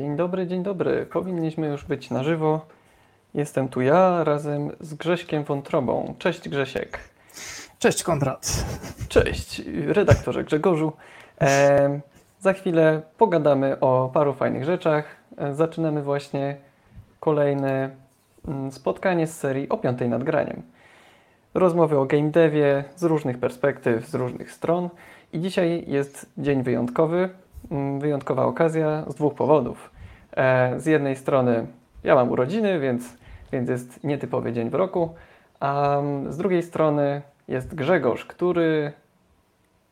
Dzień dobry, dzień dobry. Powinniśmy już być na żywo. Jestem tu ja razem z Grześkiem Wątrobą. Cześć Grzesiek. Cześć Konrad. Cześć redaktorze Grzegorzu. E, za chwilę pogadamy o paru fajnych rzeczach. E, zaczynamy właśnie kolejne mm, spotkanie z serii o piątej nad graniem. Rozmowy o game devie z różnych perspektyw, z różnych stron. I dzisiaj jest dzień wyjątkowy, mm, wyjątkowa okazja z dwóch powodów. E, z jednej strony ja mam urodziny, więc, więc jest nietypowy dzień w roku, a z drugiej strony jest Grzegorz, który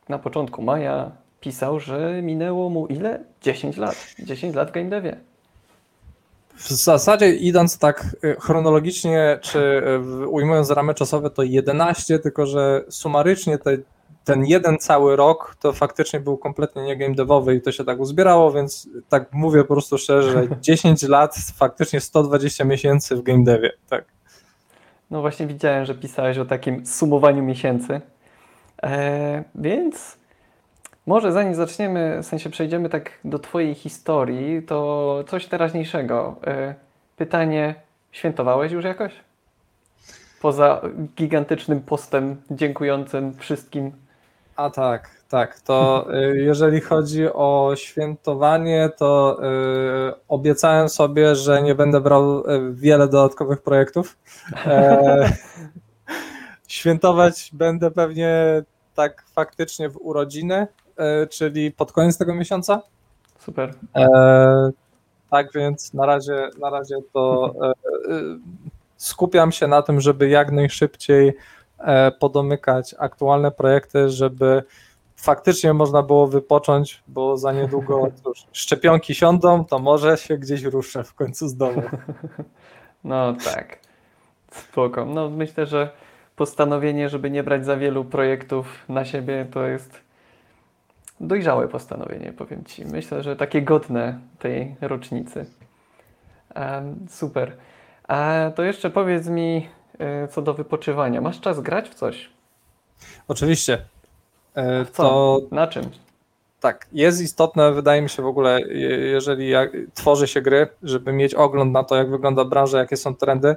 na początku maja pisał, że minęło mu ile? 10 lat. 10 lat w game devie. W zasadzie idąc tak y, chronologicznie, czy y, ujmując ramy czasowe, to 11, tylko że sumarycznie te ten jeden cały rok to faktycznie był kompletnie nie game devowy i to się tak uzbierało, więc tak mówię po prostu szczerze, że 10 lat, faktycznie 120 miesięcy w game devie, tak. No właśnie widziałem, że pisałeś o takim sumowaniu miesięcy, e, więc może zanim zaczniemy, w sensie przejdziemy tak do Twojej historii, to coś teraźniejszego. E, pytanie, świętowałeś już jakoś? Poza gigantycznym postem dziękującym wszystkim a tak, tak. To y, jeżeli chodzi o świętowanie, to y, obiecałem sobie, że nie będę brał y, wiele dodatkowych projektów. E, świętować będę pewnie tak faktycznie w urodziny, e, czyli pod koniec tego miesiąca. Super. E, tak więc na razie, na razie to skupiam się na tym, żeby jak najszybciej E, podomykać aktualne projekty, żeby faktycznie można było wypocząć, bo za niedługo cóż, szczepionki siądą, to może się gdzieś ruszę w końcu z domu. No tak, spoko. No myślę, że postanowienie, żeby nie brać za wielu projektów na siebie, to jest dojrzałe postanowienie, powiem Ci. Myślę, że takie godne tej rocznicy. Um, super. A to jeszcze powiedz mi, E, co do wypoczywania. Masz czas grać w coś? Oczywiście. E, co? To, Na czym? Tak, jest istotne, wydaje mi się w ogóle, jeżeli tworzy się gry, żeby mieć ogląd na to, jak wygląda branża, jakie są trendy.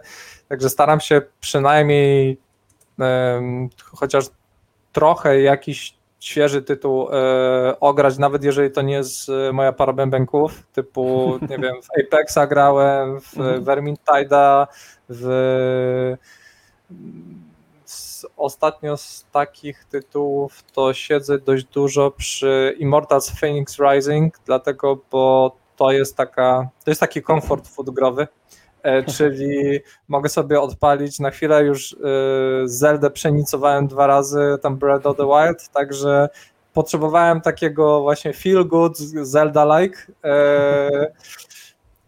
Także staram się przynajmniej um, chociaż trochę jakiś świeży tytuł e, ograć, nawet jeżeli to nie jest moja para bębenków, typu, nie wiem, w Apexa grałem, w mhm. Vermintide'a, w ostatnio z takich tytułów to siedzę dość dużo przy Immortals Phoenix Rising, dlatego, bo to jest taka, to jest taki komfort food growy, e, czyli mogę sobie odpalić na chwilę już e, Zeldę przenicowałem dwa razy, tam Breath of the Wild, także potrzebowałem takiego właśnie feel good Zelda-like, e,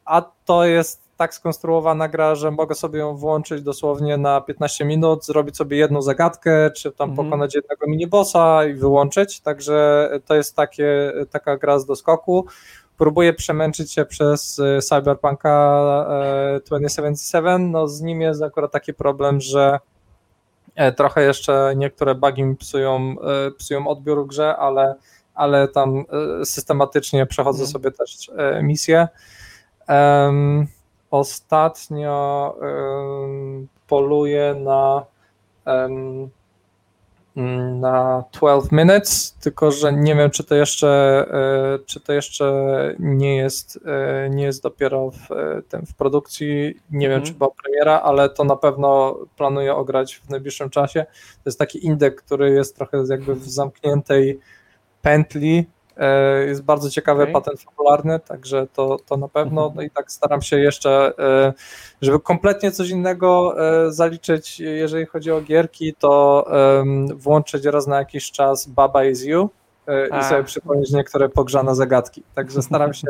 a to jest tak skonstruowana gra, że mogę sobie ją włączyć dosłownie na 15 minut, zrobić sobie jedną zagadkę, czy tam mhm. pokonać jednego minibossa i wyłączyć, także to jest takie, taka gra z doskoku. Próbuję przemęczyć się przez y, Cyberpunka 2077, no z nim jest akurat taki problem, że e, trochę jeszcze niektóre bugi psują, e, psują odbiór w grze, ale, ale tam e, systematycznie przechodzę mhm. sobie też misje. Um, ostatnio poluję na na 12 minutes, tylko że nie wiem, czy to jeszcze, e, czy to jeszcze nie jest, e, nie jest dopiero w, e, tym, w produkcji. Nie wiem, mhm. czy była premiera, ale to na pewno planuję ograć w najbliższym czasie. To jest taki indek, który jest trochę jakby w zamkniętej pętli, jest bardzo ciekawy okay. patent fabularny, także to, to na pewno. Mhm. No i tak staram się jeszcze, e, żeby kompletnie coś innego e, zaliczyć, jeżeli chodzi o gierki, to włączyć raz na jakiś czas Baba is You i sobie przypomnieć niektóre pogrzane zagadki. Także staram się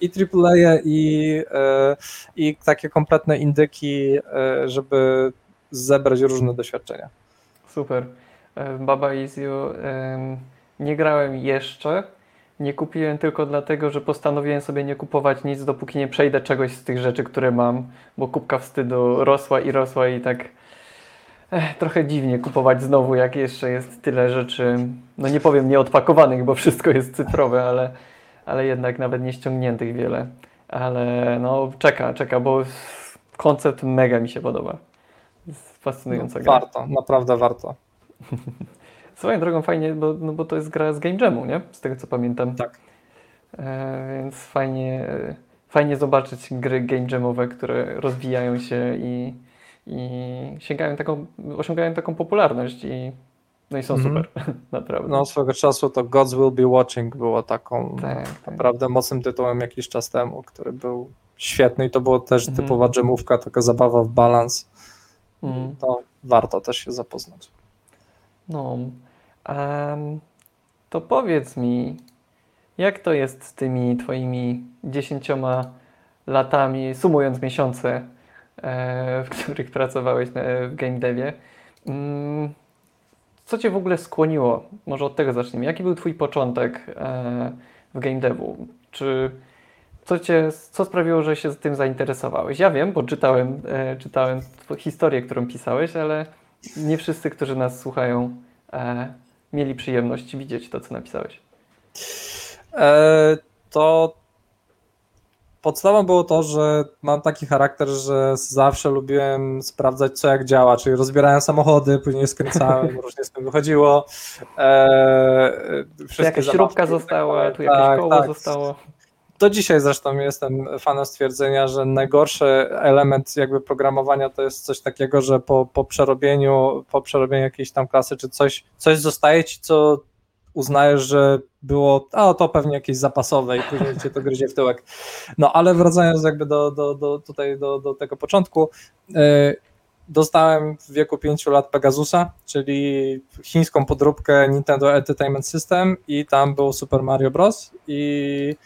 i AAA i, i takie kompletne indyki, żeby zebrać różne doświadczenia. Super. Baba is You nie grałem jeszcze, nie kupiłem tylko dlatego, że postanowiłem sobie nie kupować nic, dopóki nie przejdę czegoś z tych rzeczy, które mam, bo kubka wstydu rosła i rosła i tak eh, trochę dziwnie kupować znowu, jak jeszcze jest tyle rzeczy, no nie powiem nieodpakowanych, bo wszystko jest cyfrowe, ale, ale jednak nawet nie ściągniętych wiele. ale no czeka, czeka, bo koncept mega mi się podoba. Jest fascynująca no. Warto, naprawdę warto. Swoją drogą fajnie, bo, no bo to jest gra z Game Jamu, nie? Z tego co pamiętam. Tak. E, więc fajnie, fajnie zobaczyć gry game jamowe, które rozwijają się i, i sięgają taką, osiągają taką popularność i no i są Mhm. super, naprawdę. No swego czasu to Gods Will Be Watching było taką tak, tak. naprawdę mocnym tytułem jakiś czas temu, który był świetny i to było też Mhm. typowa dżemówka, taka zabawa w balans. Mm. To warto też się zapoznać. No, to powiedz mi, jak to jest z tymi twoimi dziesięcioma latami, sumując miesiące, e, w których pracowałeś na, w game devie? Mm, Co cię w ogóle skłoniło? Może od tego zacznijmy. Jaki był twój początek e, w game devu? Czy co, cię, co sprawiło, że się tym zainteresowałeś? Ja wiem, bo czytałem, e, czytałem historię, którą pisałeś, ale nie wszyscy, którzy nas słuchają, e, mieli przyjemność widzieć to, co napisałeś. E, to podstawą było to, że mam taki charakter, że zawsze lubiłem sprawdzać, co jak działa, czyli rozbierałem samochody, później skręcałem, różnie z tym wychodziło. E, wszystkie jakaś śrubka tak została, dalej. tu jakieś Tak, koło tak. zostało. Do dzisiaj zresztą jestem fanem stwierdzenia, że najgorszy element jakby programowania to jest coś takiego, że po, po przerobieniu, po przerobieniu jakiejś tam klasy, czy coś, coś zostaje ci, co uznajesz, że było, a to pewnie jakieś zapasowe i później cię to gryzie w tyłek. No ale wracając jakby do, do, do tutaj do, do tego początku, yy, dostałem w wieku 5 lat Pegasusa, czyli chińską podróbkę Nintendo Entertainment System i tam był Super Mario Bros. i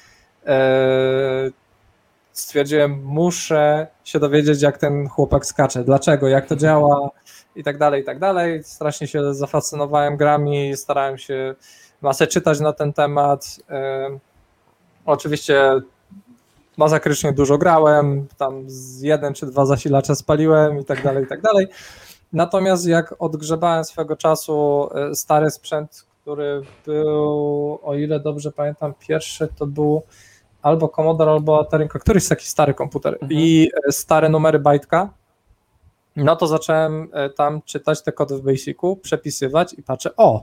stwierdziłem, muszę się dowiedzieć, jak ten chłopak skacze, dlaczego, jak to działa i tak dalej, i tak dalej. Strasznie się zafascynowałem grami, starałem się masę czytać na ten temat. E, oczywiście masakrycznie dużo grałem, tam z jeden czy dwa zasilacze spaliłem i tak dalej, i tak dalej. Natomiast jak odgrzebałem swego czasu e, stary sprzęt, który był, o ile dobrze pamiętam, pierwszy to był albo Commodore, albo Atari, któryś taki stary komputer. Mhm. i e, stare numery bajtka, no to zacząłem e, tam czytać te kody w Basicu, przepisywać i patrzę, o,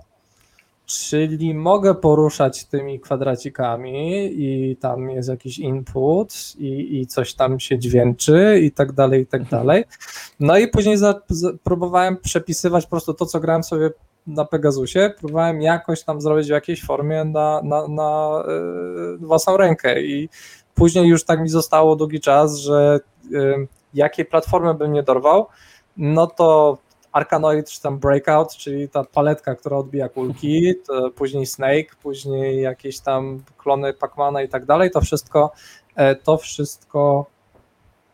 czyli mogę poruszać tymi kwadracikami i tam jest jakiś input i, i coś tam się dźwięczy i tak dalej, i tak dalej. No i później za, za, próbowałem przepisywać po prostu to, co grałem sobie na Pegasusie, próbowałem jakoś tam zrobić w jakiejś formie na, na, na yy, własną rękę i później już tak mi zostało długi czas, że yy, jakiej platformy bym nie dorwał, no to Arkanoid czy tam Breakout, czyli ta paletka, która odbija kulki, później Snake, później jakieś tam klony Pacmana i tak dalej, to wszystko, e, to wszystko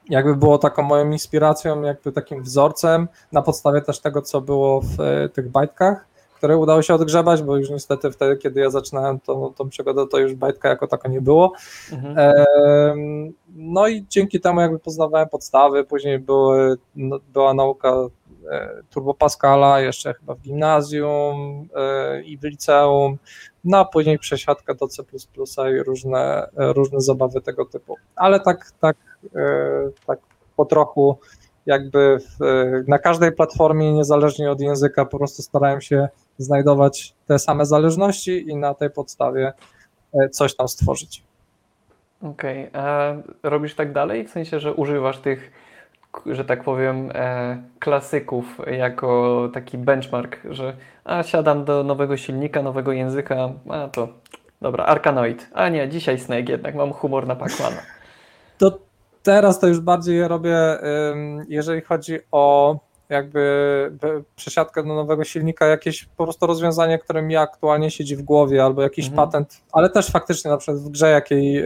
jakby było taką moją inspiracją, jakby takim wzorcem na podstawie też tego, co było w e, tych bajtkach, które udało się odgrzebać, bo już niestety wtedy, kiedy ja zaczynałem tą, tą przygodę, to już bajtka jako taka nie było. Mhm. No i dzięki temu jakby poznawałem podstawy, później były, no, była nauka Turbo Pascala, jeszcze chyba w gimnazjum e, i w liceum, no a później przesiadka do C++ i różne, e, różne zabawy tego typu. Ale tak, tak, e, tak po trochu jakby w, e, na każdej platformie, niezależnie od języka, po prostu starałem się znajdować te same zależności i na tej podstawie e, coś tam stworzyć. Okej, a robisz tak dalej? W sensie, że używasz tych, że tak powiem, e, klasyków jako taki benchmark, że a siadam do nowego silnika, nowego języka, a to dobra, Arkanoid, a nie, dzisiaj Snake jednak, mam humor na Pacmana. To teraz to już bardziej robię, jeżeli chodzi o jakby przesiadkę do nowego silnika, jakieś po prostu rozwiązanie, które mi aktualnie siedzi w głowie, albo jakiś Mhm. patent, ale też faktycznie na przykład w grze, jakiej,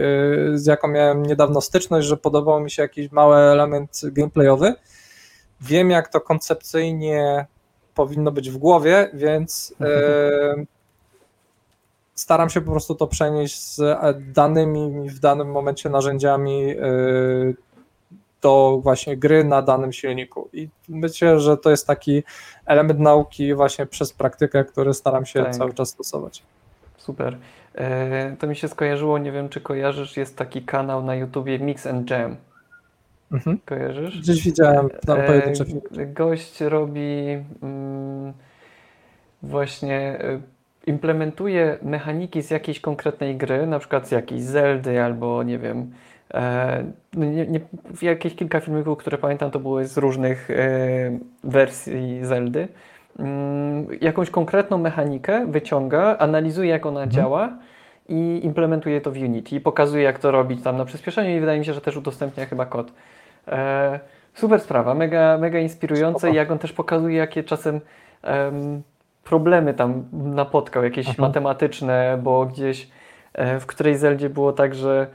y, z jaką miałem niedawno styczność, że podobał mi się jakiś mały element gameplayowy. Wiem, jak to koncepcyjnie powinno być w głowie, więc y, staram się po prostu to przenieść z danymi w danym momencie narzędziami y, do właśnie gry na danym silniku. I myślę, że to jest taki element nauki właśnie przez praktykę, który staram się Tak. cały czas stosować. Super. E, to mi się skojarzyło, nie wiem czy kojarzysz, jest taki kanał na YouTubie Mix and Jam. Mhm. Kojarzysz? Gdzieś widziałem tam E, pojedyncze filmy. Gość robi mm, właśnie e, implementuje mechaniki z jakiejś konkretnej gry, na przykład z jakiejś Zeldy albo nie wiem, nie, nie, jakieś kilka filmików, które pamiętam, to były z różnych e, wersji Zeldy. Mm, jakąś konkretną mechanikę wyciąga, analizuje jak ona Mhm. działa i implementuje to w Unity i pokazuje jak to robić tam na przyspieszeniu i wydaje mi się, że też udostępnia chyba kod. E, super sprawa, mega, mega inspirujące i jak on też pokazuje jakie czasem em, problemy tam napotkał, jakieś Mhm. matematyczne, bo gdzieś e, w której Zeldzie było tak, że e,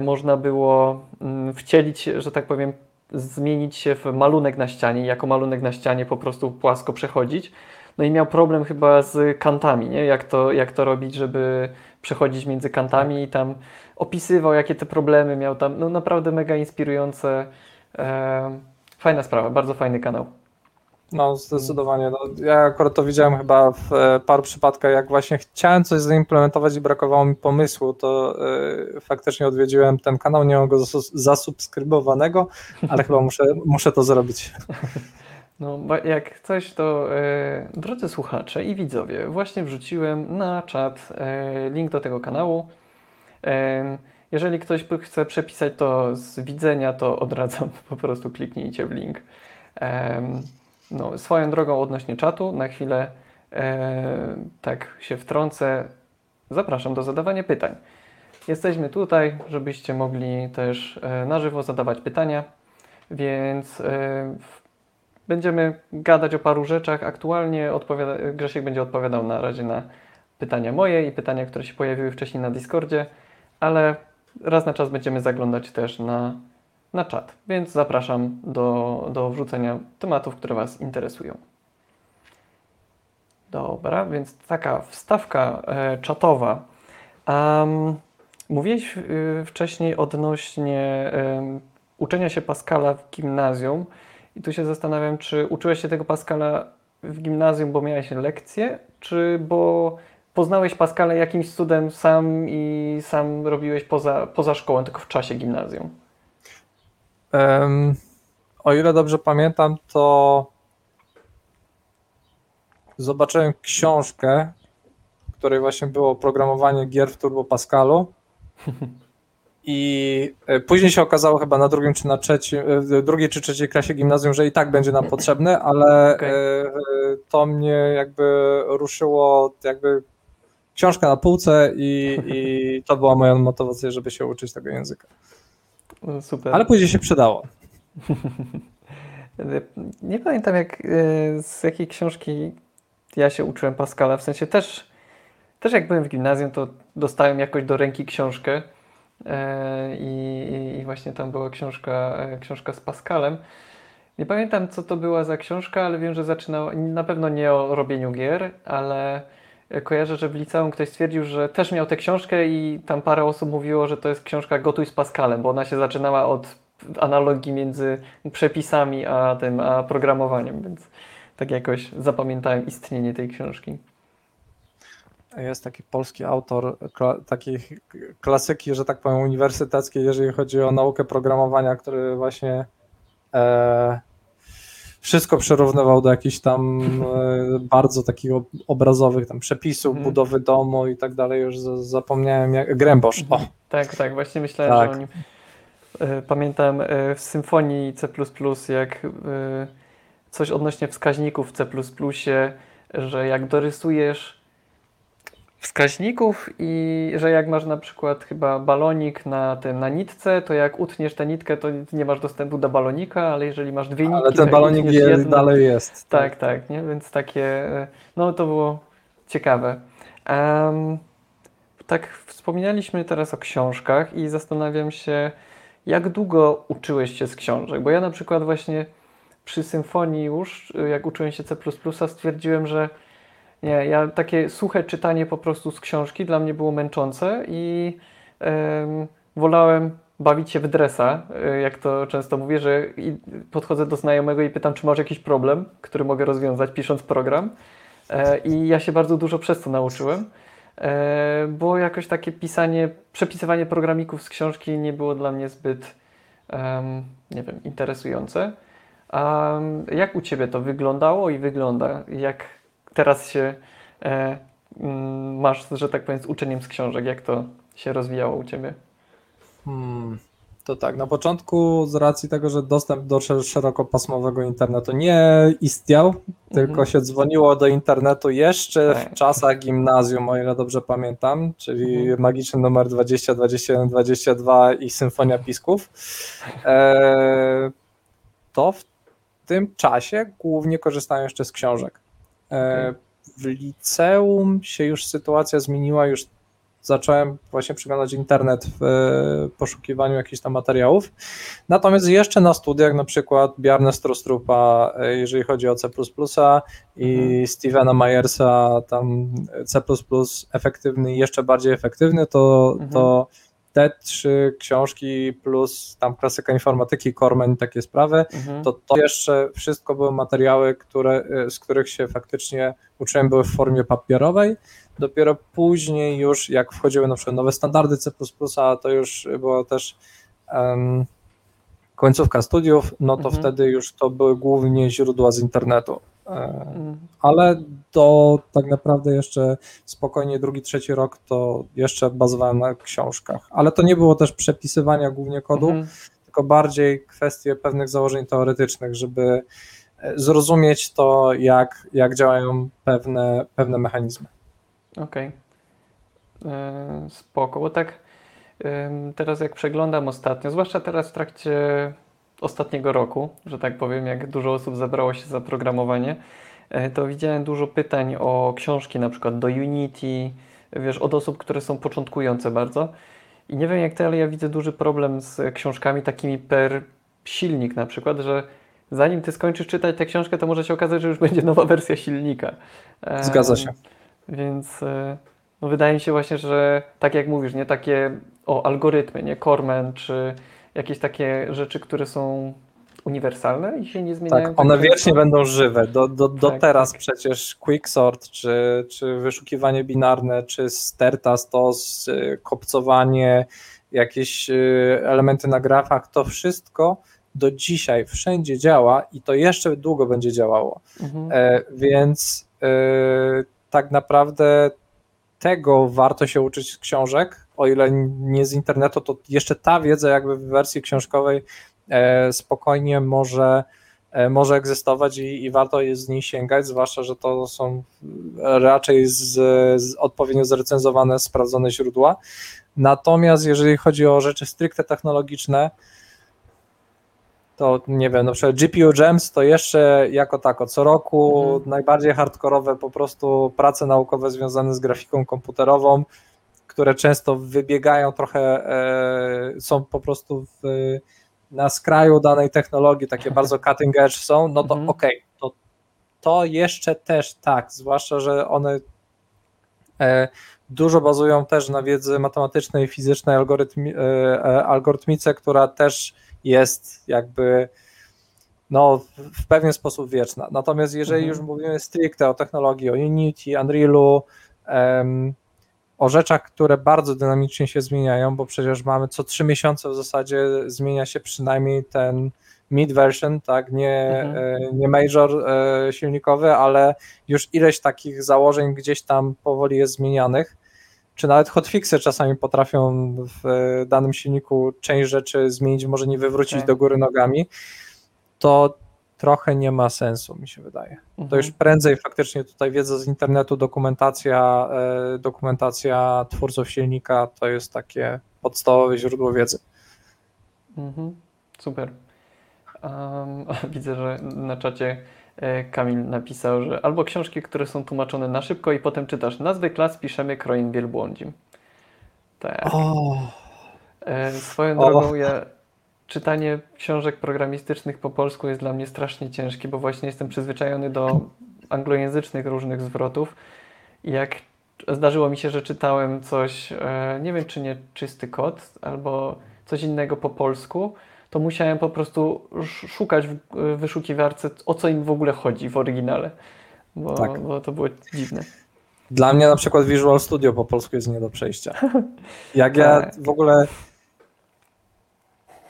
można było mm, wcielić, że tak powiem, zmienić się w malunek na ścianie jako malunek na ścianie po prostu płasko przechodzić. No i miał problem chyba z kantami, nie? Jak to, jak to robić, żeby przechodzić między kantami i tam opisywał, jakie te problemy miał tam. No naprawdę mega inspirujące. E, fajna sprawa, bardzo fajny kanał. No, zdecydowanie. No, ja akurat to widziałem chyba w e, paru przypadkach, jak właśnie chciałem coś zaimplementować i brakowało mi pomysłu, to e, faktycznie odwiedziłem ten kanał, nie mam go zas- zasubskrybowanego, ale chyba muszę, muszę to zrobić. No, jak coś, to e, drodzy słuchacze i widzowie, właśnie wrzuciłem na czat link do tego kanału. Jeżeli ktoś chce przepisać to z widzenia, to odradzam, po prostu kliknijcie w link. Em, no, swoją drogą odnośnie czatu, na chwilę e, tak się wtrącę. Zapraszam do zadawania pytań. Jesteśmy tutaj, żebyście mogli też e, na żywo zadawać pytania, więc e, będziemy gadać o paru rzeczach. Aktualnie odpowiada, Grzesiek będzie odpowiadał na razie na pytania moje i pytania, które się pojawiły wcześniej na Discordzie, ale raz na czas będziemy zaglądać też na, na czat, więc zapraszam do, do wrzucenia tematów, które Was interesują. Dobra, więc taka wstawka e, czatowa. Um, mówiłeś y, wcześniej odnośnie em, uczenia się Pascala w gimnazjum i tu się zastanawiam, czy uczyłeś się tego Pascala w gimnazjum, bo miałeś lekcje, czy bo poznałeś Pascala jakimś cudem sam i sam robiłeś poza, poza szkołą, tylko w czasie gimnazjum? O ile dobrze pamiętam, to zobaczyłem książkę, w której właśnie było programowanie gier w Turbo Pascalu. I e, później się okazało chyba na drugim czy na trzecim, e, w drugiej czy trzeciej klasie gimnazjum, że i tak będzie nam potrzebne, ale e, e, to mnie jakby ruszyło jakby książka na półce i, i to była moja motywacja, żeby się uczyć tego języka. Super. Ale później się przydało. Nie pamiętam jak, e, z jakiej książki ja się uczyłem Pascala, w sensie też, też jak byłem w gimnazjum, to dostałem jakoś do ręki książkę e, i, i- właśnie tam była książka, e, książka z Pascalem. Nie pamiętam co to była za książka, ale wiem, że zaczynał na pewno nie o robieniu gier, ale kojarzę, że w liceum ktoś stwierdził, że też miał tę książkę i tam parę osób mówiło, że to jest książka Gotuj z Pascalem, bo ona się zaczynała od analogii między przepisami a tym, a programowaniem, więc tak jakoś zapamiętałem istnienie tej książki. Jest taki polski autor kla, takiej klasyki, że tak powiem, uniwersyteckiej, jeżeli chodzi o naukę programowania, który właśnie e, wszystko przyrównywał do jakichś tam e, bardzo takich ob- obrazowych tam przepisów, Mhm. budowy domu i tak dalej. Już za, zapomniałem jak. Grębosz. O, Tak, tak, właśnie myślałem, Tak. że o nim. Pamiętam e, w Symfonii C, jak e, coś odnośnie wskaźników w C, że jak dorysujesz wskaźników i że jak masz na przykład chyba balonik na tym na nitce, to jak utniesz tę nitkę, to nie masz dostępu do balonika, ale jeżeli masz dwie nitki, ale ten balonik jest, jedną- dalej jest. tak, tak, nie? Więc takie, e, no to było ciekawe. Em, tak wspominaliśmy teraz o książkach i zastanawiam się, jak długo uczyłeś się z książek? Bo ja na przykład właśnie przy symfonii już, jak uczyłem się C++, stwierdziłem, że nie, ja takie suche czytanie po prostu z książki dla mnie było męczące i em, wolałem bawić się w dresa, y, jak to często mówię, że podchodzę do znajomego i pytam, czy masz jakiś problem, który mogę rozwiązać pisząc program. E, I ja się bardzo dużo przez to nauczyłem. e, bo jakoś takie pisanie, przepisywanie programików z książki nie było dla mnie zbyt, nie wiem, interesujące. A jak u Ciebie to wyglądało i wygląda? Jak teraz się e, mm, masz, że tak powiem, z uczeniem z książek? Jak to się rozwijało u Ciebie? Hmm. To tak, na początku z racji tego, że dostęp do szerokopasmowego internetu nie istniał, tylko mhm. się dzwoniło do internetu jeszcze tak. w czasach gimnazjum, o ile dobrze pamiętam, czyli mhm. magiczny numer 20, 21, 22 i Symfonia Pisków. E, to w tym czasie głównie korzystałem jeszcze z książek. E, w liceum się już sytuacja zmieniła, już zacząłem właśnie przeglądać internet w e, poszukiwaniu jakichś tam materiałów. Natomiast jeszcze na studiach, na przykład Bjarne Strostrupa, e, jeżeli chodzi o C i mhm. Stevena Myersa, tam C efektywny i jeszcze bardziej efektywny, to, mhm. to te trzy książki plus tam klasyka informatyki, Cormen i takie sprawy, mhm. to to jeszcze wszystko były materiały, które, e, z których się faktycznie uczyłem, były w formie papierowej. Dopiero później już, jak wchodziły na przykład nowe standardy C++, to już było też um, końcówka studiów, no to mhm. wtedy już to były głównie źródła z internetu. E, mhm. Ale do tak naprawdę jeszcze spokojnie drugi, trzeci rok to jeszcze bazowałem na książkach. Ale to nie było też przepisywania głównie kodu, mhm. tylko bardziej kwestie pewnych założeń teoretycznych, żeby e, zrozumieć to, jak, jak działają pewne, pewne mechanizmy. Okej. Okay. E, spoko, bo tak teraz jak przeglądam ostatnio, zwłaszcza teraz w trakcie ostatniego roku, że tak powiem, jak dużo osób zabrało się za programowanie, e, to widziałem dużo pytań o książki na przykład do Unity, wiesz, od osób, które są początkujące bardzo. I nie wiem jak ty, ale ja widzę duży problem z książkami takimi per silnik na przykład, że zanim ty skończysz czytać tę książkę, to może się okazać, że już będzie nowa wersja silnika. Zgadza się. Więc e, no wydaje mi się właśnie, że tak jak mówisz, nie takie o algorytmy, nie Cormen, czy jakieś takie rzeczy, które są uniwersalne i się nie zmieniają. Tak, one wiecznie są... będą żywe. Do, do, do tak, teraz tak. przecież quicksort, czy, czy wyszukiwanie binarne, czy sterta, stos, kopcowanie, jakieś y, elementy na grafach, to wszystko do dzisiaj wszędzie działa i to jeszcze długo będzie działało. Mhm. E, więc e, tak naprawdę tego warto się uczyć z książek, o ile nie z internetu, to jeszcze ta wiedza jakby w wersji książkowej e, spokojnie może, e, może egzystować i, i warto jest z niej sięgać, zwłaszcza, że to są raczej z, z odpowiednio zrecenzowane, sprawdzone źródła. Natomiast jeżeli chodzi o rzeczy stricte technologiczne, to nie wiem, na przykład GPU Gems to jeszcze jako tako co roku mhm. najbardziej hardkorowe po prostu prace naukowe związane z grafiką komputerową, które często wybiegają trochę, e, są po prostu w, na skraju danej technologii, takie bardzo cutting edge są, no to mhm. okej, okay, to, to jeszcze też tak, zwłaszcza, że one e, dużo bazują też na wiedzy matematycznej, fizycznej, algorytmi, e, algorytmice, która też jest jakby no, w pewien sposób wieczna. Natomiast jeżeli mhm. już mówimy stricte o technologii, o Unity, Unrealu, um, o rzeczach, które bardzo dynamicznie się zmieniają, bo przecież mamy co trzy miesiące w zasadzie zmienia się przynajmniej ten mid version, tak, nie, mhm. E, nie major e, silnikowy, ale już ileś takich założeń gdzieś tam powoli jest zmienianych czy nawet hotfixy czasami potrafią w danym silniku część rzeczy zmienić, może nie wywrócić tak. do góry nogami, to trochę nie ma sensu, mi się wydaje. Mhm. To już prędzej faktycznie tutaj wiedza z internetu, dokumentacja, e, dokumentacja twórców silnika to jest takie podstawowe źródło wiedzy. Mhm. Super. Um, widzę, że na czacie E, Kamil napisał, że albo książki, które są tłumaczone na szybko i potem czytasz nazwy klas, piszemy krojem wielbłądzim. Tak. Oh. Swoją oh. drogą ja czytanie książek programistycznych po polsku jest dla mnie strasznie ciężkie, bo właśnie jestem przyzwyczajony do anglojęzycznych różnych zwrotów jak zdarzyło mi się, że czytałem coś, e, nie wiem czy nie czysty kod, albo coś innego po polsku, to musiałem po prostu szukać w wyszukiwarce, o co im w ogóle chodzi w oryginale, bo, tak. bo to było dziwne. Dla mnie na przykład Visual Studio po polsku jest nie do przejścia. Jak ja Tak. w ogóle.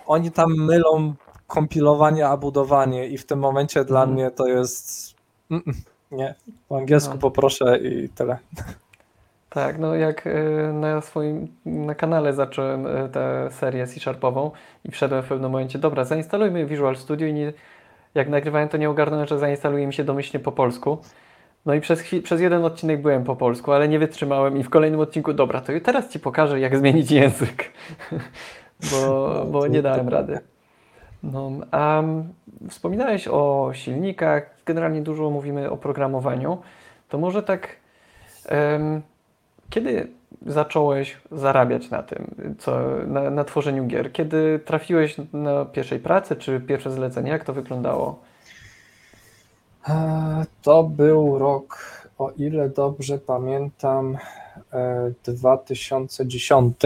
Oni tam mylą kompilowanie a budowanie, i w tym momencie dla Mhm. mnie to jest. Nie, po angielsku No. poproszę i tyle. Tak, no jak e, na swoim na kanale zacząłem e, tę serię C-Sharpową i wszedłem w pewnym momencie, dobra, zainstalujmy Visual Studio i nie, jak nagrywałem to nie ogarnąłem, że zainstaluje mi się domyślnie po polsku. No i przez, chwil, przez jeden odcinek byłem po polsku, ale nie wytrzymałem i w kolejnym odcinku, dobra, to teraz Ci pokażę jak zmienić język, bo, No, bo nie dałem rady. No, a wspominałeś o silnikach, generalnie dużo mówimy o programowaniu, to może tak... em, kiedy zacząłeś zarabiać na tym, co, na, na tworzeniu gier? Kiedy trafiłeś na pierwszej pracy, czy pierwsze zlecenie? Jak to wyglądało? E, To był rok, o ile dobrze pamiętam, e, 2010.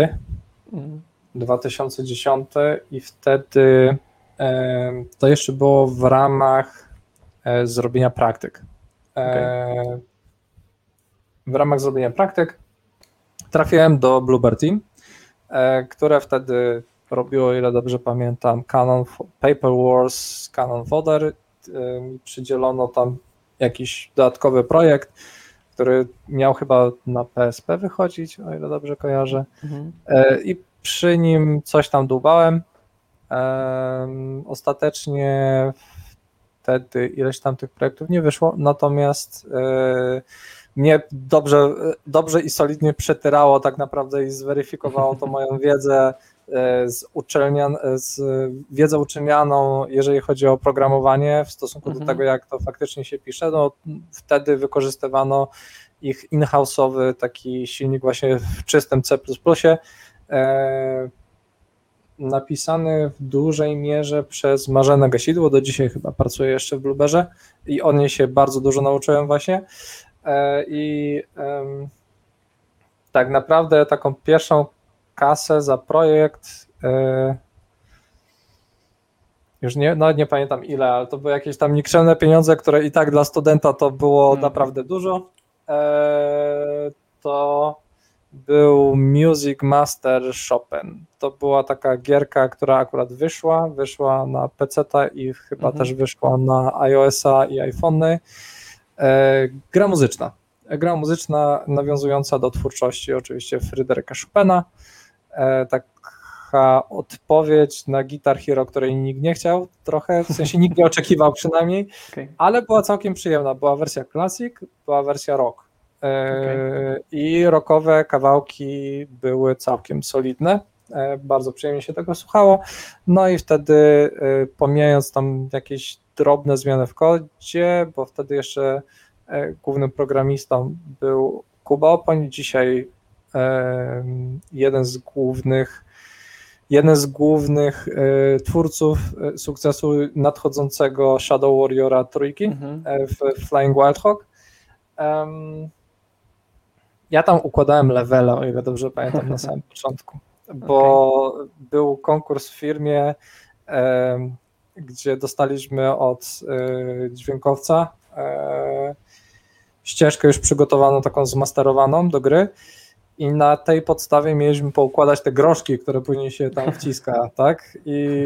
Mm, 2010 i wtedy to jeszcze było w ramach e, zrobienia praktyk. E, W ramach zrobienia praktyk trafiłem do Bluebird Team, e, które wtedy robiło, ile dobrze pamiętam, Canon Paper Wars, Canon Fodder. Przydzielono tam jakiś dodatkowy projekt, który miał chyba na PSP wychodzić, o ile dobrze kojarzę. mhm. I przy nim coś tam dłubałem. Em, Ostatecznie wtedy ileś tam tych projektów nie wyszło, natomiast e, mnie dobrze, dobrze i solidnie przetyrało tak naprawdę i zweryfikowało to moją wiedzę e, z, uczelnian, z wiedzę uczelnianą, jeżeli chodzi o programowanie w stosunku Mhm. do tego, jak to faktycznie się pisze. No, wtedy wykorzystywano ich in-house'owy taki silnik właśnie w czystym C++, napisany w dużej mierze przez Marzenę Gasidło, do dzisiaj chyba pracuje jeszcze w Blueberze i o niej się bardzo dużo nauczyłem właśnie e, i tak naprawdę taką pierwszą kasę za projekt e, już nie, no nie pamiętam ile, ale to były jakieś tam nikczemne pieniądze, które i tak dla studenta to było Mhm. naprawdę dużo. E, to był Music Master Chopin. To była taka gierka, która akurat wyszła, wyszła na PC i chyba Mhm. też wyszła na iOS-a i iPhony. E, gra muzyczna. Gra muzyczna nawiązująca do twórczości oczywiście Fryderyka Chopina. E, taka odpowiedź na Guitar Hero, której nikt nie chciał trochę, w sensie nikt nie oczekiwał przynajmniej, Okej. ale była całkiem przyjemna. Była wersja Classic, była wersja Rock. E, I rockowe kawałki były całkiem solidne. E, Bardzo przyjemnie się tego słuchało. No i wtedy, e, pomijając tam jakieś drobne zmiany w kodzie, bo wtedy jeszcze głównym programistą był Kuba Opoń, dzisiaj jeden z głównych jeden z głównych twórców sukcesu nadchodzącego Shadow Warriora trójki Mhm. e, w Flying Wild Hog. Em, ja tam układałem levele, o ile dobrze pamiętam, na samym początku, bo był konkurs w firmie, em, gdzie dostaliśmy od e, dźwiękowca e, ścieżkę już przygotowaną, taką zmasterowaną do gry i na tej podstawie mieliśmy poukładać te groszki, które później się tam wciska, tak? I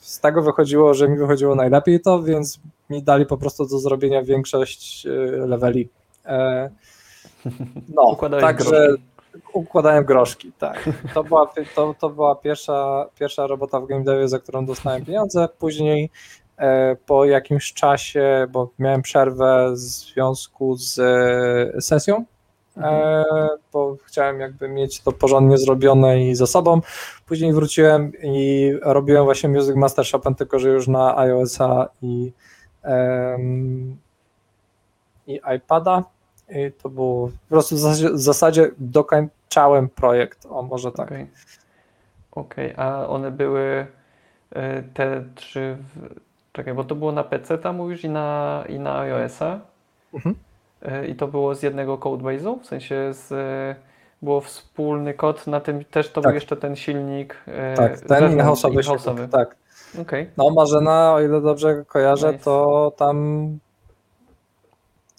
z tego wychodziło, że mi wychodziło najlepiej to, więc mi dali po prostu do zrobienia większość e, leveli. No, Układałeś także groszki. układałem groszki, tak. To była, to, to była pierwsza, pierwsza robota w game devie, za którą dostałem pieniądze. Później e, po jakimś czasie, bo miałem przerwę w związku z e, sesją, e, bo chciałem jakby mieć to porządnie zrobione i za sobą. Później wróciłem i robiłem właśnie Music Master Chopin, tylko że już na iOS-a i, i iPada. I to było po prostu w zasadzie, dokończałem projekt, o może tak. Okej, Okej, a one były e, te trzy. W... Czekaj, bo to było na PC, tam mówisz, i na, i na iOS-a. Mhm. E, I to było z jednego codebase'u? W sensie z, e, było wspólny kod, na tym też to Tak. był jeszcze ten silnik Tak, ten in-house'owy in-house'owy. tak. Okej, No Marzena, o ile dobrze kojarzę, Nice. to tam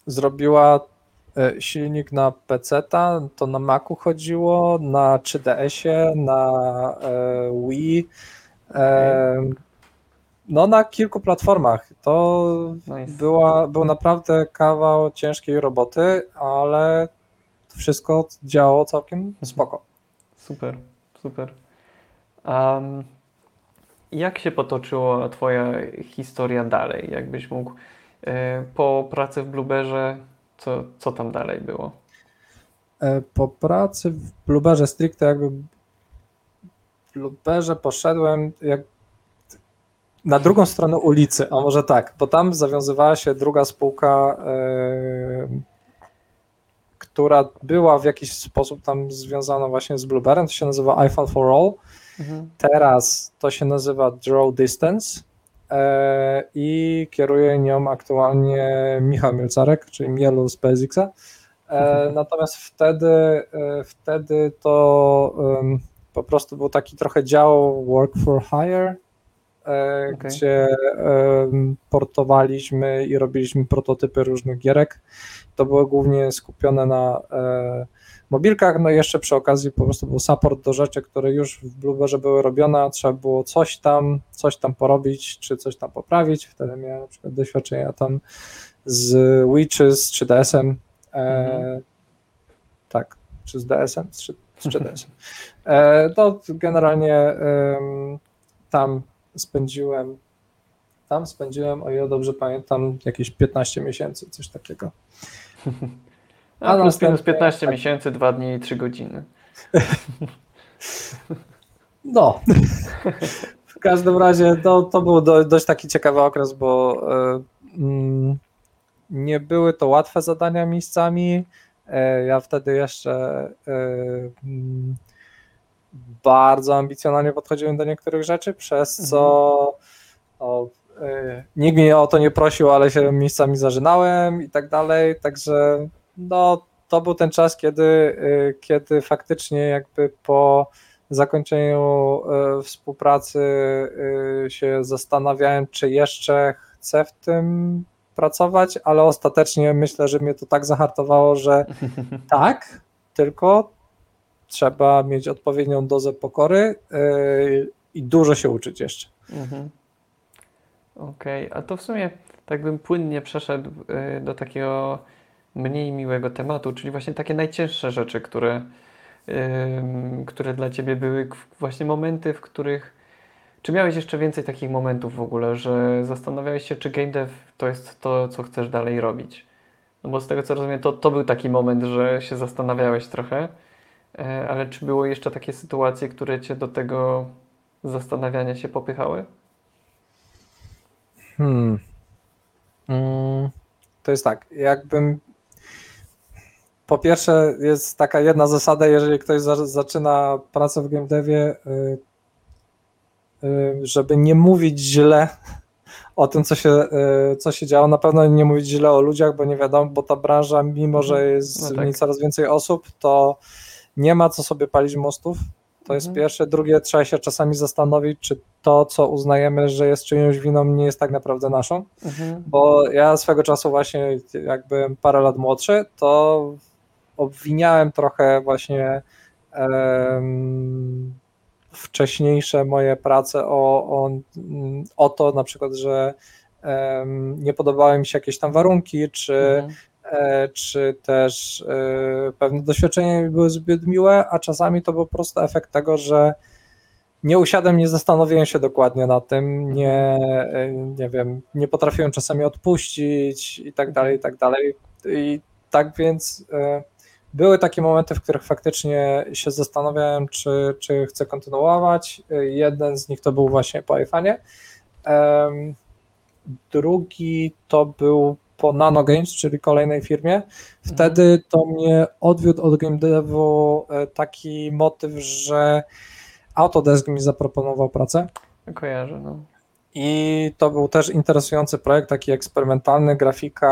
zrobiła silnik na PC, to na Macu chodziło, na 3DS-ie, na e, Wii. E, no na kilku platformach. To nice. była, był naprawdę kawał ciężkiej roboty, ale wszystko działało całkiem spoko. Super, super. Um, jak się potoczyła Twoja historia dalej? Jakbyś mógł e, po pracy w Blueberze, co, co tam dalej było? E, po pracy w Blueberze stricte jakby w Blueberze poszedłem jak na drugą stronę ulicy, a może tak, bo tam zawiązywała się druga spółka, yy, która była w jakiś sposób tam związana właśnie z Blueberem, to się nazywa iPhone for All. Mhm. Teraz to się nazywa Draw Distance i kieruje nią aktualnie Michał Mielcarek, czyli Mielu z PSX. Yy, mhm. Natomiast wtedy, wtedy to po prostu był taki trochę dział work for hire, E, okay. gdzie portowaliśmy i robiliśmy prototypy różnych gierek. To było głównie skupione na e, mobilkach, no i jeszcze przy okazji po prostu był support do rzeczy, które już w Blueberze były robione, trzeba było coś tam, coś tam porobić, czy coś tam poprawić, wtedy miałem na przykład doświadczenia tam z Witches czy DSM, e, mhm. tak, czy z DSM, czy, czy DSM. E, to generalnie tam spędziłem, tam spędziłem, o ile dobrze pamiętam, jakieś 15 miesięcy, coś takiego. A, A plus minus 15 tak. miesięcy, 2 dni i 3 godziny. No. W każdym razie to, to był do, dość taki ciekawy okres, bo y, mm, nie były to łatwe zadania miejscami. Y, ja wtedy jeszcze y, bardzo ambicjonalnie podchodziłem do niektórych rzeczy, przez mhm. co y, nikt mnie o to nie prosił, ale się miejscami zażynałem i tak dalej, także no, to był ten czas, kiedy, y, kiedy faktycznie jakby po zakończeniu y, współpracy y, się zastanawiałem, czy jeszcze chcę w tym pracować, ale ostatecznie myślę, że mnie to tak zahartowało, że tak, tylko trzeba mieć odpowiednią dozę pokory i dużo się uczyć jeszcze. Mhm. Okej, okay. a to w sumie tak bym płynnie przeszedł do takiego mniej miłego tematu, czyli właśnie takie najcięższe rzeczy, które, które dla Ciebie były właśnie momenty, w których czy miałeś jeszcze więcej takich momentów w ogóle, że zastanawiałeś się, czy game dev to jest to, co chcesz dalej robić? No bo z tego co rozumiem, to, to był taki moment, że się zastanawiałeś trochę. E, ale czy było jeszcze takie sytuacje, które cię do tego zastanawiania się popychały? Hmm. Mm, to jest tak, jakbym po pierwsze jest taka jedna zasada, jeżeli ktoś za, zaczyna pracę w game devie, y, y, żeby nie mówić źle o tym, co się, y, co się działo. Na pewno nie mówić źle o ludziach, bo nie wiadomo, bo ta branża, mimo że mhm. jest no tak. coraz więcej osób, to nie ma co sobie palić mostów. To jest mhm. pierwsze. Drugie, trzeba się czasami zastanowić, czy to, co uznajemy, że jest czyjąś winą, nie jest tak naprawdę naszą. Mhm. Bo ja swego czasu właśnie, jakby parę lat młodszy, to obwiniałem trochę właśnie um, wcześniejsze moje prace o, o, o to na przykład, że um, nie podobały mi się jakieś tam warunki, czy mhm. E, czy też e, pewne doświadczenia były zbyt miłe, a czasami to był po prostu efekt tego, że nie usiadłem, nie zastanowiłem się dokładnie na tym, nie, e, nie wiem, nie potrafiłem czasami odpuścić i tak dalej, i tak dalej. I tak więc były takie momenty, w których faktycznie się zastanawiałem, czy, czy chcę kontynuować. Jeden z nich to był właśnie po iPhone'ie. Drugi to był po Nano Games, czyli kolejnej firmie. Wtedy to mnie odwiódł od game devu e, taki motyw, że Autodesk mi zaproponował pracę. Kojarzę, no. I to był też interesujący projekt, taki eksperymentalny, grafika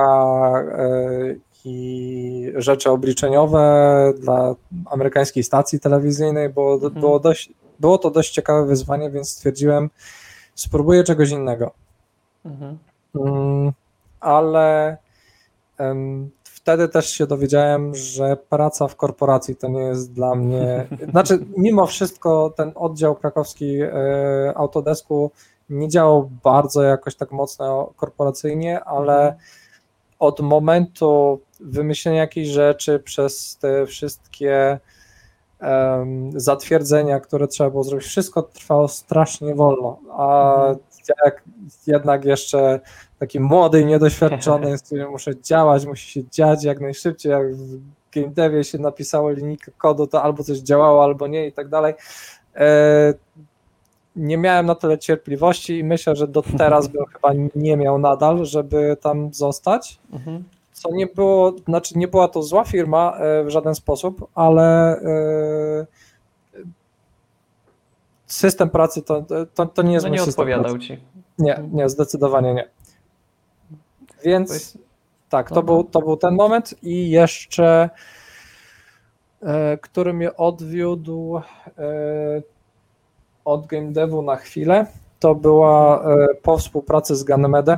e, i rzeczy obliczeniowe dla amerykańskiej stacji telewizyjnej, bo mhm. było, dość, było to dość ciekawe wyzwanie, więc stwierdziłem, spróbuję czegoś innego. Mhm. Mm, ale wtedy też się dowiedziałem, że praca w korporacji to nie jest dla mnie. Znaczy, mimo wszystko ten oddział krakowski e, Autodesku nie działał bardzo jakoś tak mocno korporacyjnie, ale mhm. od momentu wymyślenia jakiejś rzeczy przez te wszystkie um, zatwierdzenia, które trzeba było zrobić, wszystko trwało strasznie wolno. A mhm. jak jednak jeszcze taki młody, niedoświadczony, z którym muszę działać, musi się dziać jak najszybciej, jak w game devie się napisało linijkę kodu, to albo coś działało, albo nie i tak dalej. E, nie miałem na tyle cierpliwości i myślę, że do teraz bym chyba nie miał nadal, żeby tam zostać. Mhm. Co nie było, znaczy nie była to zła firma e, w żaden sposób, ale e, system pracy to, to, to nie jest no nie odpowiadał pracy. ci. Nie, nie, zdecydowanie nie. Więc tak, to był, to był ten moment i jeszcze e, który mnie odwiódł od game devu na chwilę, to była po współpracy z Ganymede.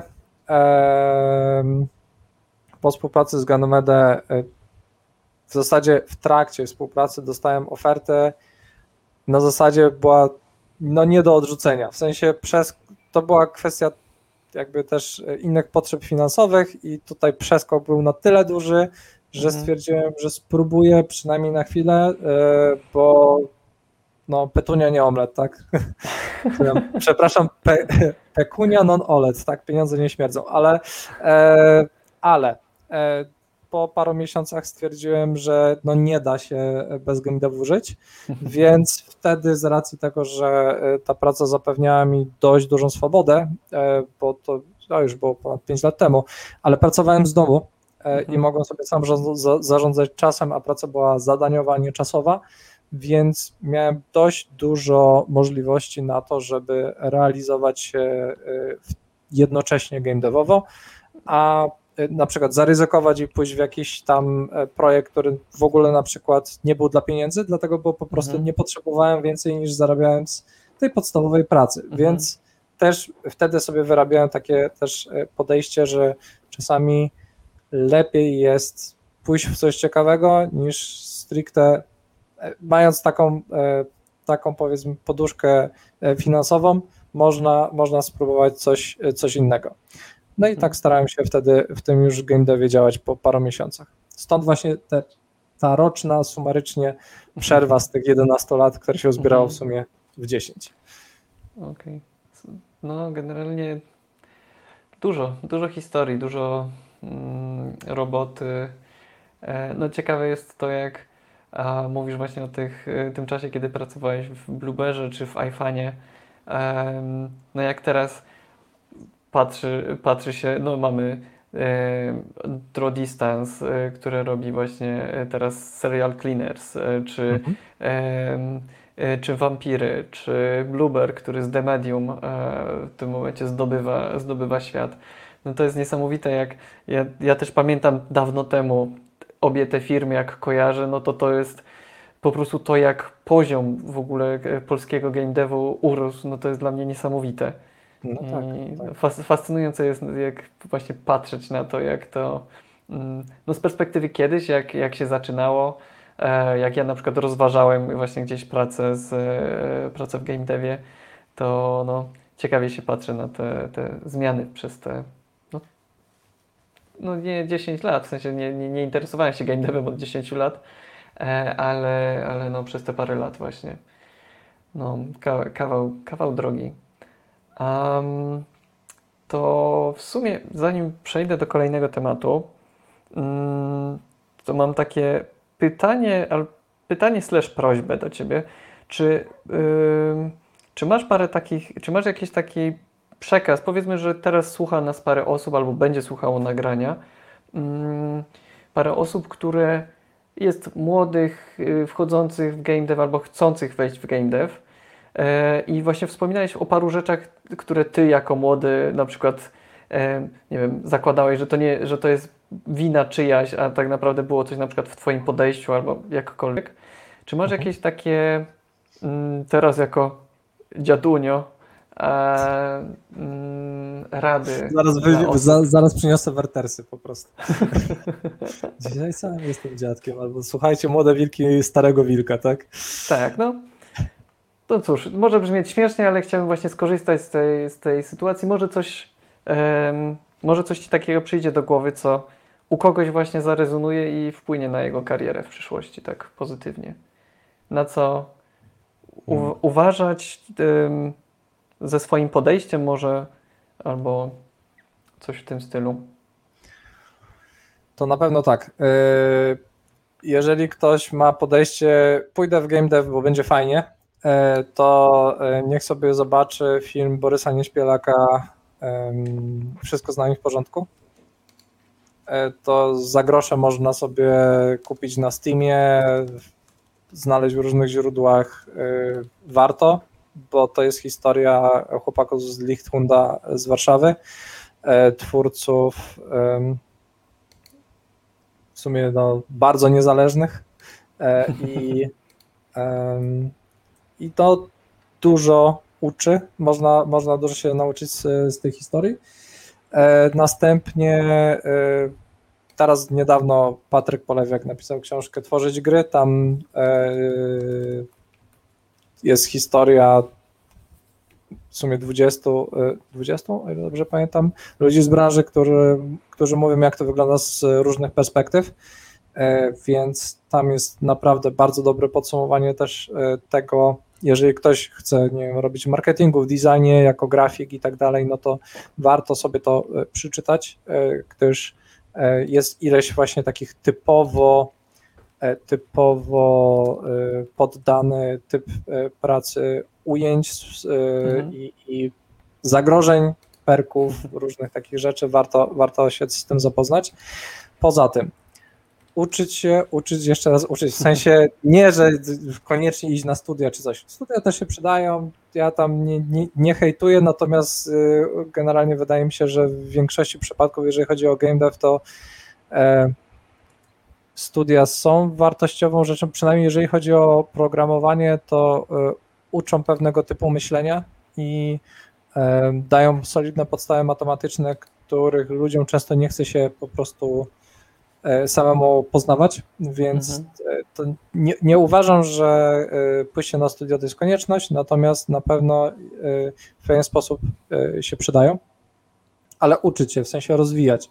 E, po współpracy z Ganymede e, w zasadzie w trakcie współpracy dostałem ofertę na zasadzie była no nie do odrzucenia, w sensie przez, to była kwestia jakby też innych potrzeb finansowych i tutaj przeskok był na tyle duży, że mhm. stwierdziłem, że spróbuję przynajmniej na chwilę, e, bo no petunia nie omlet, tak? Przepraszam, pe, pekunia non olet, tak? Pieniądze nie śmierdzą, ale e, ale e, po paru miesiącach stwierdziłem, że no nie da się bez game devu żyć, więc wtedy z racji tego, że e, ta praca zapewniała mi dość dużą swobodę, e, bo to, to już było ponad 5 lat temu, ale pracowałem z domu e, mhm. i mogłem sobie sam zarządzać czasem, a praca była zadaniowa, nie czasowa, więc miałem dość dużo możliwości na to, żeby realizować się jednocześnie game devowo, a na przykład zaryzykować i pójść w jakiś tam e, projekt, który w ogóle na przykład nie był dla pieniędzy, dlatego bo po prostu mhm. nie potrzebowałem więcej niż zarabiałem z tej podstawowej pracy, mhm. więc też wtedy sobie wyrabiałem takie też e, podejście, że czasami lepiej jest pójść w coś ciekawego niż stricte e, mając taką, taką powiedzmy poduszkę finansową, można, można spróbować coś, coś innego. No i tak starałem się wtedy w tym już game devie działać po paru miesiącach. Stąd właśnie te, ta roczna sumarycznie przerwa z tych 11 lat, które się uzbierało w sumie w 10. Okej. Okay. No generalnie dużo, dużo historii, dużo mm, roboty. E, no ciekawe jest to, jak a, mówisz właśnie o tych, e, tym czasie, kiedy pracowałeś w Blueberze czy w iFanie. E, no jak teraz patrzy, patrzy się, no mamy e, Draw Distance, e, które robi właśnie e, teraz Serial Cleaners, czy, mhm. e, czy Vampiry, czy Blueber, który z The Medium e, w tym momencie zdobywa, zdobywa świat. No to jest niesamowite, jak ja, ja też pamiętam dawno temu obie te firmy, jak kojarzę, no to to jest po prostu to, jak poziom w ogóle polskiego game devu urósł, no to jest dla mnie niesamowite. No tak, tak. Fascynujące jest, jak właśnie patrzeć na to, jak to mm, no z perspektywy kiedyś, jak, jak się zaczynało, e, jak ja na przykład rozważałem właśnie gdzieś pracę, z, e, pracę w game devie, to no, ciekawie się patrzę na te, te zmiany przez te no, no nie 10 lat, w sensie nie, nie, nie interesowałem się game devem od 10 lat, e, ale, ale no przez te parę lat właśnie no, kawał, kawał drogi. To w sumie, zanim przejdę do kolejnego tematu, um, to mam takie pytanie, pytanie slash prośbę do Ciebie. Czy, czy masz parę takich, czy masz jakiś taki przekaz? Powiedzmy, że teraz słucha nas parę osób albo będzie słuchało nagrania. parę osób, które jest młodych, y, wchodzących w game dev albo chcących wejść w game dev I właśnie wspominałeś o paru rzeczach, które ty jako młody na przykład, e, nie wiem, zakładałeś, że to, nie, że to jest wina czyjaś, a tak naprawdę było coś na przykład w twoim podejściu albo jakkolwiek. Czy masz mhm. jakieś takie mm, teraz jako dziadunio, mm, rady. Zaraz, wy, za, zaraz przyniosę wertersy po prostu. Dzisiaj sam jestem dziadkiem, albo słuchajcie, młode wilki starego wilka, tak? Tak, no. To cóż, może brzmieć śmiesznie, ale chciałbym właśnie skorzystać z tej, z tej sytuacji. Może coś, em, może coś Ci takiego przyjdzie do głowy, co u kogoś właśnie zarezonuje i wpłynie na jego karierę w przyszłości tak pozytywnie. Na co u, Mhm. uważać em, ze swoim podejściem może, albo coś w tym stylu. To na pewno tak. Yy, Jeżeli ktoś ma podejście, pójdę w game dev, bo będzie fajnie, to yy, niech sobie zobaczy film Borysa Nieśpielaka Wszystko z nami w porządku. Yy, To za grosze można sobie kupić na Steamie, znaleźć w różnych źródłach. Warto, bo to jest historia chłopaków z Lichthunda z Warszawy, twórców w sumie no, bardzo niezależnych e, i, i to dużo uczy, można, można dużo się nauczyć z, z tej historii. E, Następnie e, teraz niedawno Patryk Polewiak napisał książkę Tworzyć gry, tam e, jest historia w sumie 20, e, 20, o ile dobrze pamiętam, ludzi z branży, którzy, którzy mówią, jak to wygląda z różnych perspektyw, więc tam jest naprawdę bardzo dobre podsumowanie też tego, jeżeli ktoś chce nie wiem, robić marketingu w designie, jako grafik i tak dalej, no to warto sobie to e, przeczytać, e, gdyż e, jest ileś właśnie takich typowo typowo poddany typ pracy ujęć Mhm. i, i zagrożeń, perków, różnych takich rzeczy, warto, warto się z tym zapoznać. Poza tym, uczyć się, uczyć, jeszcze raz uczyć, w sensie nie, że koniecznie iść na studia czy coś. Studia też się przydają, ja tam nie, nie, nie hejtuję, natomiast y, generalnie wydaje mi się, że w większości przypadków, jeżeli chodzi o game dev, to e, studia są wartościową rzeczą, przynajmniej jeżeli chodzi o programowanie, to e, uczą pewnego typu myślenia i e, dają solidne podstawy matematyczne, których ludziom często nie chce się po prostu samemu poznawać, więc Mhm. e, to nie, nie uważam, że e, pójście na studia to jest konieczność, natomiast na pewno e, w pewien sposób e, się przydają, ale uczyć się, w sensie rozwijać,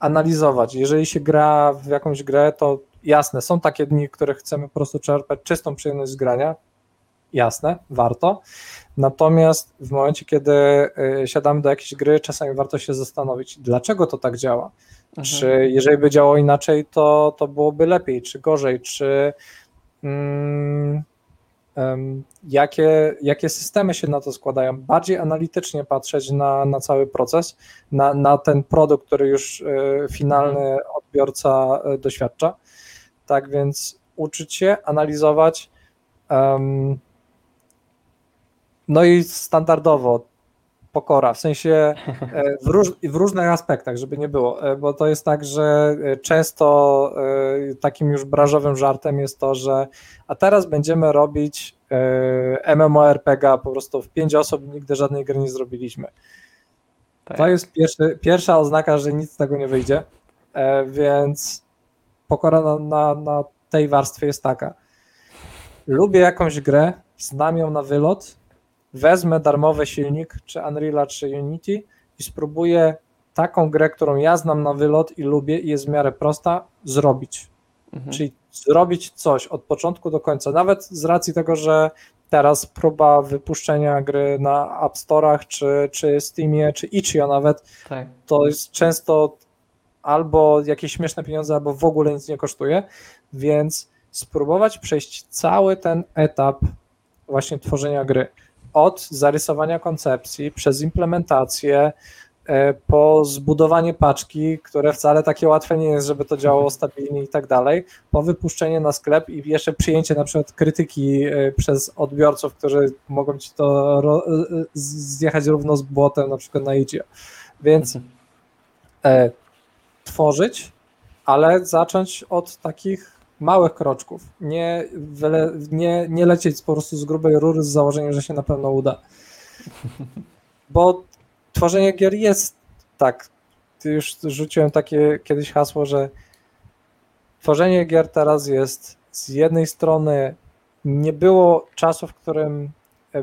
analizować. Jeżeli się gra w jakąś grę, to jasne, są takie dni, w których chcemy po prostu czerpać czystą przyjemność z grania, jasne, warto. Natomiast w momencie, kiedy y, siadamy do jakiejś gry, czasami warto się zastanowić, dlaczego to tak działa. Mhm. Czy jeżeli by działało inaczej, to, to byłoby lepiej, czy gorzej, czy em, jakie, jakie systemy się na to składają. Bardziej analitycznie patrzeć na, na cały proces, na, na ten produkt, który już y, finalny odbiorca y, doświadcza. Tak więc uczyć się, analizować. em, no i standardowo pokora, w sensie e, w, róż, w różnych aspektach, żeby nie było, e, bo to jest tak, że e, często takim już branżowym żartem jest to, że a teraz będziemy robić MMORPG po prostu w pięć osób i nigdy żadnej gry nie zrobiliśmy. Tak. To jest pierwszy, pierwsza oznaka, że nic z tego nie wyjdzie, więc pokora na, na, na tej warstwie jest taka. Lubię jakąś grę, znam ją na wylot, wezmę darmowy silnik, czy Unreal, czy Unity i spróbuję taką grę, którą ja znam na wylot i lubię i jest w miarę prosta, zrobić. Mhm. Czyli zrobić coś od początku do końca. Nawet z racji tego, że teraz próba wypuszczenia gry na App Store'ach, czy, czy Steamie, czy Itch.io nawet, tak. to jest często albo jakieś śmieszne pieniądze, albo w ogóle nic nie kosztuje, więc spróbować przejść cały ten etap właśnie tworzenia gry. Od zarysowania koncepcji, przez implementację, e, po zbudowanie paczki, które wcale takie łatwe nie jest, żeby to działało stabilnie i tak dalej, po wypuszczenie na sklep i jeszcze przyjęcie na przykład krytyki e, przez odbiorców, którzy mogą ci to e, zjechać równo z błotem na przykład na idzie. Więc Mhm. tworzyć, ale zacząć od takich małych kroczków. Nie, wyle, nie, nie lecieć po prostu z grubej rury z założeniem, że się na pewno uda. Bo tworzenie gier jest tak. Już rzuciłem takie kiedyś hasło, że tworzenie gier teraz jest z jednej strony nie było czasu, w którym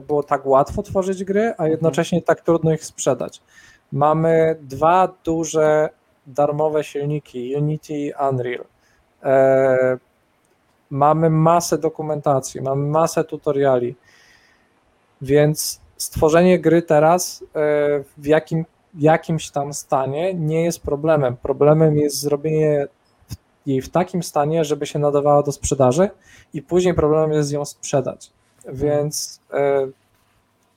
było tak łatwo tworzyć gry, a jednocześnie tak trudno ich sprzedać. Mamy dwa duże darmowe silniki, Unity i Unreal. E, mamy masę dokumentacji, mamy masę tutoriali, więc stworzenie gry teraz e, w jakim, jakimś tam stanie nie jest problemem. Problemem jest zrobienie jej w takim stanie, żeby się nadawała do sprzedaży i później problemem jest ją sprzedać. Więc e,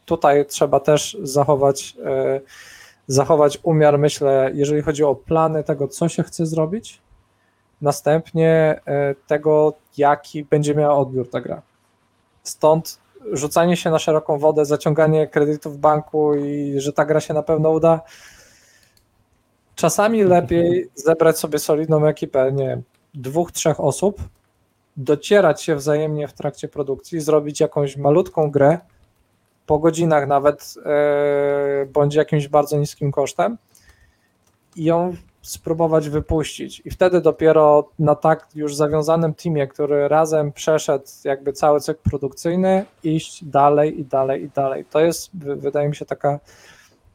tutaj trzeba też zachować, zachować umiar, myślę, jeżeli chodzi o plany tego, co się chce zrobić, następnie e, tego, jaki będzie miała odbiór ta gra. Stąd rzucanie się na szeroką wodę, zaciąganie kredytów w banku i że ta gra się na pewno uda. Czasami lepiej zebrać sobie solidną ekipę, nie wiem, dwóch, trzech osób, docierać się wzajemnie w trakcie produkcji, zrobić jakąś malutką grę, po godzinach nawet, yy, bądź jakimś bardzo niskim kosztem i ją spróbować wypuścić. I wtedy dopiero na tak już zawiązanym teamie, który razem przeszedł jakby cały cykl produkcyjny, iść dalej i dalej i dalej. To jest, wydaje mi się, taka,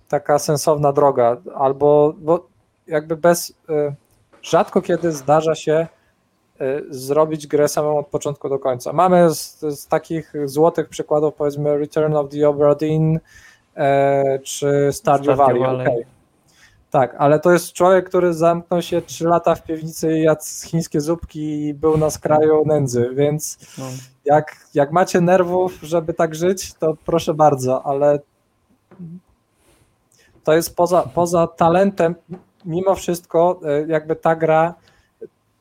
taka sensowna droga. Albo, bo jakby bez, yy, rzadko kiedy zdarza się Y, zrobić grę samą od początku do końca. Mamy z, z takich złotych przykładów, powiedzmy Return of the Obra Dinn e, czy Stardew. Valley. Okay. Tak, ale to jest człowiek, który zamknął się 3 lata w piwnicy i jadł chińskie zupki i był na skraju nędzy, więc no. jak, jak macie nerwów, żeby tak żyć, to proszę bardzo, ale to jest poza, poza talentem, mimo wszystko e, jakby ta gra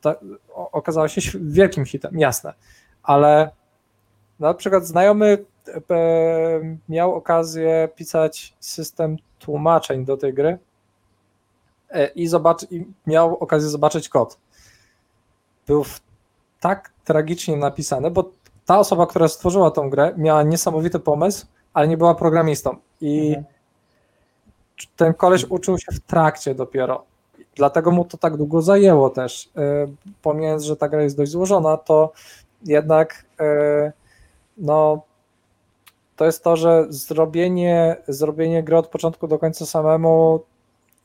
ta, okazała się wielkim hitem, jasne, ale na przykład znajomy e, miał okazję pisać system tłumaczeń do tej gry i, zobacz, i miał okazję zobaczyć kod. Był tak tragicznie napisany, bo ta osoba, która stworzyła tą grę, miała niesamowity pomysł, ale nie była programistą. I mhm. ten koleś uczył się w trakcie dopiero. Dlatego mu to tak długo zajęło też. E, pomijając, że ta gra jest dość złożona, to jednak e, no, to jest to, że zrobienie, zrobienie gry od początku do końca samemu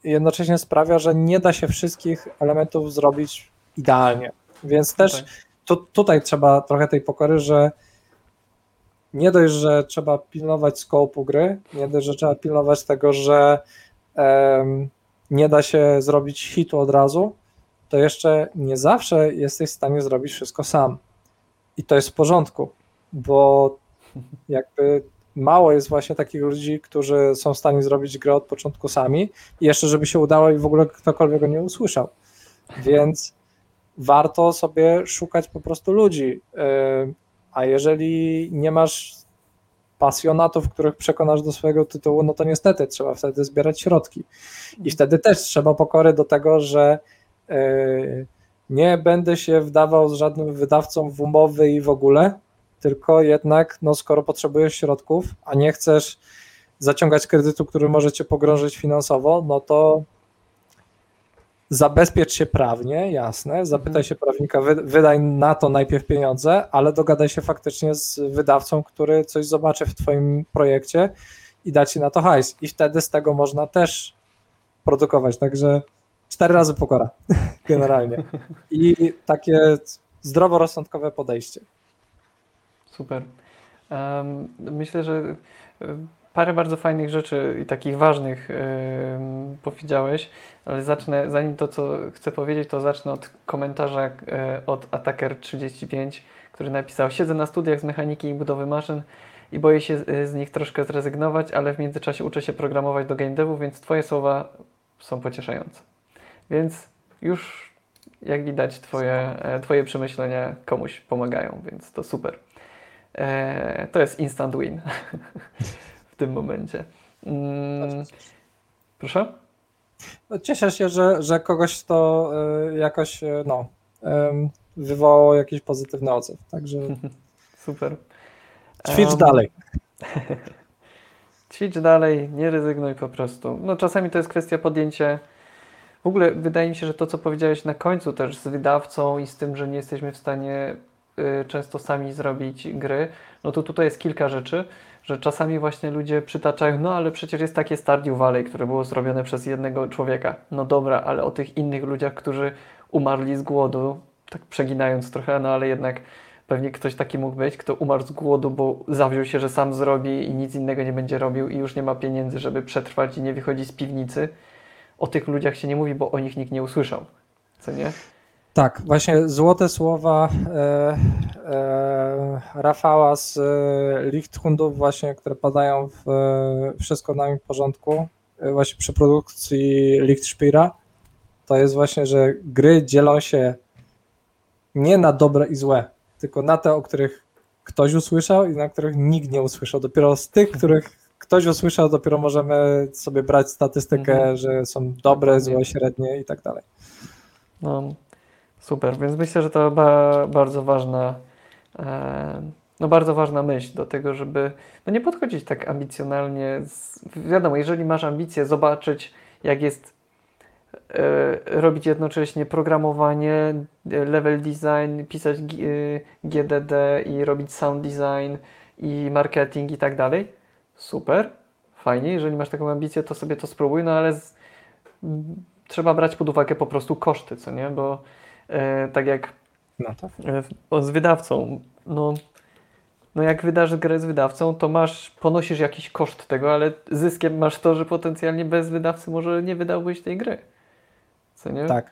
jednocześnie sprawia, że nie da się wszystkich elementów zrobić idealnie. Więc też tu, tutaj trzeba trochę tej pokory, że nie dość, że trzeba pilnować skopu gry, nie dość, że trzeba pilnować tego, że um, nie da się zrobić hitu od razu, to jeszcze nie zawsze jesteś w stanie zrobić wszystko sam. I to jest w porządku, bo jakby mało jest właśnie takich ludzi, którzy są w stanie zrobić grę od początku sami i jeszcze żeby się udało i w ogóle ktokolwiek go nie usłyszał. Więc warto sobie szukać po prostu ludzi. Yy, a jeżeli nie masz pasjonatów, których przekonasz do swojego tytułu, no to niestety trzeba wtedy zbierać środki. I mhm. wtedy też trzeba pokory do tego, że yy, nie będę się wdawał z żadnym wydawcą w umowy i w ogóle, tylko jednak, no skoro potrzebujesz środków, a nie chcesz zaciągać kredytu, który może cię pogrążyć finansowo, no to zabezpiecz się prawnie, jasne, zapytaj mhm. się prawnika, wydaj na to najpierw pieniądze, ale dogadaj się faktycznie z wydawcą, który coś zobaczy w twoim projekcie i da ci na to hajs i wtedy z tego można też produkować, także cztery razy pokora generalnie i takie zdroworozsądkowe podejście. Super. Myślę, że parę bardzo fajnych rzeczy i takich ważnych yy, powiedziałeś, ale zacznę, zanim to, co chcę powiedzieć, to zacznę od komentarza yy, od Attacker35, który napisał: Siedzę na studiach z mechaniki i budowy maszyn i boję się z nich troszkę zrezygnować, ale w międzyczasie uczę się programować do game devu, więc Twoje słowa są pocieszające. Więc już jak widać, Twoje, twoje przemyślenia komuś pomagają, więc to super. E, to jest instant win. w tym momencie. Mm, proszę? No, cieszę się, że, że kogoś to y, jakoś y, no, wywołało jakiś pozytywny odzew. Także super. Ćwicz um, dalej. ćwicz dalej, nie rezygnuj po prostu. No czasami to jest kwestia podjęcia. W ogóle wydaje mi się, że to, co powiedziałeś na końcu też z wydawcą i z tym, że nie jesteśmy w stanie często sami zrobić gry, no to tutaj jest kilka rzeczy, że czasami właśnie ludzie przytaczają, no ale przecież jest takie Stardew Valley, które było zrobione przez jednego człowieka. No dobra, ale o tych innych ludziach, którzy umarli z głodu, tak przeginając trochę, no ale jednak pewnie ktoś taki mógł być, kto umarł z głodu, bo zawziął się, że sam zrobi i nic innego nie będzie robił i już nie ma pieniędzy, żeby przetrwać i nie wychodzi z piwnicy. O tych ludziach się nie mówi, bo o nich nikt nie usłyszał. Co nie? Tak, właśnie złote słowa e, e, Rafała z e, Lichthundów właśnie, które padają w e, Wszystko na im porządku, e, właśnie przy produkcji Lichtspira, to jest właśnie, że gry dzielą się nie na dobre i złe, tylko na te, o których ktoś usłyszał i na których nikt nie usłyszał. Dopiero z tych, których ktoś usłyszał, dopiero możemy sobie brać statystykę, Mhm. że są dobre, złe, średnie i tak dalej. No, super, więc myślę, że to ba bardzo ważna, e, no bardzo ważna myśl do tego, żeby no nie podchodzić tak ambicjonalnie. Z, wiadomo, jeżeli masz ambicje zobaczyć, jak jest e, robić jednocześnie programowanie, e, level design, pisać G, e, GDD i robić sound design i marketing i tak dalej, super, fajnie, jeżeli masz taką ambicję, to sobie to spróbuj, no ale z, trzeba brać pod uwagę po prostu koszty, co nie? Bo tak jak No tak. e, z wydawcą, no, no jak wydasz grę z wydawcą, to masz, ponosisz jakiś koszt tego, ale zyskiem masz to, że potencjalnie bez wydawcy może nie wydałbyś tej gry. Co nie? Tak.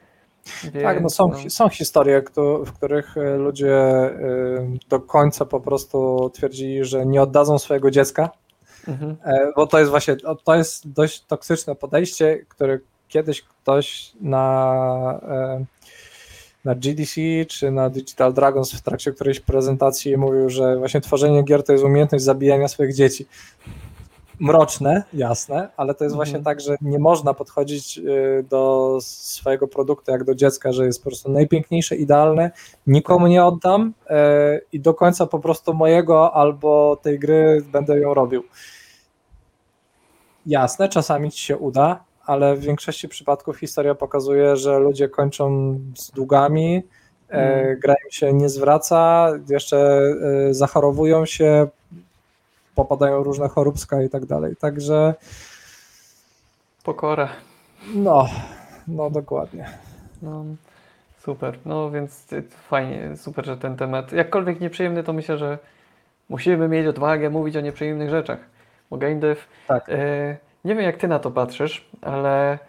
Więc, Tak, no są, no, są historie, w których e, ludzie e, do końca po prostu twierdzili, że nie oddadzą swojego dziecka, mhm, e, bo to jest właśnie, to jest dość toksyczne podejście, które kiedyś ktoś na, e, na GDC czy na Digital Dragons w trakcie którejś prezentacji mówił, że właśnie tworzenie gier to jest umiejętność zabijania swoich dzieci. Mroczne, jasne, ale to jest właśnie Mhm. tak, że nie można podchodzić y, do swojego produktu jak do dziecka, że jest po prostu najpiękniejsze, idealne, nikomu nie oddam y, i do końca po prostu mojego albo tej gry będę ją robił. Jasne, czasami ci się uda, ale w większości przypadków historia pokazuje, że ludzie kończą z długami, e, Mm. gra im się nie zwraca, jeszcze e, zachorowują się, popadają różne choróbska i tak dalej. Także pokora. no, no dokładnie. No, super. No więc y, fajnie, super, że ten temat, jakkolwiek nieprzyjemny, to myślę, że musimy mieć odwagę mówić o nieprzyjemnych rzeczach. Bo game dev, Tak. e, nie wiem jak ty na to patrzysz, ale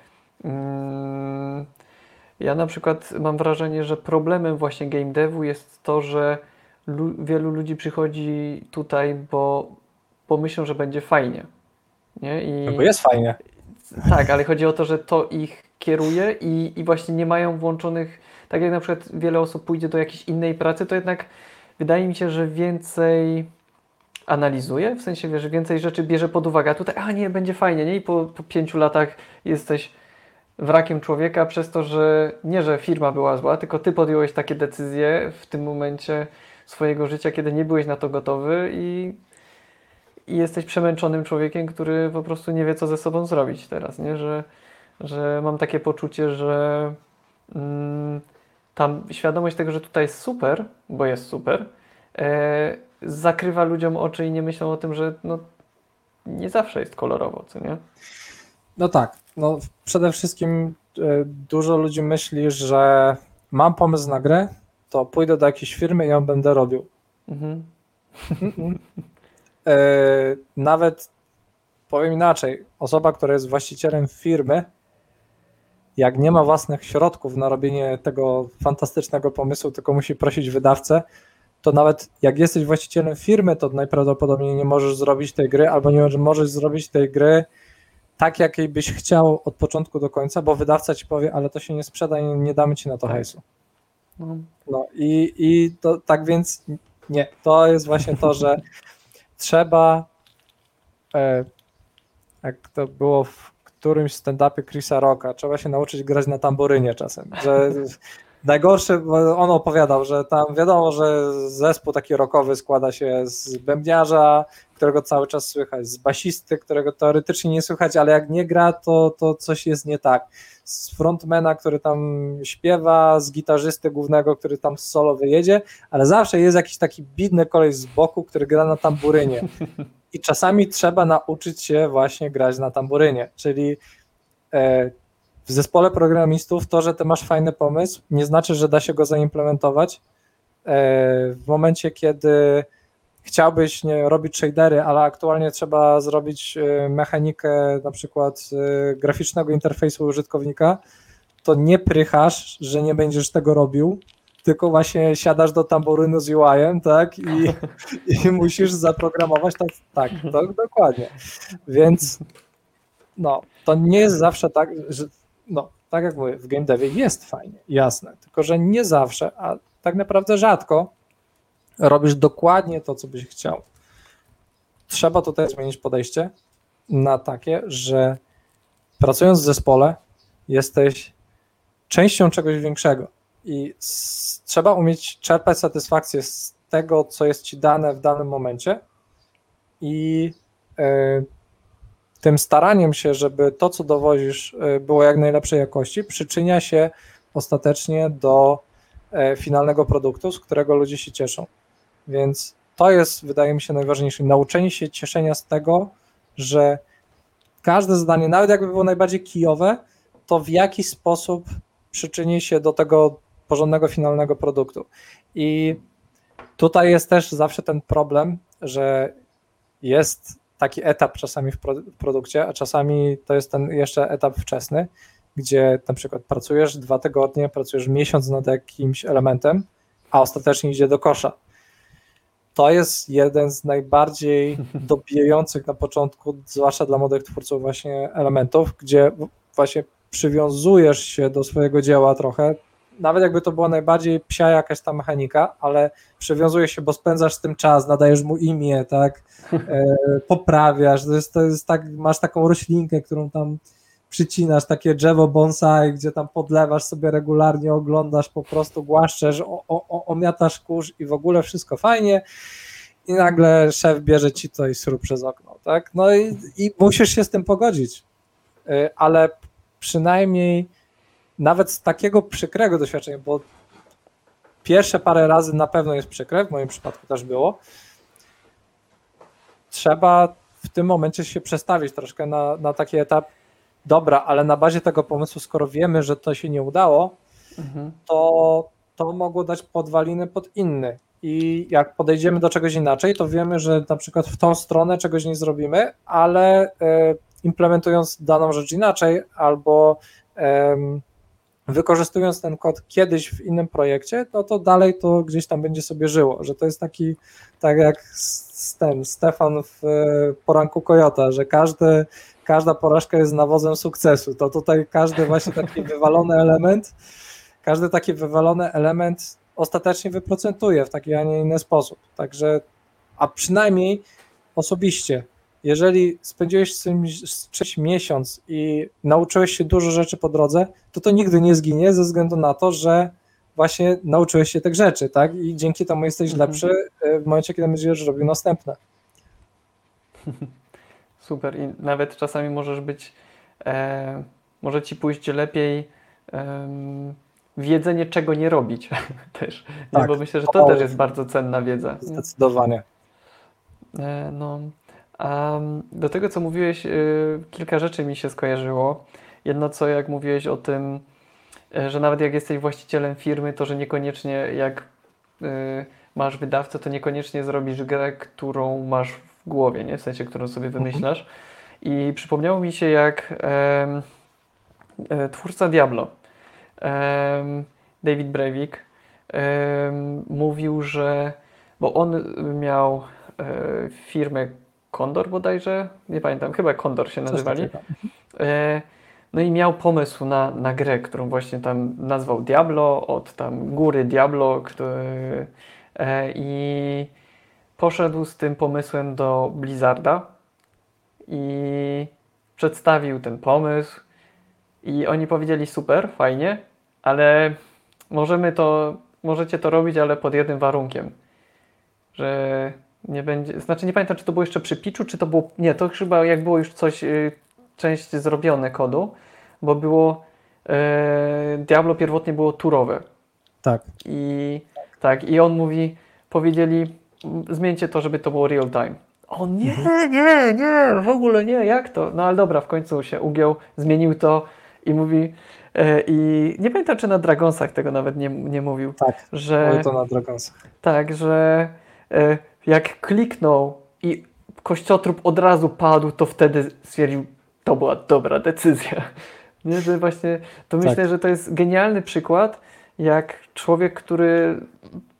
mm, ja na przykład mam wrażenie, że problemem właśnie game devu jest to, że lu wielu ludzi przychodzi tutaj, bo, bo myślą, że będzie fajnie. Nie? I... No bo jest fajnie. Tak, ale chodzi o to, że to ich kieruje i, i właśnie nie mają włączonych, tak jak na przykład wiele osób pójdzie do jakiejś innej pracy, to jednak wydaje mi się, że więcej analizuje, w sensie, wiesz, więcej rzeczy bierze pod uwagę, a tutaj, a nie, będzie fajnie, nie? I po, po pięciu latach jesteś wrakiem człowieka przez to, że nie, że firma była zła, tylko ty podjąłeś takie decyzje w tym momencie swojego życia, kiedy nie byłeś na to gotowy i i jesteś przemęczonym człowiekiem, który po prostu nie wie, co ze sobą zrobić teraz, nie? Że, że mam takie poczucie, że mm, tam świadomość tego, że tutaj jest super, bo jest super, e, zakrywa ludziom oczy i nie myślą o tym, że no, nie zawsze jest kolorowo, co nie? No tak, no przede wszystkim e, dużo ludzi myśli, że mam pomysł na grę, to pójdę do jakiejś firmy i ją będę robił. Mhm. E, Nawet powiem inaczej, osoba, która jest właścicielem firmy, jak nie ma własnych środków na robienie tego fantastycznego pomysłu, tylko musi prosić wydawcę, to nawet jak jesteś właścicielem firmy, to najprawdopodobniej nie możesz zrobić tej gry, albo nie możesz zrobić tej gry tak, jakiej byś chciał od początku do końca, bo wydawca ci powie, ale to się nie sprzeda i nie damy ci na to hajsu. No, No i, i to tak więc nie, to jest właśnie to, że trzeba, e, jak to było w którymś stand-upie Chrisa Rocka, trzeba się nauczyć grać na tamburynie czasem, że najgorsze, bo on opowiadał, że tam wiadomo, że zespół taki rockowy składa się z bębniarza, którego cały czas słychać, z basisty, którego teoretycznie nie słychać, ale jak nie gra, to, to coś jest nie tak. Z frontmana, który tam śpiewa, z gitarzysty głównego, który tam solo wyjedzie, ale zawsze jest jakiś taki bidny koleś z boku, który gra na tamburynie. I czasami trzeba nauczyć się właśnie grać na tamburynie, czyli e, w zespole programistów to, że ty masz fajny pomysł, nie znaczy, że da się go zaimplementować. E, w momencie, kiedy chciałbyś nie, robić shadery, ale aktualnie trzeba zrobić e, mechanikę na przykład e, graficznego interfejsu użytkownika, to nie prychasz, że nie będziesz tego robił, tylko właśnie siadasz do tamburynu z UI-em, tak, i, i musisz zaprogramować to, tak, to dokładnie. Więc no, to nie jest zawsze tak, że no, tak jak mówię, w game devie jest fajnie, jasne, tylko że nie zawsze, a tak naprawdę rzadko robisz dokładnie to, co byś chciał. Trzeba tutaj zmienić podejście na takie, że pracując w zespole jesteś częścią czegoś większego i trzeba umieć czerpać satysfakcję z tego, co jest ci dane w danym momencie i y, tym staraniem się, żeby to, co dowozisz, y, było jak najlepszej jakości, przyczynia się ostatecznie do y, finalnego produktu, z którego ludzie się cieszą. Więc to jest, wydaje mi się, najważniejsze. Nauczenie się cieszenia z tego, że każde zdanie, nawet jakby było najbardziej kijowe, to w jaki sposób przyczyni się do tego porządnego finalnego produktu. I tutaj jest też zawsze ten problem, że jest taki etap czasami w produkcie, a czasami to jest ten jeszcze etap wczesny, gdzie na przykład pracujesz dwa tygodnie, pracujesz miesiąc nad jakimś elementem, a ostatecznie idzie do kosza. To jest jeden z najbardziej dobijających na początku, zwłaszcza dla młodych twórców właśnie elementów, gdzie właśnie przywiązujesz się do swojego dzieła trochę, nawet jakby to była najbardziej psia jakaś ta mechanika, ale przywiązujesz się, bo spędzasz z tym czas, nadajesz mu imię, tak, e, poprawiasz, to jest, to jest tak, masz taką roślinkę, którą tam przycinasz, takie drzewo bonsai, gdzie tam podlewasz sobie regularnie, oglądasz, po prostu głaszczesz, o, o, omiatasz kurz i w ogóle wszystko fajnie. I nagle szef bierze ci to i sru przez okno, tak, no i, i musisz się z tym pogodzić, e, ale przynajmniej nawet z takiego przykrego doświadczenia, bo pierwsze parę razy na pewno jest przykre, w moim przypadku też było, trzeba w tym momencie się przestawić troszkę na, na taki etap, dobra, ale na bazie tego pomysłu, skoro wiemy, że to się nie udało, mhm. to to mogło dać podwaliny pod inny. I jak podejdziemy do czegoś inaczej, to wiemy, że na przykład w tą stronę czegoś nie zrobimy, ale e, implementując daną rzecz inaczej, albo wykorzystując ten kod kiedyś w innym projekcie, no to dalej to gdzieś tam będzie sobie żyło, że to jest taki, tak jak ten Stefan w e, poranku Kojota, że każdy, każda porażka jest nawozem sukcesu, to tutaj każdy właśnie taki wywalony element, każdy taki wywalony element ostatecznie wyprocentuje w taki, a nie inny sposób, także, a przynajmniej osobiście jeżeli spędziłeś z czymś miesiąc i nauczyłeś się dużo rzeczy po drodze, to to nigdy nie zginie ze względu na to, że właśnie nauczyłeś się tych rzeczy, tak? I dzięki temu jesteś mhm. lepszy e, w momencie, kiedy będziesz robił następne. Super i nawet czasami możesz być, e, może ci pójść lepiej e, wiedzenie, czego nie robić też, tak. bo myślę, że to o, też jest bardzo cenna wiedza. Zdecydowanie. E, no, do tego, co mówiłeś, y, kilka rzeczy mi się skojarzyło. Jedno, co jak mówiłeś o tym, y, że nawet jak jesteś właścicielem firmy, to że niekoniecznie jak y, masz wydawcę, to niekoniecznie zrobisz grę, którą masz w głowie, nie? w sensie, którą sobie mhm. wymyślasz. I przypomniało mi się, jak e, twórca Diablo, David Breivik, mówił, że bo on miał e, firmę Kondor bodajże, nie pamiętam, chyba Kondor się nazywali. E, no i miał pomysł na, na grę, którą właśnie tam nazwał Diablo, od tam góry Diablo, który, e, i poszedł z tym pomysłem do Blizzarda i przedstawił ten pomysł i oni powiedzieli super, fajnie, ale możemy to, możecie to robić, ale pod jednym warunkiem, że Nie będzie, znaczy nie pamiętam, czy to było jeszcze przy pitchu, czy to było, nie, to chyba jak było już coś, y, część zrobione kodu, bo było, e, Diablo pierwotnie było turowe Tak. i tak, i on mówi, powiedzieli, "M, zmieńcie to, żeby to było real time. On nie, nie, nie, w ogóle nie, jak to? No ale dobra, w końcu się ugiął, zmienił to i mówi, e, i nie pamiętam, czy na Dragonsach tego nawet nie, nie mówił, Tak, że... to na Dragonsach. Tak, że jak kliknął i kościotrup od razu padł, to wtedy stwierdził, to była dobra decyzja. Nie, że właśnie, to Tak. myślę, że to jest genialny przykład, jak człowiek, który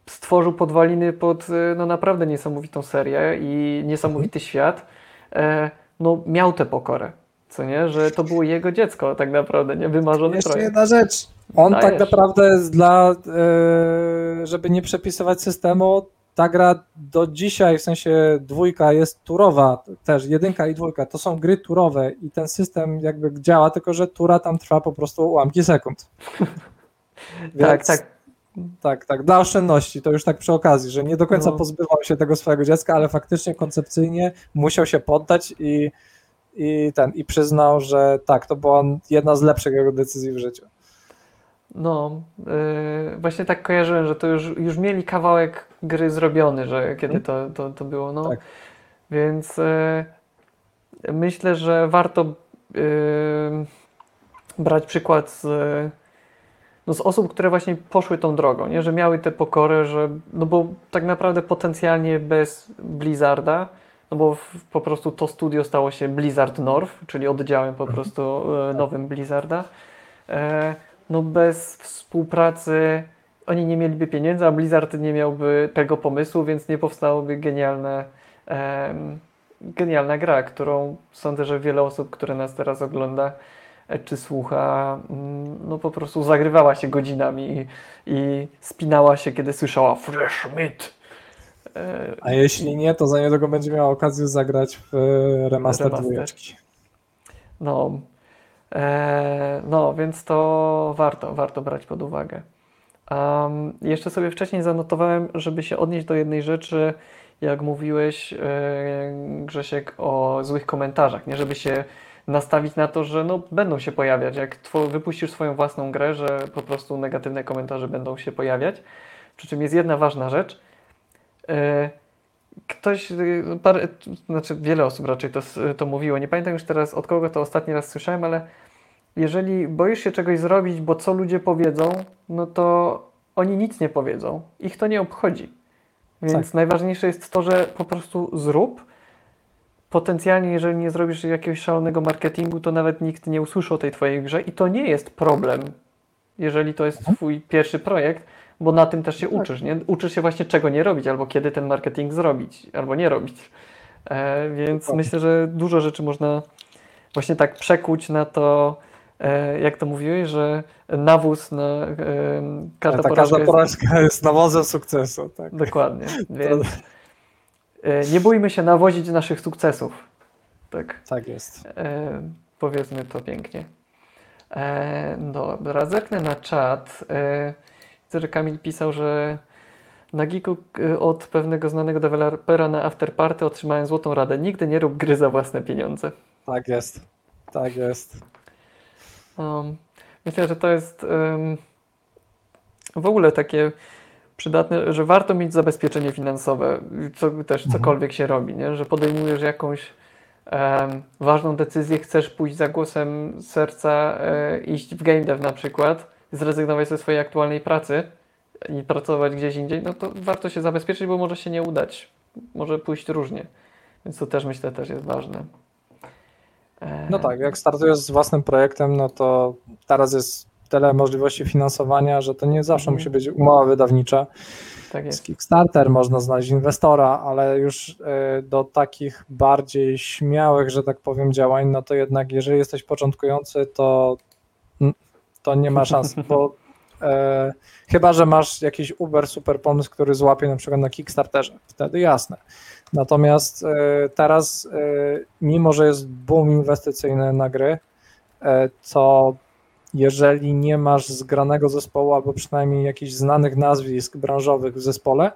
stworzył podwaliny pod e, no naprawdę niesamowitą serię i niesamowity Mhm. świat, e, no miał tę pokorę. Co nie? Że to było jego dziecko tak naprawdę, nie? Wymarzony Jeszcze projekt. jedna rzecz. On Dajesz. tak naprawdę jest dla, e, żeby nie przepisywać systemu, ta gra do dzisiaj, w sensie dwójka jest turowa, też jedynka i dwójka, to są gry turowe i ten system jakby działa, tylko że tura tam trwa po prostu ułamki sekund. Tak, Więc- tak. Tak, tak, dla oszczędności, to już tak przy okazji, że nie do końca No. pozbywał się tego swojego dziecka, ale faktycznie koncepcyjnie musiał się poddać i, i ten, i przyznał, że tak, to była jedna z lepszych jego decyzji w życiu. No, yy, właśnie tak kojarzyłem, że to już, już mieli kawałek gry zrobiony, że kiedy to, to, to było, no. Tak. Więc yy, myślę, że warto yy, brać przykład z, no, z osób, które właśnie poszły tą drogą, nie? że miały tę pokorę, że, no bo tak naprawdę potencjalnie bez Blizzarda, no bo w, po prostu to studio stało się Blizzard North, czyli oddziałem po prostu e, nowym Blizzarda. E, no bez współpracy oni nie mieliby pieniędzy, a Blizzard nie miałby tego pomysłu, więc nie powstałoby genialne, em, genialna gra, którą sądzę, że wiele osób, które nas teraz ogląda e, czy słucha, mm, no po prostu zagrywała się godzinami i, i spinała się, kiedy słyszała Fresh Meat. E, A jeśli nie, to za niedługo będzie miała okazję zagrać w e, remaster Remaster. dwójeczki. No, no, więc to warto, warto brać pod uwagę. Um, jeszcze sobie wcześniej zanotowałem, żeby się odnieść do jednej rzeczy, jak mówiłeś, e, Grzesiek, o złych komentarzach, nie? Żeby się nastawić na to, że no, będą się pojawiać. Jak wypuścisz swoją własną grę, że po prostu negatywne komentarze będą się pojawiać. Przy czym jest jedna ważna rzecz. E, Ktoś, y, parę, znaczy wiele osób raczej to, to mówiło. Nie pamiętam już teraz od kogo to ostatni raz słyszałem, ale jeżeli boisz się czegoś zrobić, bo co ludzie powiedzą, no to oni nic nie powiedzą. Ich to nie obchodzi. Więc Tak. najważniejsze jest to, że po prostu zrób. Potencjalnie, jeżeli nie zrobisz jakiegoś szalonego marketingu, to nawet nikt nie usłyszy o tej twojej grze i to nie jest problem, jeżeli to jest twój pierwszy projekt, bo na tym też się uczysz, nie? Uczysz się właśnie czego nie robić, albo kiedy ten marketing zrobić, albo nie robić. E, więc Dokładnie. myślę, że dużo rzeczy można właśnie tak przekuć na to, e, jak to mówiłeś, że nawóz na e, każda Ta porażka każda jest... porażka jest nawozem sukcesu. Tak. Dokładnie, więc e, nie bójmy się nawozić naszych sukcesów. Tak. tak jest. E, powiedzmy to pięknie. E, dobra, zerknę na czat. Że Kamil pisał, że na Geeku e, od pewnego znanego dewelopera na Afterparty otrzymałem złotą radę. Nigdy nie rób gry za własne pieniądze. Tak jest. Tak jest. Um, myślę, że to jest um, w ogóle takie przydatne, że warto mieć zabezpieczenie finansowe, co też Mhm. cokolwiek się robi, nie? że podejmujesz jakąś em, ważną decyzję, chcesz pójść za głosem serca, e, iść w game dev na przykład, zrezygnować ze swojej aktualnej pracy i pracować gdzieś indziej, no to warto się zabezpieczyć, bo może się nie udać, może pójść różnie, więc to też myślę też jest ważne. E, No tak, jak startujesz z własnym projektem, no to teraz jest tyle możliwości finansowania, że to nie zawsze Mhm. musi być umowa wydawnicza. tak Z jest. Kickstarter można znaleźć inwestora, ale już y, do takich bardziej śmiałych, że tak powiem, działań, no to jednak jeżeli jesteś początkujący, to, to nie ma szans, bo e, chyba, że masz jakiś uber super pomysł, który złapie na przykład na Kickstarterze, wtedy jasne. Natomiast e, teraz, e, mimo że jest boom inwestycyjny na gry, e, to jeżeli nie masz zgranego zespołu albo przynajmniej jakichś znanych nazwisk branżowych w zespole,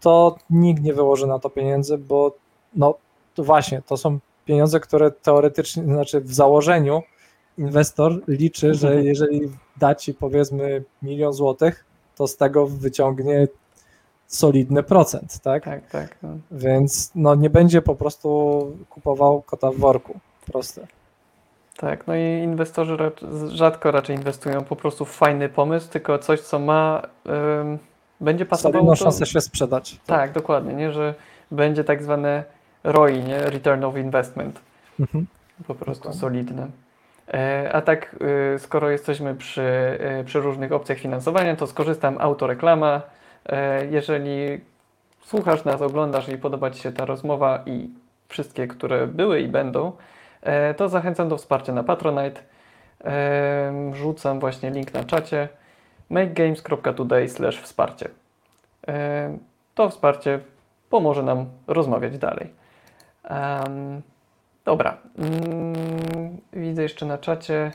to nikt nie wyłoży na to pieniędzy, bo no to właśnie, to są pieniądze, które teoretycznie, znaczy w założeniu inwestor liczy, że Mhm. jeżeli da ci powiedzmy milion złotych, to z tego wyciągnie solidny procent, tak? Tak, tak. No. Więc no nie będzie po prostu kupował kota w worku. Proste. Tak, no i inwestorzy rac- rzadko raczej inwestują po prostu w fajny pomysł, tylko coś, co ma, ym, będzie pasowało Solidną szansę się sprzedać. Tak, dokładnie, nie, że będzie tak zwane ROI, nie, Return of Investment, Mhm. po prostu Dokładnie. solidne. E, A tak, y, skoro jesteśmy przy, y, przy różnych opcjach finansowania, to skorzystam autoreklama. E, Jeżeli słuchasz nas, oglądasz i podoba Ci się ta rozmowa i wszystkie, które były i będą, e, to zachęcam do wsparcia na Patronite. E, Rzucam właśnie link na czacie makegames.today wsparcie. E, To wsparcie pomoże nam rozmawiać dalej. Em, dobra. Mm, widzę jeszcze na czacie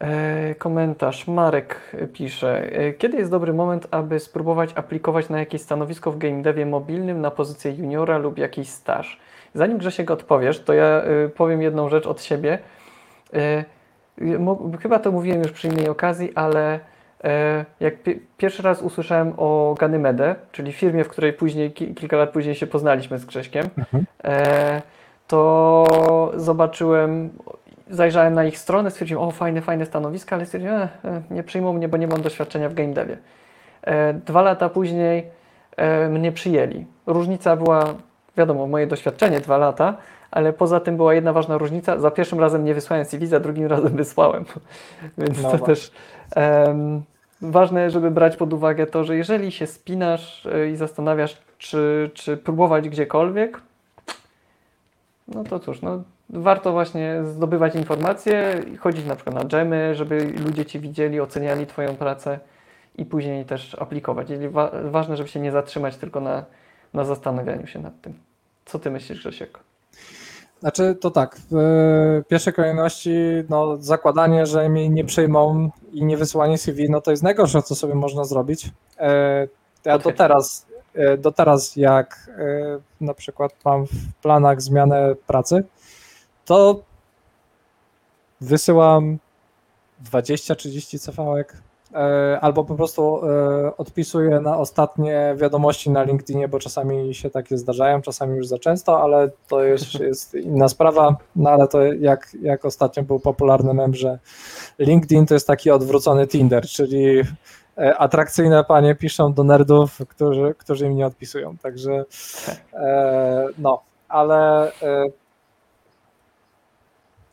e, komentarz. Marek pisze. e, Kiedy jest dobry moment, aby spróbować aplikować na jakieś stanowisko w game devie mobilnym na pozycję juniora lub jakiś staż? Zanim Grzesiek odpowiesz, to ja e, powiem jedną rzecz od siebie. Chyba to mówiłem już przy innej okazji, ale jak pi- pierwszy raz usłyszałem o Ganymede, czyli firmie, w której później, ki- kilka lat później się poznaliśmy z Grześkiem, Mhm. e, to zobaczyłem, zajrzałem na ich stronę, stwierdziłem, o fajne, fajne stanowiska, ale stwierdziłem, e, e, nie przyjmą mnie, bo nie mam doświadczenia w game devie. E, dwa lata później e, mnie przyjęli. Różnica była, wiadomo, moje doświadczenie dwa lata, ale poza tym była jedna ważna różnica. Za pierwszym razem nie wysłałem CV, za drugim razem wysłałem. Więc No to właśnie. też ważne, żeby brać pod uwagę to, że jeżeli się spinasz e, i zastanawiasz, czy, czy próbować gdziekolwiek, no to cóż, no, warto właśnie zdobywać informacje, chodzić na przykład na dżemy, żeby ludzie Ci widzieli, oceniali Twoją pracę i później też aplikować. Czyli wa- ważne, żeby się nie zatrzymać tylko na, na zastanawianiu się nad tym. Co Ty myślisz, Grzesiek? Znaczy to tak, w pierwszej kolejności no, zakładanie, że mnie nie przyjmą i nie wysyłanie CV, no to jest najgorsze, co sobie można zrobić. E, Ja Potwierdzam. teraz, do teraz jak e, na przykład mam w planach zmianę pracy, to wysyłam 20-30 CV-ek e, albo po prostu e, odpisuję na ostatnie wiadomości na LinkedInie, bo czasami się takie zdarzają, czasami już za często, ale to już jest inna sprawa, no ale to jak, jak ostatnio był popularny mem, że LinkedIn to jest taki odwrócony Tinder, czyli e, atrakcyjne panie piszą do nerdów, którzy, którzy im nie odpisują, także e, no, ale e,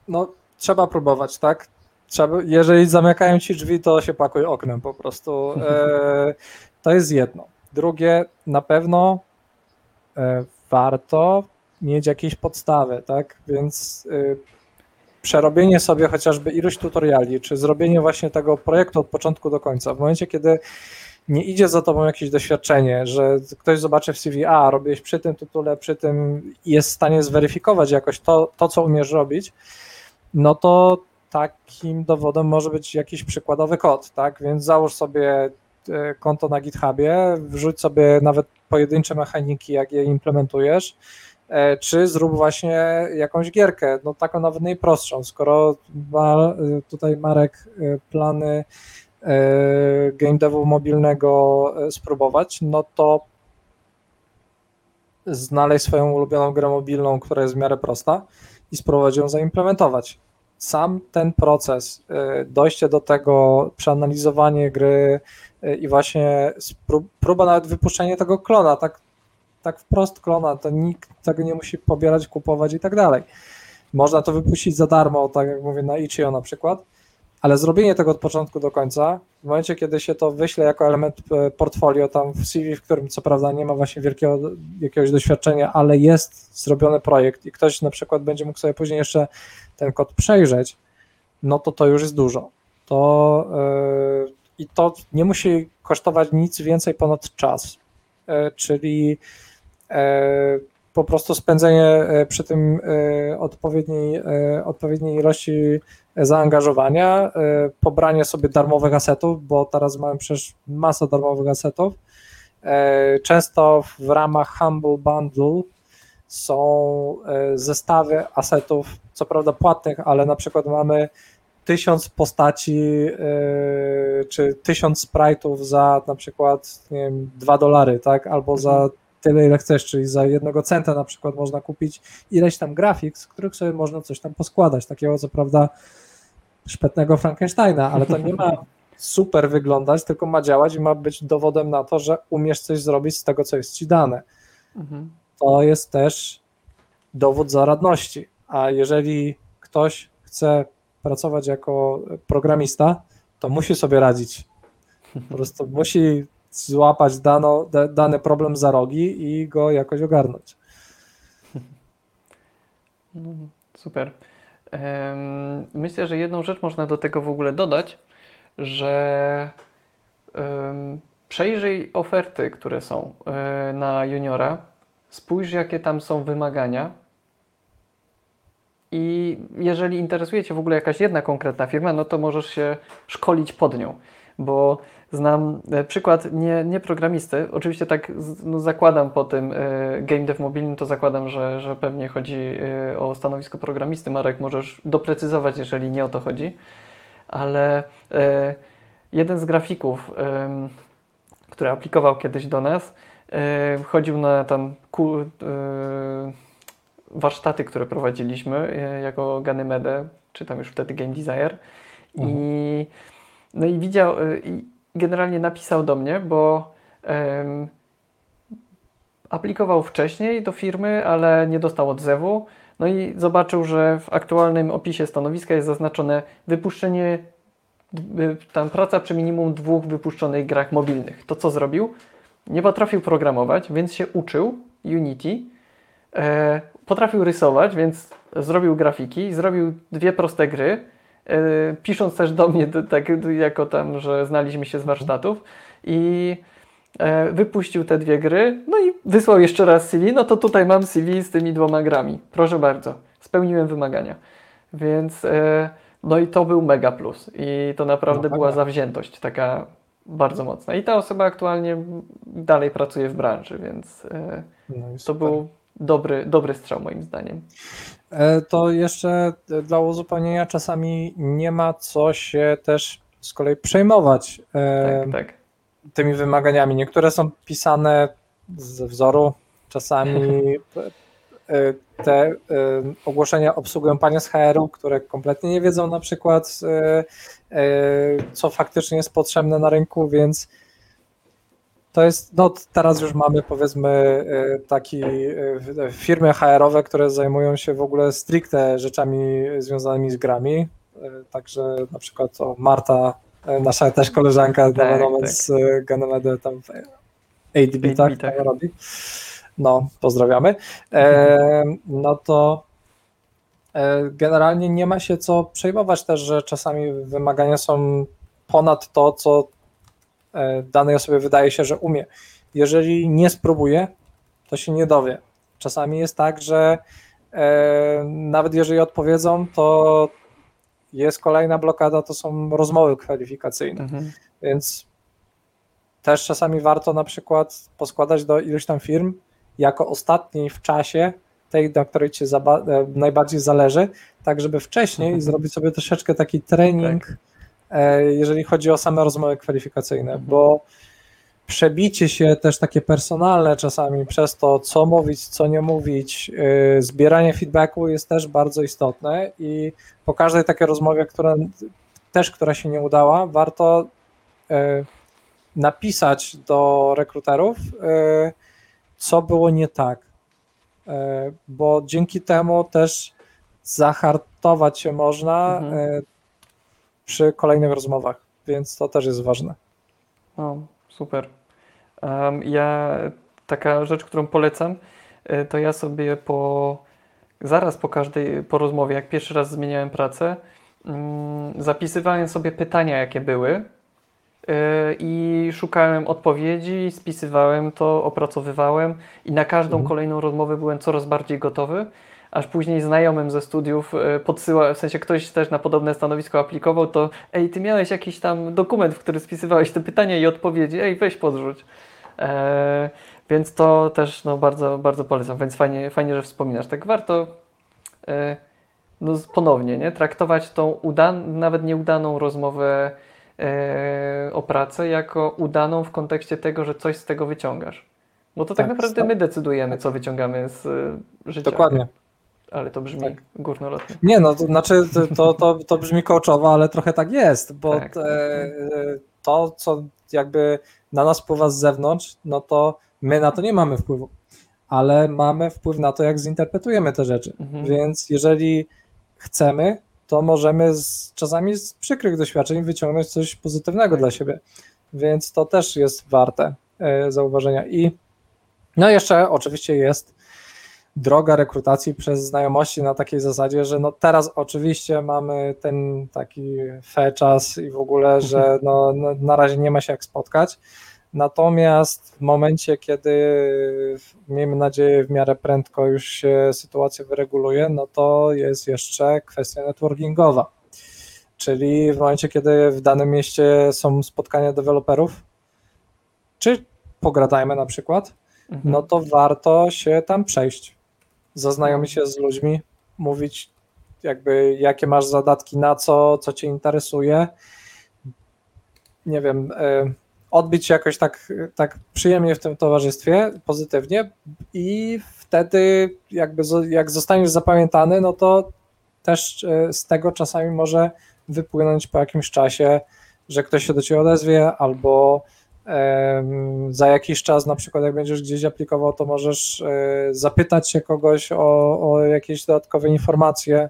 no trzeba próbować, tak? Trzeba, jeżeli zamykają ci drzwi, to się pakuj oknem po prostu. E, to jest jedno. Drugie, na pewno e, warto mieć jakieś podstawy, tak? Więc e, przerobienie sobie chociażby iluś tutoriali, czy zrobienie właśnie tego projektu od początku do końca. W momencie, kiedy nie idzie za tobą jakieś doświadczenie, że ktoś zobaczy w CV, a robiłeś przy tym tytule, przy tym i jest w stanie zweryfikować jakoś to, to co umiesz robić, no to takim dowodem może być jakiś przykładowy kod, tak? Więc załóż sobie e, konto na GitHubie, wrzuć sobie nawet pojedyncze mechaniki, jak je implementujesz, czy zrób właśnie jakąś gierkę, no taką nawet najprostszą. Skoro ma e, tutaj Marek e, plany e, game devu mobilnego e, spróbować, no to znaleźć swoją ulubioną grę mobilną, która jest w miarę prosta i spróbować ją zaimplementować. Sam ten proces, e, dojście do tego, przeanalizowanie gry e, i właśnie spró- próba nawet wypuszczenia tego klona, tak, tak wprost klona, to nikt tego nie musi pobierać, kupować i tak dalej. Można to wypuścić za darmo, tak jak mówię na Itch.io na przykład, ale zrobienie tego od początku do końca, w momencie, kiedy się to wyśle jako element e, portfolio tam w CV, w którym co prawda nie ma właśnie wielkiego jakiegoś doświadczenia, ale jest zrobiony projekt i ktoś na przykład będzie mógł sobie później jeszcze ten kod przejrzeć, no to to już jest dużo. To yy, i to nie musi kosztować nic więcej ponad czas, yy, czyli po prostu spędzenie yy, przy tym yy, odpowiedniej, odpowiedniej ilości zaangażowania, pobranie sobie darmowych asetów, bo teraz mamy przecież masę darmowych asetów E, często w ramach Humble Bundle są e, zestawy asetów, co prawda płatnych, ale na przykład mamy tysiąc postaci e, czy tysiąc sprite'ów za na przykład nie wiem, 2 dolary, tak? Albo za. Tyle, ile chcesz, czyli za jednego centa na przykład można kupić ileś tam grafik, z których sobie można coś tam poskładać, takiego co prawda szpetnego Frankensteina, ale to nie ma super wyglądać, tylko ma działać i ma być dowodem na to, że umiesz coś zrobić z tego, co jest ci dane. Mhm. To jest też dowód zaradności. A jeżeli ktoś chce pracować jako programista, to musi sobie radzić. Po prostu musi złapać dano, da, dany problem za rogi i go jakoś ogarnąć. No, super. Myślę, że jedną rzecz można do tego w ogóle dodać, że przejrzyj oferty, które są e, na juniora, spójrz jakie tam są wymagania i jeżeli interesuje Cię w ogóle jakaś jedna konkretna firma, no to możesz się szkolić pod nią, bo znam e, przykład nie, nie programisty, oczywiście tak no zakładam po tym e, game dev mobilnym, to zakładam, że, że pewnie chodzi e, o stanowisko programisty. Marek, możesz doprecyzować, jeżeli nie o to chodzi, ale jeden z grafików, który aplikował kiedyś do nas, chodził na tam warsztaty, które prowadziliśmy jako Ganymedę, czy tam już wtedy Game Desire i no i widział i generalnie napisał do mnie, bo em, aplikował wcześniej do firmy, ale nie dostał odzewu. No i zobaczył, że w aktualnym opisie stanowiska jest zaznaczone wypuszczenie, y, tam praca przy minimum dwóch wypuszczonych grach mobilnych. To co zrobił? Nie potrafił programować, więc się uczył Unity. E, potrafił rysować, więc zrobił grafiki, zrobił dwie proste gry, pisząc też do mnie tak jako tam, że znaliśmy się z warsztatów i e, wypuścił te dwie gry, no i wysłał jeszcze raz CV, no to tutaj mam CV z tymi dwoma grami. Proszę bardzo, spełniłem wymagania. Więc e, no i to był mega plus i to naprawdę No, była mega. zawziętość taka bardzo mocna. I ta osoba aktualnie dalej pracuje w branży, więc e, No to był dobry, dobry strzał moim zdaniem. E, To jeszcze e, dla uzupełnienia czasami nie ma co się też z kolei przejmować e, Tak, tak. tymi wymaganiami. Niektóre są pisane ze wzoru, czasami te ogłoszenia obsługują panie z HR-u, które kompletnie nie wiedzą na przykład, co faktycznie jest potrzebne na rynku, więc to jest, no teraz już mamy powiedzmy e, taki e, firmy HR-owe, które zajmują się w ogóle stricte rzeczami związanymi z grami, E, także na przykład o Marta, nasza też koleżanka Tak, tak, tak. z Ganymedy tam w 8 tak, bitach. tam robi. No, pozdrawiamy. E, no to e, generalnie nie ma się co przejmować też, że czasami wymagania są ponad to, co danej osobie wydaje się, że umie. Jeżeli nie spróbuje, to się nie dowie. Czasami jest tak, że e, nawet jeżeli odpowiedzą, to jest kolejna blokada, to są rozmowy kwalifikacyjne. Mhm. Więc też czasami warto na przykład poskładać do iluś tam firm jako ostatniej w czasie, tej, na której ci e, najbardziej zależy, tak żeby wcześniej Mhm. zrobić sobie troszeczkę taki trening, e, jeżeli chodzi o same rozmowy kwalifikacyjne, Mhm. bo przebicie się też takie personalne czasami przez to, co mówić, co nie mówić, e, zbieranie feedbacku jest też bardzo istotne i po każdej takiej rozmowie, która też, która się nie udała, warto e, napisać do rekruterów, e, co było nie tak, E, bo dzięki temu też zahartować się można Mhm. E, przy kolejnych rozmowach, więc to też jest ważne. No, super. Ja, taka rzecz, którą polecam, y, to ja sobie po, zaraz po każdej, po rozmowie, jak pierwszy raz zmieniałem pracę, mm, zapisywałem sobie pytania, jakie były y, i szukałem odpowiedzi, spisywałem to, opracowywałem i na każdą Mhm. kolejną rozmowę byłem coraz bardziej gotowy, aż później znajomym ze studiów y, podsyła, w sensie ktoś też na podobne stanowisko aplikował, to ej, ty miałeś jakiś tam dokument, w który spisywałeś te pytania i odpowiedzi, ej, weź podrzuć. E, więc to też no, bardzo, bardzo polecam, więc fajnie, fajnie, że wspominasz. Tak warto e, no, ponownie nie? traktować tą udan nawet nieudaną rozmowę e, o pracę jako udaną w kontekście tego, że coś z tego wyciągasz. Bo to tak, Tak, naprawdę sta- my decydujemy, co wyciągamy z e, życia. Dokładnie. Ale to brzmi Tak. górnolotnie. Nie, no to znaczy to, to, to, brzmi kołczowo, ale trochę tak jest, bo Tak. e, to, co jakby na nas wpływa z zewnątrz, no to my na to nie mamy wpływu, ale mamy wpływ na to, jak zinterpretujemy te rzeczy. Mhm. Więc jeżeli chcemy, to możemy z, czasami z przykrych doświadczeń wyciągnąć coś pozytywnego dla siebie. Więc to też jest warte e, zauważenia. I no jeszcze oczywiście jest droga rekrutacji przez znajomości na takiej zasadzie, że no teraz oczywiście mamy ten taki fe czas i w ogóle, że no, no, na razie nie ma się jak spotkać. Natomiast w momencie, kiedy miejmy nadzieję w miarę prędko już się sytuacja wyreguluje, no to jest jeszcze kwestia networkingowa. Czyli w momencie, kiedy w danym mieście są spotkania deweloperów, czy pogradajmy na przykład, Mhm. no to warto się tam przejść, zaznajomić się z ludźmi, mówić jakby jakie masz zadatki na co, co cię interesuje, nie wiem, y, odbić się jakoś tak, tak przyjemnie w tym towarzystwie, pozytywnie i wtedy jakby jak zostaniesz zapamiętany, no to też y, z tego czasami może wypłynąć po jakimś czasie, że ktoś się do ciebie odezwie albo za jakiś czas, na przykład jak będziesz gdzieś aplikował, to możesz e, zapytać się kogoś o, o jakieś dodatkowe informacje.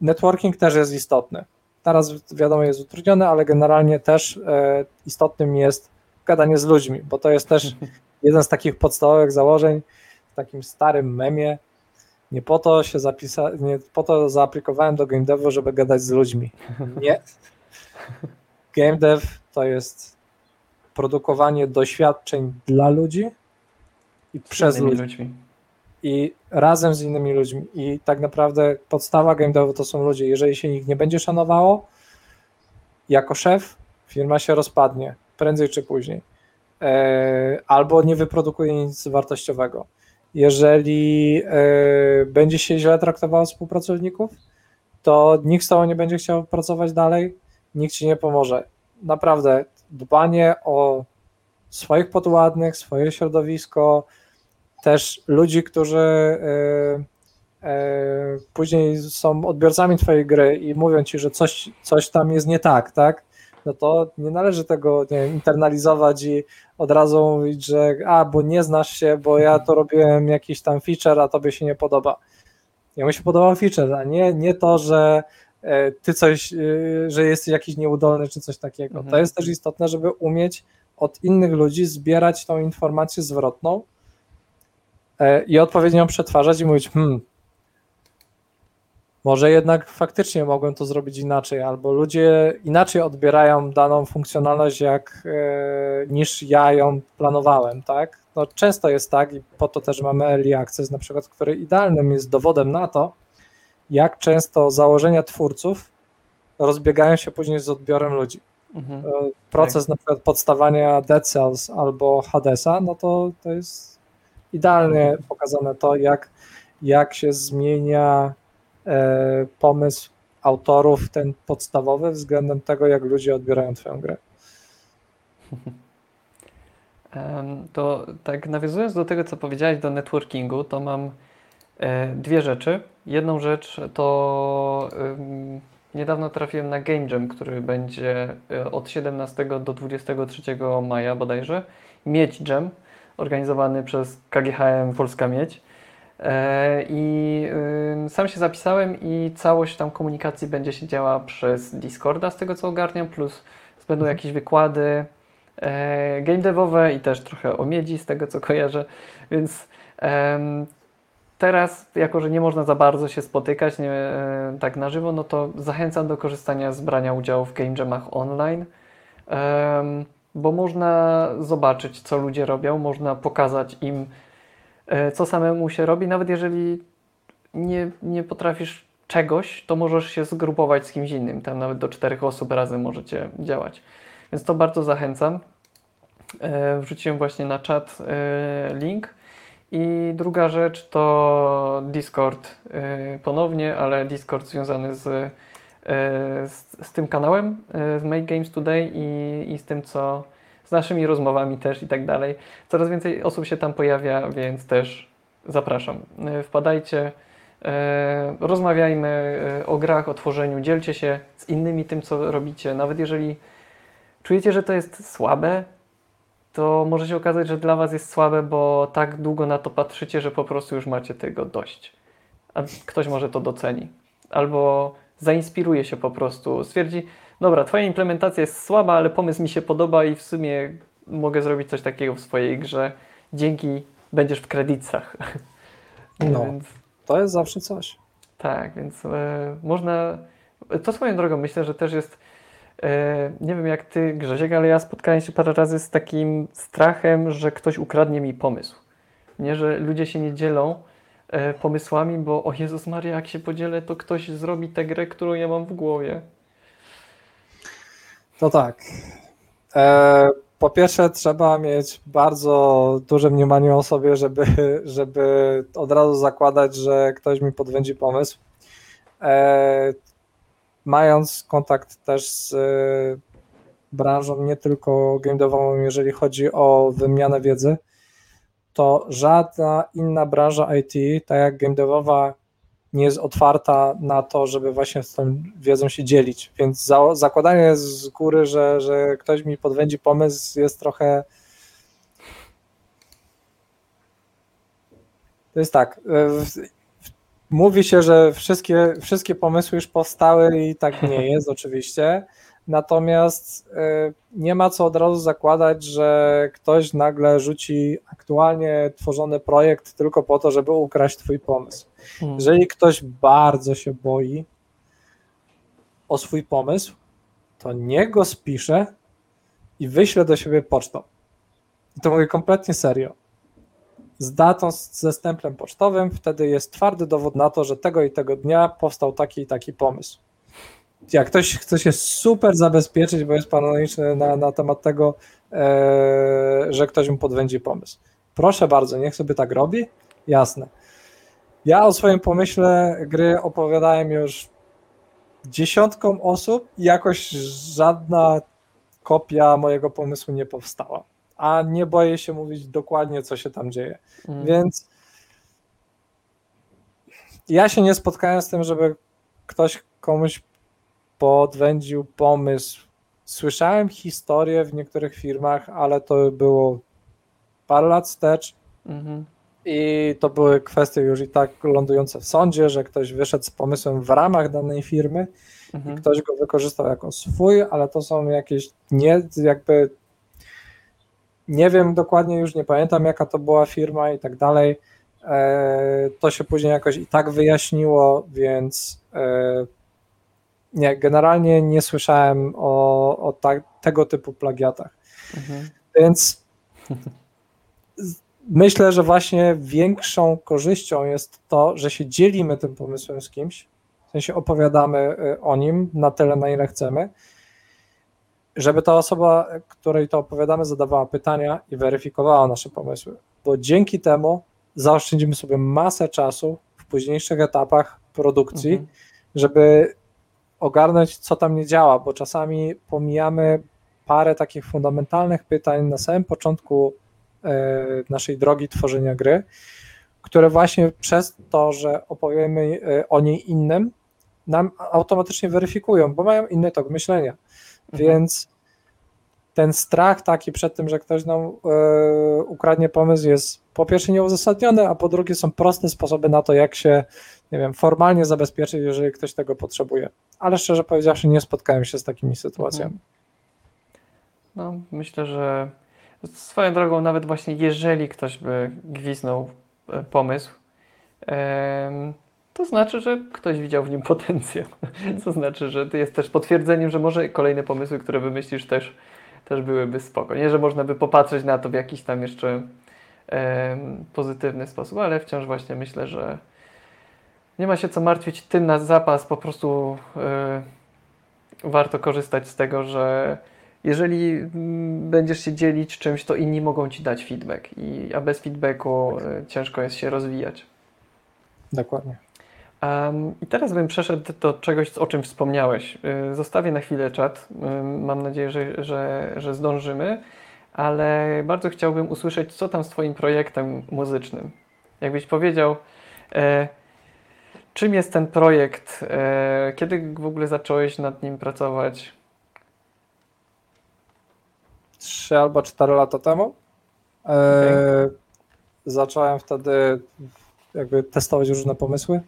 Networking też jest istotny. Teraz wiadomo jest utrudniony, ale generalnie też e, istotnym jest gadanie z ludźmi, bo to jest też jeden z takich podstawowych założeń w takim starym memie. Nie po to się zapisa, nie po to zaaplikowałem do game devu, żeby gadać z ludźmi. Nie. Game dev to jest produkowanie doświadczeń dla ludzi i przez ludzi ludźmi. i razem z innymi ludźmi. I tak naprawdę podstawa game devu to są ludzie. Jeżeli się ich nie będzie szanowało, jako szef firma się rozpadnie prędzej czy później. E, albo nie wyprodukuje nic wartościowego. Jeżeli e, będzie się źle traktowało współpracowników, to nikt z tobą nie będzie chciał pracować dalej, nikt ci nie pomoże. Naprawdę, dbanie o swoich podładnych, swoje środowisko, też ludzi, którzy e, e, później są odbiorcami twojej gry i mówią ci, że coś, coś tam jest nie tak, tak? No to nie należy tego nie wiem, internalizować i od razu mówić, że a, bo nie znasz się, bo ja to robiłem jakiś tam feature, a tobie się nie podoba. Ja mi się podobał feature, a nie, nie to, że ty coś, e, że jesteś jakiś nieudolny czy coś takiego. Mhm. To jest też istotne, żeby umieć od innych ludzi zbierać tą informację zwrotną e, i odpowiednio przetwarzać i mówić, hmm, może jednak faktycznie mogłem to zrobić inaczej, albo ludzie inaczej odbierają daną funkcjonalność, jak, e, niż ja ją planowałem, tak? No, często jest tak i po to też mamy early access, na przykład, który idealnym jest dowodem na to, jak często założenia twórców rozbiegają się później z odbiorem ludzi. Mhm. E, Proces na przykład podstawania Dead Cells albo Hadesa, no to, to jest idealnie pokazane to, jak, jak się zmienia e, pomysł autorów, ten podstawowy, względem tego, jak ludzie odbierają Twoją grę. To tak nawiązując do tego, co powiedziałeś do networkingu, to mam dwie rzeczy. Jedną rzecz to niedawno trafiłem na Game Jam, który będzie e, od 17 do 23 maja bodajże. Miedź Jam, organizowany przez KGHM Polska Miedź. E, I sam się zapisałem i całość tam komunikacji będzie się działa przez Discorda, z tego co ogarniam, plus będą jakieś wykłady e, game devowe i też trochę o miedzi, z tego co kojarzę, więc teraz, jako że nie można za bardzo się spotykać nie, e, tak na żywo, no to zachęcam do korzystania z brania udziału w game jamach online, bo można zobaczyć, co ludzie robią, można pokazać im, e, co samemu się robi, nawet jeżeli nie, nie potrafisz czegoś, to możesz się zgrupować z kimś innym. Tam nawet do czterech osób razem możecie działać. Więc to bardzo zachęcam. E, wrzuciłem właśnie na czat link. I druga rzecz to Discord e, ponownie, ale Discord związany z, z, z tym kanałem, z Make Games Today i, i z tym, co z naszymi rozmowami też i tak dalej. Coraz więcej osób się tam pojawia, więc też zapraszam. Wpadajcie, rozmawiajmy o grach, o tworzeniu, dzielcie się z innymi tym, co robicie. Nawet jeżeli czujecie, że to jest słabe, to może się okazać, że dla Was jest słabe, bo tak długo na to patrzycie, że po prostu już macie tego dość. A ktoś może to doceni. Albo zainspiruje się po prostu, stwierdzi, dobra, Twoja implementacja jest słaba, ale pomysł mi się podoba i w sumie mogę zrobić coś takiego w swojej grze. Dzięki będziesz w kredytach. No, więc, to jest zawsze coś. Tak, więc e, można. To swoją drogą myślę, że też jest nie wiem jak ty, Grzesiek, ale ja spotkałem się parę razy z takim strachem, że ktoś ukradnie mi pomysł. Nie, że ludzie się nie dzielą e, pomysłami, bo o Jezus Maria, jak się podzielę, to ktoś zrobi tę grę, którą ja mam w głowie. To tak. E, po pierwsze, trzeba mieć bardzo duże mniemanie o sobie, żeby, żeby od razu zakładać, że ktoś mi podwędzi pomysł mając kontakt też z e, branżą nie tylko gamedową, jeżeli chodzi o wymianę wiedzy, to żadna inna branża IT, tak jak gamedevowa, nie jest otwarta na to, żeby właśnie z tą wiedzą się dzielić. Więc za, zakładanie z góry, że, że ktoś mi podwędzi pomysł, jest trochę. To jest tak. E, Mówi się, że wszystkie, wszystkie pomysły już powstały i tak nie jest oczywiście. Natomiast y, nie ma co od razu zakładać, że ktoś nagle rzuci aktualnie tworzony projekt tylko po to, żeby ukraść twój pomysł. Hmm. Jeżeli ktoś bardzo się boi o swój pomysł, to niech go spisze i wyśle do siebie pocztą. I to mówię kompletnie serio z datą, ze stemplem pocztowym, wtedy jest twardy dowód na to, że tego i tego dnia powstał taki i taki pomysł. Jak ktoś chce się super zabezpieczyć, bo jest paranoiczny na, na temat tego, e, że ktoś mu podwędzi pomysł. Proszę bardzo, niech sobie tak robi, jasne. Ja o swoim pomyśle gry opowiadałem już dziesiątkom osób i jakoś żadna kopia mojego pomysłu nie powstała a nie boję się mówić dokładnie, co się tam dzieje. Mm. Więc ja się nie spotkałem z tym, żeby ktoś komuś podwędził pomysł. Słyszałem historię w niektórych firmach, ale to było parę lat wstecz. Mm-hmm. I to były kwestie już i tak lądujące w sądzie, że ktoś wyszedł z pomysłem w ramach danej firmy i mhm. ktoś go wykorzystał jako swój, ale to są jakieś nie, jakby nie wiem dokładnie, już nie pamiętam jaka to była firma i tak dalej. E, to się później jakoś i tak wyjaśniło, więc e, nie, generalnie nie słyszałem o, o ta, tego typu plagiatach. Mhm. Więc myślę, że właśnie większą korzyścią jest to, że się dzielimy tym pomysłem z kimś, w sensie opowiadamy e, o nim na tyle, na ile chcemy, żeby ta osoba, której to opowiadamy, zadawała pytania i weryfikowała nasze pomysły, bo dzięki temu zaoszczędzimy sobie masę czasu w późniejszych etapach produkcji, mhm. żeby ogarnąć, co tam nie działa, bo czasami pomijamy parę takich fundamentalnych pytań na samym początku e, naszej drogi tworzenia gry, które właśnie przez to, że opowiemy e, o niej innym, nam automatycznie weryfikują, bo mają inny tok myślenia. Mhm. Więc ten strach taki przed tym, że ktoś nam e, ukradnie pomysł jest po pierwsze nieuzasadniony, a po drugie są proste sposoby na to, jak się, nie wiem, formalnie zabezpieczyć, jeżeli ktoś tego potrzebuje. Ale szczerze powiedziawszy, nie spotkałem się z takimi sytuacjami. Mhm. No, myślę, że swoją drogą, nawet właśnie jeżeli ktoś by gwiznął e, pomysł, to znaczy, że ktoś widział w nim potencjał. To znaczy, że jest też potwierdzeniem, że może kolejne pomysły, które wymyślisz też, też byłyby spoko. Nie, że można by popatrzeć na to w jakiś tam jeszcze e, pozytywny sposób, ale wciąż właśnie myślę, że nie ma się co martwić tym na zapas, po prostu e, warto korzystać z tego, że jeżeli mm, będziesz się dzielić czymś, to inni mogą ci dać feedback, i, a bez feedbacku y, ciężko jest się rozwijać. Dokładnie. Um, I teraz bym przeszedł do czegoś, o czym wspomniałeś. Y, Zostawię na chwilę czat. Y, Mam nadzieję, że, że, że zdążymy, ale bardzo chciałbym usłyszeć, co tam z Twoim projektem muzycznym. Jakbyś powiedział, e, czym jest ten projekt, e, kiedy w ogóle zacząłeś nad nim pracować? Trzy albo cztery lata temu. E, Zacząłem wtedy jakby testować różne pomysły.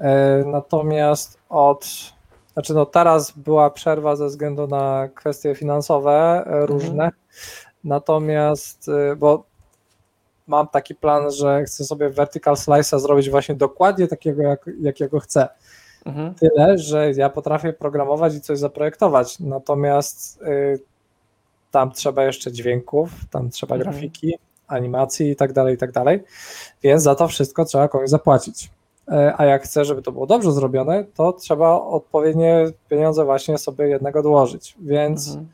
E, Natomiast od, znaczy no teraz była przerwa ze względu na kwestie finansowe e, różne. Natomiast, e, bo mam taki plan, że chcę sobie vertical slice'a zrobić właśnie dokładnie takiego, jak, jakiego chcę. Mhm. Tyle, że ja potrafię programować i coś zaprojektować, natomiast y, tam trzeba jeszcze dźwięków, tam trzeba Mhm. grafiki, animacji i tak dalej, i tak dalej, więc za to wszystko trzeba komuś zapłacić. E, A jak chcę, żeby to było dobrze zrobione, to trzeba odpowiednie pieniądze właśnie sobie jednego dołożyć, więc Mhm.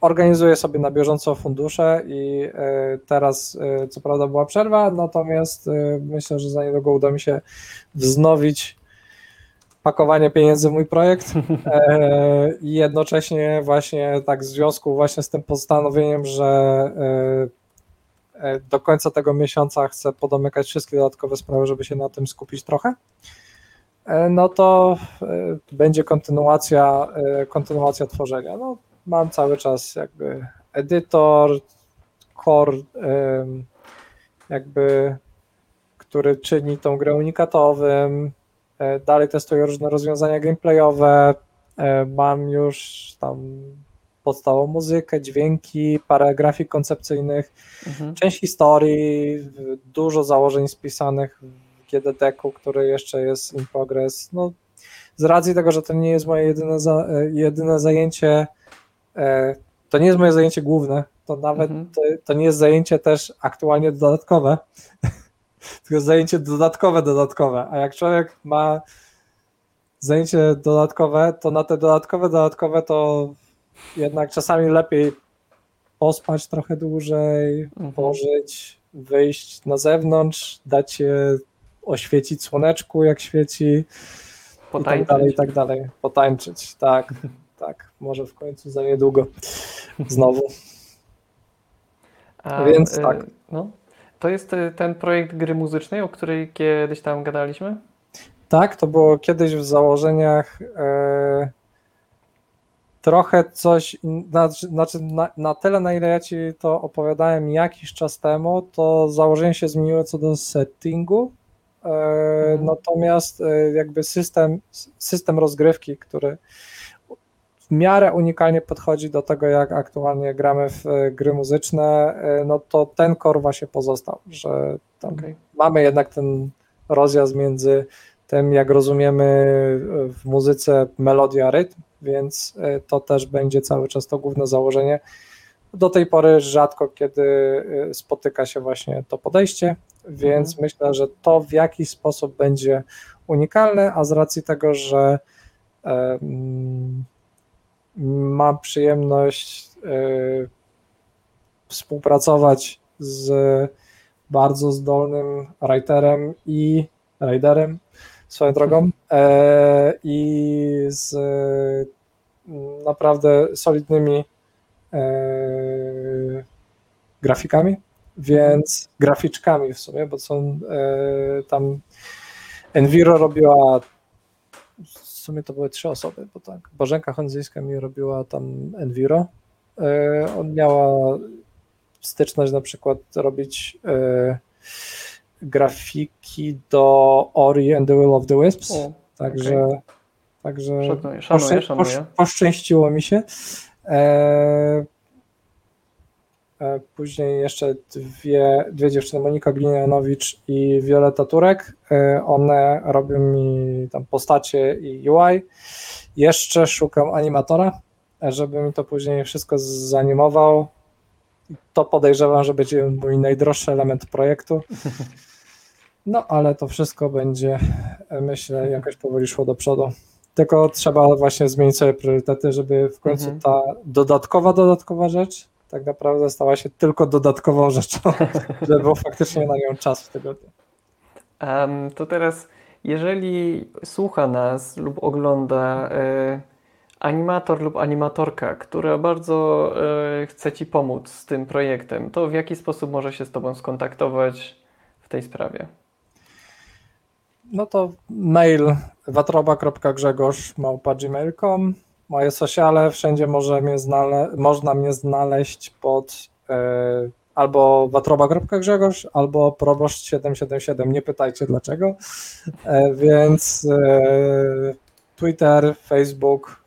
organizuję sobie na bieżąco fundusze i e, teraz e, co prawda była przerwa, natomiast myślę, że za niedługo uda mi się wznowić pakowanie pieniędzy w mój projekt i jednocześnie właśnie tak w związku właśnie z tym postanowieniem, że do końca tego miesiąca chcę podomykać wszystkie dodatkowe sprawy, żeby się na tym skupić trochę, e, no to e, będzie kontynuacja, e, kontynuacja tworzenia. No, mam cały czas jakby edytor, core, jakby, który czyni tą grę unikatowym. E, Dalej testuję różne rozwiązania gameplayowe. E, Mam już tam podstawową muzykę, dźwięki, parę grafik koncepcyjnych, Mhm. część historii, dużo założeń spisanych w GDD-ku, który jeszcze jest in progress. No, z racji tego, że to nie jest moje jedyne, za, jedyne zajęcie, e, to nie jest moje zajęcie główne, to nawet Mhm. to, to nie jest zajęcie też aktualnie dodatkowe, tylko zajęcie dodatkowe, dodatkowe. A jak człowiek ma zajęcie dodatkowe, to na te dodatkowe, dodatkowe to jednak czasami lepiej pospać trochę dłużej, Mhm. pożyć, wyjść na zewnątrz, dać się oświecić słoneczku, jak świeci i tak Potańczyć. dalej, i tak dalej. Potańczyć, tak, tak, może w końcu za niedługo znowu. A, Więc y, tak. No, to jest y, ten projekt gry muzycznej, o której kiedyś tam gadaliśmy? Tak, to było kiedyś w założeniach e, trochę coś, znaczy, na, na tyle, na ile ja Ci to opowiadałem jakiś czas temu, to założenia się zmieniły co do settingu, e, Mhm. natomiast e, jakby system, system rozgrywki, który w miarę unikalnie podchodzi do tego, jak aktualnie gramy w e, gry muzyczne, e, no to ten core właśnie pozostał, że Okej. mamy jednak ten rozjazd między tym, jak rozumiemy w muzyce melodia, rytm, więc e, to też będzie cały czas to główne założenie. Do tej pory rzadko kiedy e, spotyka się właśnie to podejście, więc Mhm. myślę, że to w jakiś sposób będzie unikalne, a z racji tego, że mam przyjemność e, współpracować z bardzo zdolnym writerem i riderem swoją drogą. E, i z mm, naprawdę solidnymi e, grafikami, więc graficzkami w sumie, bo są e, tam Enviro robiła w sumie to były trzy osoby, bo tak, Bożenka Honzyjska mi robiła tam Enviro, on miała styczność na przykład robić grafiki do Ori and the Will of the Wisps, O, także, także szanuję, szanuję, szanuję. posz- poszczęściło mi się. E, e, później jeszcze dwie, dwie dziewczyny, Monika Glinianowicz i Wioleta Turek. E, one robią mi tam postacie i UI. Jeszcze szukam animatora, żeby mi to później wszystko zanimował. To podejrzewam, że będzie mój najdroższy element projektu. No, ale to wszystko będzie, myślę, jakoś powoli szło do przodu. tylko trzeba właśnie zmienić sobie priorytety, żeby w końcu Mhm. ta dodatkowa, dodatkowa rzecz tak naprawdę stała się tylko dodatkową rzeczą, żeby było faktycznie na nią czas w tygodniu. To teraz, jeżeli słucha nas lub ogląda e, animator lub animatorka, która bardzo e, chce Ci pomóc z tym projektem, to w jaki sposób może się z Tobą skontaktować w tej sprawie? No to mail watroba.grzegorz.gmail.com Moje sociale, wszędzie może mnie znale, można mnie znaleźć pod e, albo watroba.grzegorz, albo proboszcz777, nie pytajcie dlaczego, e, więc Twitter, Facebook,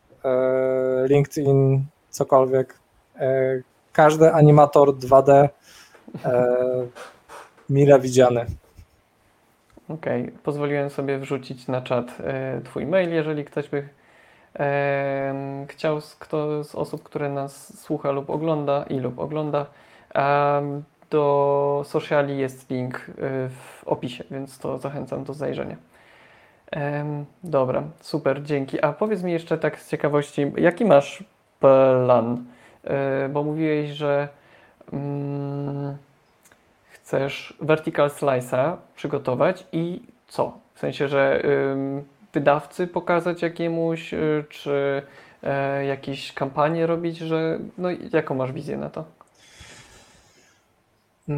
LinkedIn, cokolwiek, e, każdy animator 2D e, mile widziany. Okej, pozwoliłem sobie wrzucić na czat e, Twój mail, jeżeli ktoś by chciał, z, kto z osób, które nas słucha lub ogląda i lub ogląda, do sociali jest link e, w opisie, więc to zachęcam do zajrzenia. Dobra, super, dzięki. A powiedz mi jeszcze tak z ciekawości, jaki masz plan? E, bo mówiłeś, że mm, chcesz vertical slice'a przygotować i co? W sensie, że ym, wydawcy pokazać jakiemuś, y, czy e, jakieś kampanie robić, że no jaką masz wizję na to?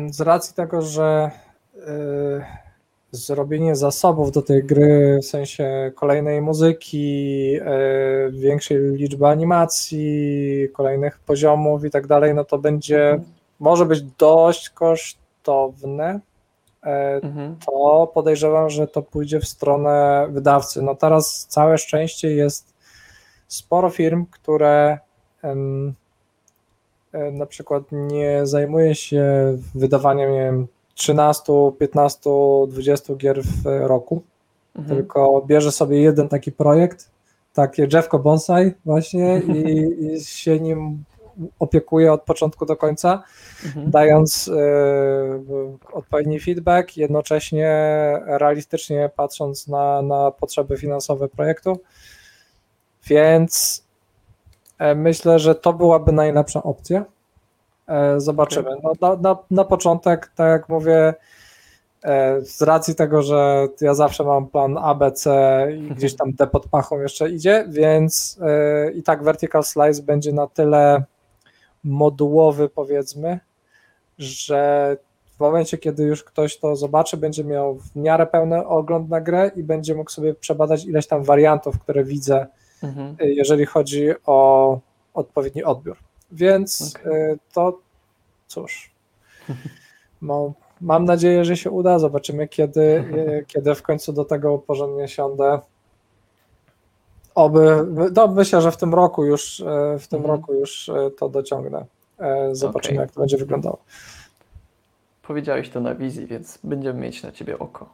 Z racji tego, że y, zrobienie zasobów do tej gry, w sensie kolejnej muzyki, y, większej liczby animacji, kolejnych poziomów i tak dalej, no to będzie, może być dość kosztowne. E, Mhm. to podejrzewam, że to pójdzie w stronę wydawcy. No teraz całe szczęście jest sporo firm, które e, na przykład nie zajmuje się wydawaniem nie wiem, 13, 15, 20 gier w roku, Mhm. tylko bierze sobie jeden taki projekt, takie drzewko bonsai właśnie i, i się nim opiekuje od początku do końca Mhm. dając e, odpowiedni feedback, jednocześnie realistycznie patrząc na, na potrzeby finansowe projektu. Więc e, myślę, że to byłaby najlepsza opcja. E, Zobaczymy. No, na, na, na początek, tak jak mówię, e, z racji tego, że ja zawsze mam plan ABC i gdzieś tam D pod pachą jeszcze idzie, więc e, i tak Vertical Slice będzie na tyle modułowy, powiedzmy, że w momencie, kiedy już ktoś to zobaczy, będzie miał w miarę pełny ogląd na grę i będzie mógł sobie przebadać ileś tam wariantów, które widzę, Mhm. jeżeli chodzi o odpowiedni odbiór. Więc Okej. y, to cóż, no, mam nadzieję, że się uda. Zobaczymy, kiedy, y, kiedy w końcu do tego porządnie siądę. Oby, no myślę, że w tym roku już, y, w tym Mhm. roku już to dociągnę. Zobaczymy, Okej. jak to będzie wyglądało. Powiedziałeś to na wizji, więc będziemy mieć na ciebie oko.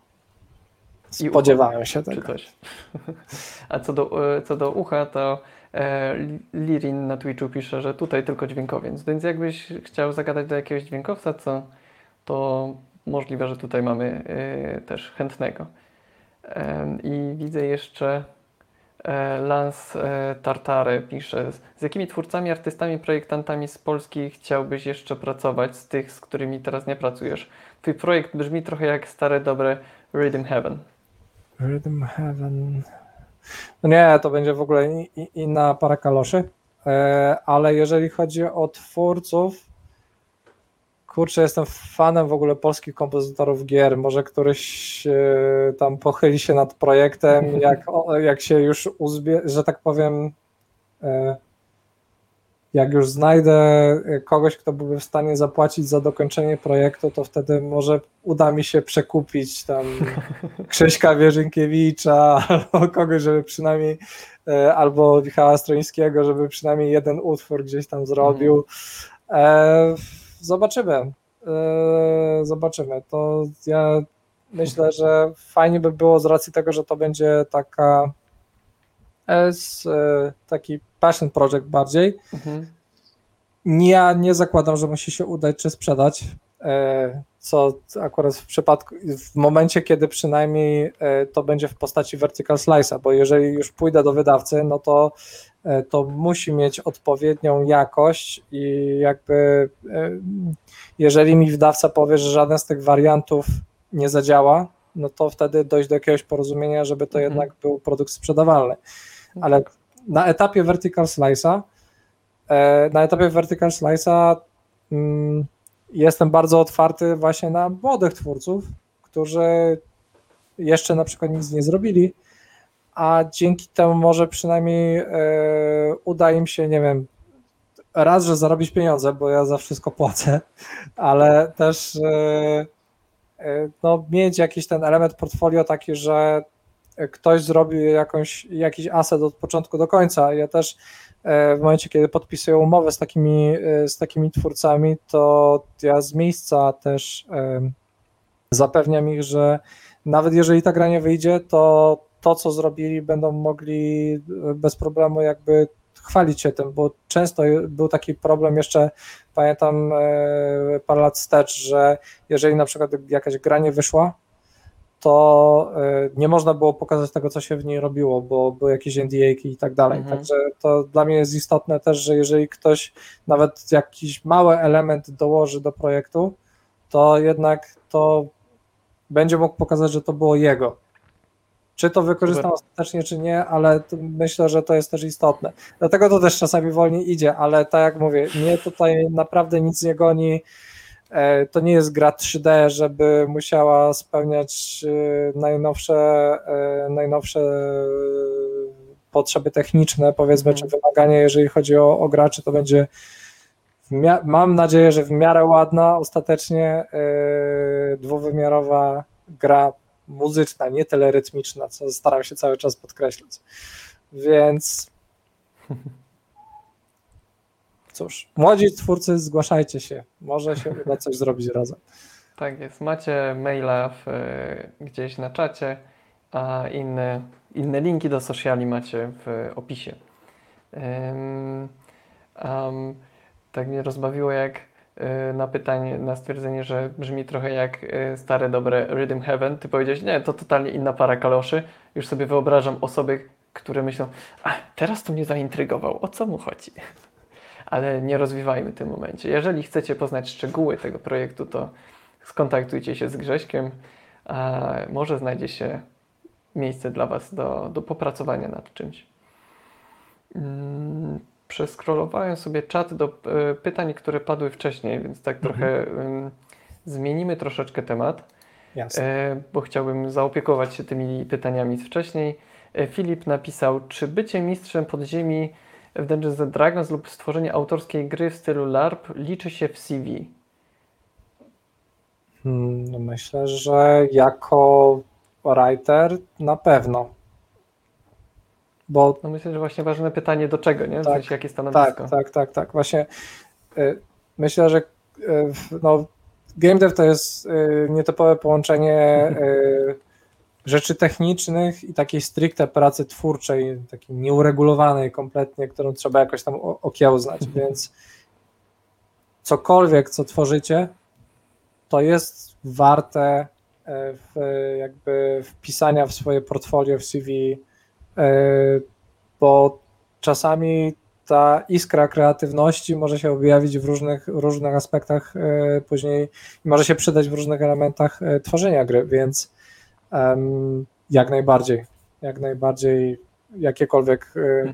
I ucho. Spodziewałem się czy tego. coś. A co do, e, co do ucha, to e, Lirin na Twitchu pisze, że tutaj tylko dźwiękowiec. Więc jakbyś chciał zagadać do jakiegoś dźwiękowca, co, to możliwe, że tutaj mamy e, też chętnego. Em, I widzę jeszcze e, Lance e, Tartare pisze, z jakimi twórcami, artystami, projektantami z Polski chciałbyś jeszcze pracować, z tych, z którymi teraz nie pracujesz? Twój projekt brzmi trochę jak stare, dobre Rhythm Heaven. Rhythm Heaven. No nie, to będzie w ogóle inna para kaloszy. E, Ale jeżeli chodzi o twórców, kurczę, jestem fanem w ogóle polskich kompozytorów gier. Może któryś e, tam pochyli się nad projektem, jak, o- jak się już uzbie, że tak powiem, e, jak już znajdę kogoś, kto byłby w stanie zapłacić za dokończenie projektu, to wtedy może uda mi się przekupić tam Krzyśka Wierzynkiewicza albo kogoś, żeby przynajmniej e, albo Michała Strońskiego, żeby przynajmniej jeden utwór gdzieś tam zrobił. E, zobaczymy. E, zobaczymy. To ja myślę, że fajnie by było z racji tego, że to będzie taka e, e, taki passion project bardziej. Mhm. Ja nie zakładam, że musi się udać czy sprzedać. e, co akurat w przypadku, w momencie, kiedy przynajmniej e, to będzie w postaci vertical slice'a, bo jeżeli już pójdę do wydawcy, no to to musi mieć odpowiednią jakość i jakby jeżeli mi wydawca powie, że żaden z tych wariantów nie zadziała, no to wtedy dojść do jakiegoś porozumienia, żeby to mhm. jednak był produkt sprzedawalny. Ale na etapie vertical slice'a e, na etapie vertical slice'a mm, jestem bardzo otwarty właśnie na młodych twórców, którzy jeszcze na przykład nic nie zrobili, a dzięki temu może przynajmniej e, uda im się, nie wiem, raz, że zarobić pieniądze, bo ja za wszystko płacę, ale też e, no, mieć jakiś ten element portfolio taki, że ktoś zrobił jakąś, jakiś aset od początku do końca. Ja też e, w momencie, kiedy podpisuję umowę z takimi, e, z takimi twórcami, to ja z miejsca też e, zapewniam ich, że nawet jeżeli ta gra nie wyjdzie, to to, co zrobili, będą mogli bez problemu jakby chwalić się tym, bo często był taki problem jeszcze, pamiętam parę lat wstecz, że jeżeli na przykład jakaś gra nie wyszła, to e, nie można było pokazać tego, co się w niej robiło, bo były jakieś NDA i tak dalej. Mhm. Także to dla mnie jest istotne też, że jeżeli ktoś nawet jakiś mały element dołoży do projektu, to jednak to będzie mógł pokazać, że to było jego. Czy to wykorzystał ostatecznie, czy nie, ale myślę, że to jest też istotne. Dlatego to też czasami wolniej idzie, ale tak jak mówię, mnie tutaj naprawdę nic nie goni to nie jest gra 3D, żeby musiała spełniać e, najnowsze, e, najnowsze potrzeby techniczne, powiedzmy, czy mhm. wymagania, jeżeli chodzi o, o graczy, to będzie mam nadzieję, że w miarę ładna, ostatecznie dwuwymiarowa gra muzyczna, nie telerytmiczna, co staram się cały czas podkreślać. Więc cóż, młodzi twórcy, zgłaszajcie się. Może się uda coś zrobić razem. Tak jest. Macie maila w, gdzieś na czacie, a inne, inne linki do sociali macie w opisie. Um, um, tak mnie rozbawiło, jak y, na pytanie, na stwierdzenie, że brzmi trochę jak y, stare, dobre Rhythm Heaven, ty powiedziałeś, nie, to totalnie inna para kaloszy. Już sobie wyobrażam osoby, które myślą, a teraz to mnie zaintrygował, o co mu chodzi? Ale nie rozwijajmy w tym momencie. Jeżeli chcecie poznać szczegóły tego projektu, to skontaktujcie się z Grześkiem, a może znajdzie się miejsce dla Was do, do popracowania nad czymś. Hmm, przeskrolowałem sobie czat do e, pytań, które padły wcześniej, więc tak mhm. trochę zmienimy troszeczkę temat, e, bo chciałbym zaopiekować się tymi pytaniami z wcześniej. E, Filip napisał, czy bycie mistrzem podziemi w Dungeons and Dragons lub stworzenie autorskiej gry w stylu LARP liczy się w CV? Hmm, no myślę, że jako writer na pewno. Bo... No myślę, że właśnie ważne pytanie do czego, nie? W tak, sensie jakie stanowisko. Tak, tak, tak, tak. Właśnie y, myślę, że y, no, game dev to jest y, nietypowe połączenie y, rzeczy technicznych i takiej stricte pracy twórczej, takiej nieuregulowanej kompletnie, którą trzeba jakoś tam okiełznać, mhm. więc cokolwiek, co tworzycie, to jest warte e, w, jakby wpisania w swoje portfolio, w CV, e, bo czasami ta iskra kreatywności może się objawić w różnych, różnych aspektach e, później i może się przydać w różnych elementach tworzenia gry, więc jak najbardziej, jak najbardziej jakiekolwiek, y, hmm.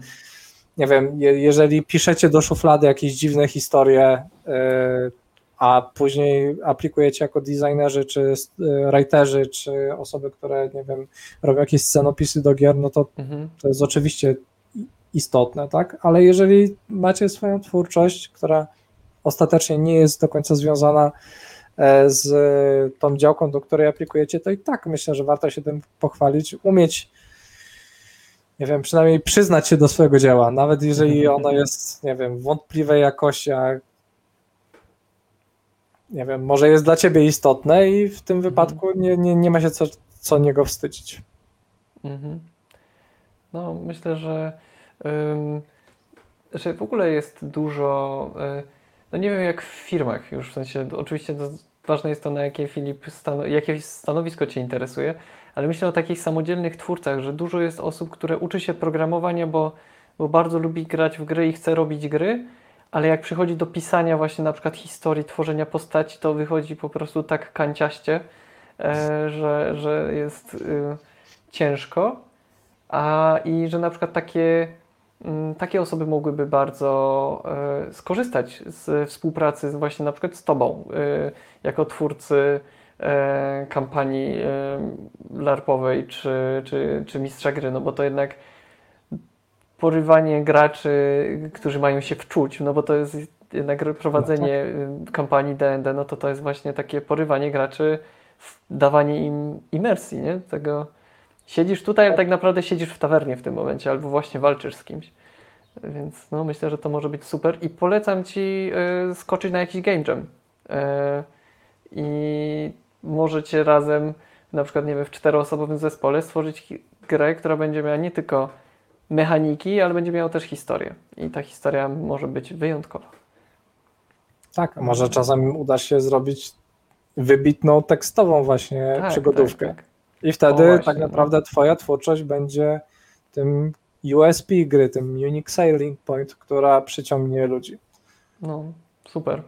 nie wiem, jeżeli piszecie do szuflady jakieś dziwne historie, y, a później aplikujecie jako designerzy, czy y, writerzy, czy osoby, które, nie wiem, robią jakieś scenopisy do gier, no to mhm. to jest oczywiście istotne, tak? Ale jeżeli macie swoją twórczość, która ostatecznie nie jest do końca związana z tą działką, do której aplikujecie, to i tak myślę, że warto się tym pochwalić, umieć, nie wiem, przynajmniej przyznać się do swojego dzieła, nawet jeżeli ono jest, nie wiem, wątpliwej jakości, a nie wiem, może jest dla ciebie istotne i w tym wypadku nie, nie, nie ma się co, co niego wstydzić. Mhm. No, myślę, że, że w ogóle jest dużo. Y no nie wiem jak w firmach już, w sensie oczywiście to ważne jest to, na jakie Filip jakie stanowisko Cię interesuje, ale myślę o takich samodzielnych twórcach, że dużo jest osób, które uczy się programowania, bo, bo bardzo lubi grać w gry i chce robić gry, ale jak przychodzi do pisania właśnie na przykład historii, tworzenia postaci, to wychodzi po prostu tak kanciaście, e, że, że jest y, ciężko. A i że na przykład takie, takie osoby mogłyby bardzo e, skorzystać z współpracy właśnie na przykład z Tobą, e, jako twórcy e, kampanii larpowej czy, czy, czy mistrza gry, no bo to jednak porywanie graczy, którzy mają się wczuć, no bo to jest jednak prowadzenie y, kampanii D&D, no to to jest właśnie takie porywanie graczy, dawanie im imersji, nie? Tego siedzisz tutaj, ale tak naprawdę siedzisz w tawernie w tym momencie, albo właśnie walczysz z kimś. Więc no myślę, że to może być super i polecam Ci y, skoczyć na jakiś game jam. Y, I możecie razem, na przykład, nie wiem, w czteroosobowym zespole stworzyć grę, która będzie miała nie tylko mechaniki, ale będzie miała też historię. I ta historia może być wyjątkowa. Tak, a może czasem uda się zrobić wybitną tekstową właśnie Tak, przygodówkę. tak, tak. I wtedy właśnie, tak no. naprawdę twoja twórczość będzie tym USP gry, tym Unique Selling Point, która przyciągnie ludzi. No, super.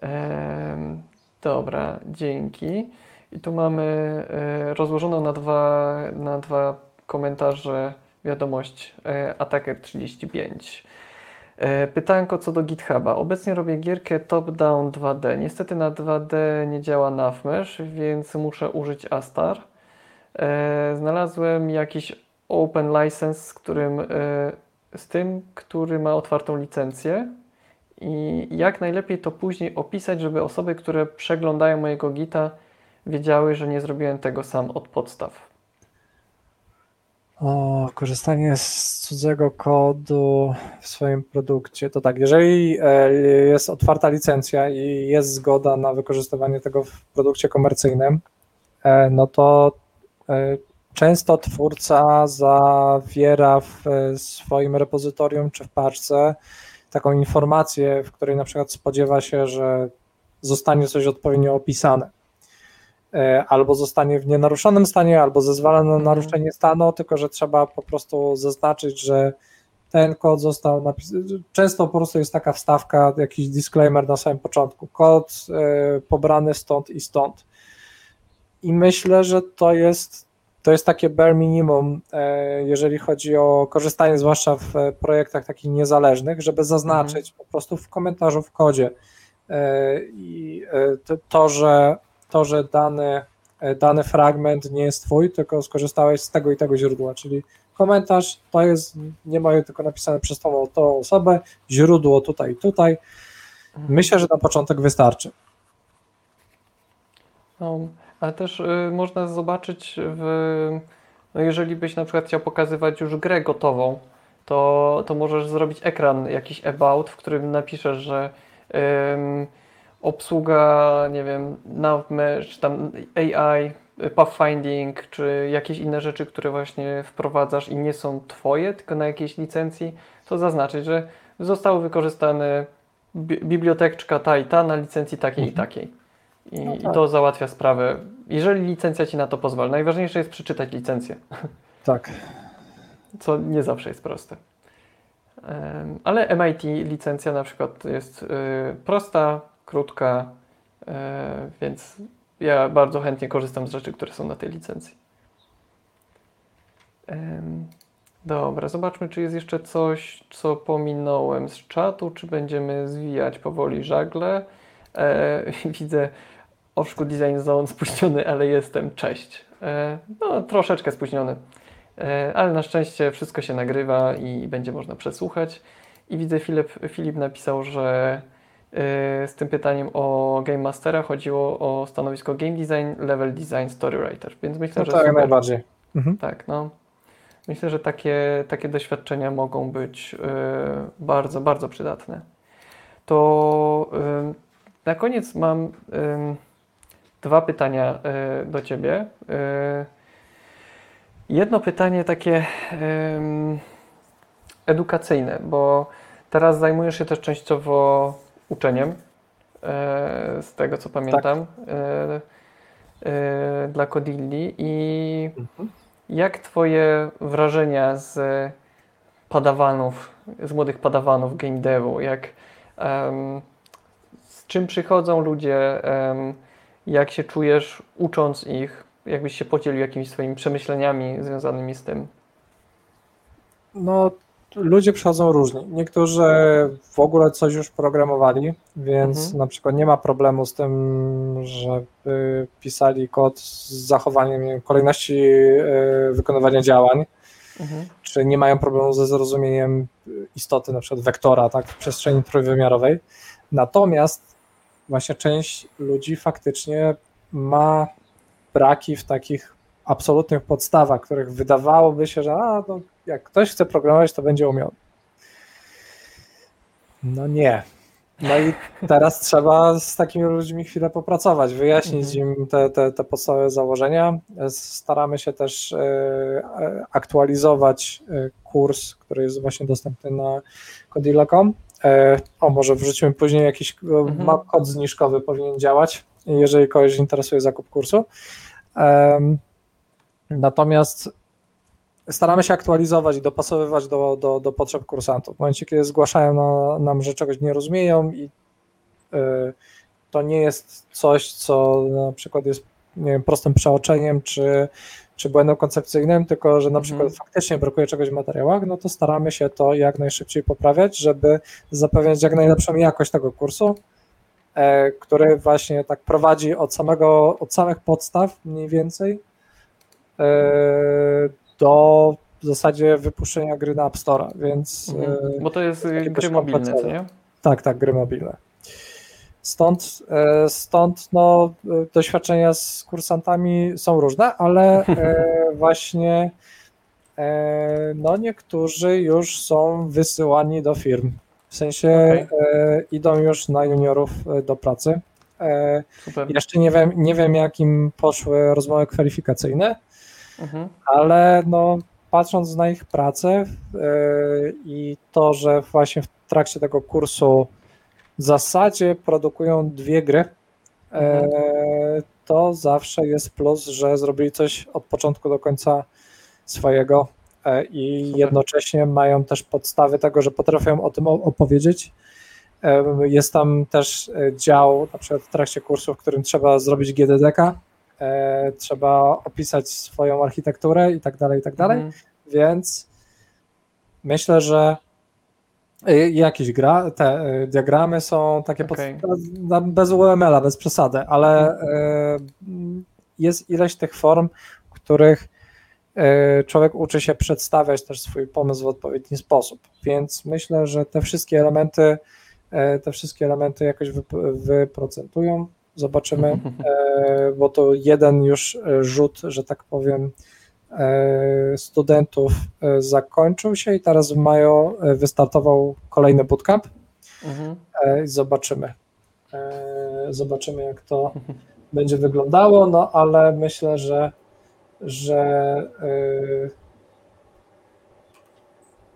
Em, dobra, dzięki. I tu mamy e, rozłożoną na dwa, na dwa komentarze wiadomość e, Attacker 35. E, Pytanko co do GitHuba. Obecnie robię gierkę top-down 2D. Niestety na 2D nie działa Navmesh, więc muszę użyć Astar. E, Znalazłem jakiś open license, z którym, e, z tym, który ma otwartą licencję i jak najlepiej to później opisać, żeby osoby, które przeglądają mojego gita, wiedziały, że nie zrobiłem tego sam od podstaw. O, korzystanie z cudzego kodu w swoim produkcie. To tak, jeżeli e, jest otwarta licencja i jest zgoda na wykorzystywanie tego w produkcie komercyjnym, no to często twórca zawiera w e, swoim repozytorium czy w paczce taką informację, w której na przykład spodziewa się, że zostanie coś odpowiednio opisane. E, Albo zostanie w nienaruszonym stanie, albo zezwala na Mhm. naruszenie stanu, tylko że trzeba po prostu zaznaczyć, że ten kod został napisany. Często po prostu jest taka wstawka, jakiś disclaimer na samym początku. Kod e, pobrany stąd i stąd. I myślę, że to jest, to jest takie bare minimum, e, jeżeli chodzi o korzystanie, zwłaszcza w e, projektach takich niezależnych, żeby zaznaczyć po prostu w komentarzu w kodzie. E, I to, że, to, że dany, dany fragment nie jest twój, tylko skorzystałeś z tego i tego źródła, czyli komentarz to jest, nie mają tylko napisane przez tą, tą osobę, źródło tutaj i tutaj. Myślę, że na początek wystarczy. No, ale też y, można zobaczyć w, no jeżeli byś na przykład chciał pokazywać już grę gotową, to, to możesz zrobić ekran jakiś about, w którym napiszesz, że obsługa, nie wiem, Navmesh, czy tam AI, pathfinding, czy jakieś inne rzeczy, które właśnie wprowadzasz i nie są twoje, tylko na jakiejś licencji, to zaznaczyć, że zostały wykorzystane bi- biblioteczka ta i ta na licencji takiej i Mhm. takiej. I, No I tak. to załatwia sprawę, jeżeli licencja ci na to pozwala. Najważniejsze jest przeczytać licencję, Tak. co nie zawsze jest proste. Ale MIT licencja na przykład jest y, prosta, krótka, y, więc ja bardzo chętnie korzystam z rzeczy, które są na tej licencji. Dobra, zobaczmy, czy jest jeszcze coś, co pominąłem z czatu, czy będziemy zwijać powoli żagle. E, widzę Oszku Design Zone spóźniony, ale jestem. Cześć. E, no, troszeczkę spóźniony, e, ale na szczęście wszystko się nagrywa i będzie można przesłuchać. I widzę, Filip, Filip napisał, że e, z tym pytaniem o Game Mastera chodziło o stanowisko Game Design, Level Design, Story Writer, więc myślę, No że tak, super. najbardziej. Mhm. Tak, no. Myślę, że takie, takie doświadczenia mogą być bardzo, bardzo przydatne. To na koniec mam dwa pytania y, do Ciebie. Y, jedno pytanie takie edukacyjne, bo teraz zajmujesz się też częściowo uczeniem. e, z tego co pamiętam, e, e, dla Kodilli. I Mhm. jak twoje wrażenia z padawanów, z młodych padawanów game devu, jak z czym przychodzą ludzie, jak się czujesz ucząc ich, jakbyś się podzielił jakimiś swoimi przemyśleniami związanymi z tym? No, ludzie przychodzą różni. Niektórzy w ogóle coś już programowali, więc Mhm. na przykład nie ma problemu z tym, żeby pisali kod z zachowaniem kolejności e, wykonywania działań, Mhm. czy nie mają problemu ze zrozumieniem istoty na przykład wektora tak, w przestrzeni trójwymiarowej. Natomiast właśnie część ludzi faktycznie ma braki w takich absolutnych podstawach, których wydawałoby się, że a, no, jak ktoś chce programować, to będzie umiał. No nie. No i teraz trzeba z takimi ludźmi chwilę popracować, wyjaśnić im te, te, te podstawowe założenia. Staramy się też e, e, aktualizować e, kurs, który jest właśnie dostępny na Codilla.com. E, O, może wrzucimy później jakiś Mhm. ma kod zniżkowy powinien działać, jeżeli kogoś interesuje zakup kursu. Natomiast staramy się aktualizować i dopasowywać do, do, do potrzeb kursantów. W momencie, kiedy zgłaszają na, nam, że czegoś nie rozumieją i y, to nie jest coś, co na przykład jest nie wiem, prostym przeoczeniem czy, czy błędem koncepcyjnym, tylko że na Mhm. przykład faktycznie brakuje czegoś w materiałach, no to staramy się to jak najszybciej poprawiać, żeby zapewniać jak najlepszą jakość tego kursu, e, który właśnie tak prowadzi od samego, od samych podstaw mniej więcej e, do w zasadzie wypuszczenia gry na App Store, więc e, Bo to jest gry mobilne, co nie? tak, tak, gry mobilne. Stąd, e, stąd no, e, doświadczenia z kursantami są różne, ale e, właśnie no, niektórzy już są wysyłani do firm. W sensie e, idą już na juniorów do pracy. Super. jeszcze nie wiem, nie wiem, jak im poszły rozmowy kwalifikacyjne, Mhm. ale no, patrząc na ich pracę i to, że właśnie w trakcie tego kursu w zasadzie produkują dwie gry, yy, Mhm. to zawsze jest plus, że zrobili coś od początku do końca swojego yy, i Super. jednocześnie mają też podstawy tego, że potrafią o tym opowiedzieć. Yy, Jest tam też dział, na przykład w trakcie kursu, w którym trzeba zrobić GDDK, e, trzeba opisać swoją architekturę i tak dalej, i tak dalej, Mhm. więc myślę, że e, jakieś gra, te e, diagramy są takie Okej. pod, bez UML-a, bez przesady, ale e, m, jest ileś tych form, w których człowiek uczy się przedstawiać też swój pomysł w odpowiedni sposób, więc myślę, że te wszystkie elementy te wszystkie elementy jakoś wyp- wyprocentują. Zobaczymy, e, bo to jeden już rzut, że tak powiem, studentów e, zakończył się i teraz w maju e, wystartował kolejny bootcamp Mhm. e, zobaczymy. E, Zobaczymy, jak to będzie wyglądało, no ale myślę, że, że e,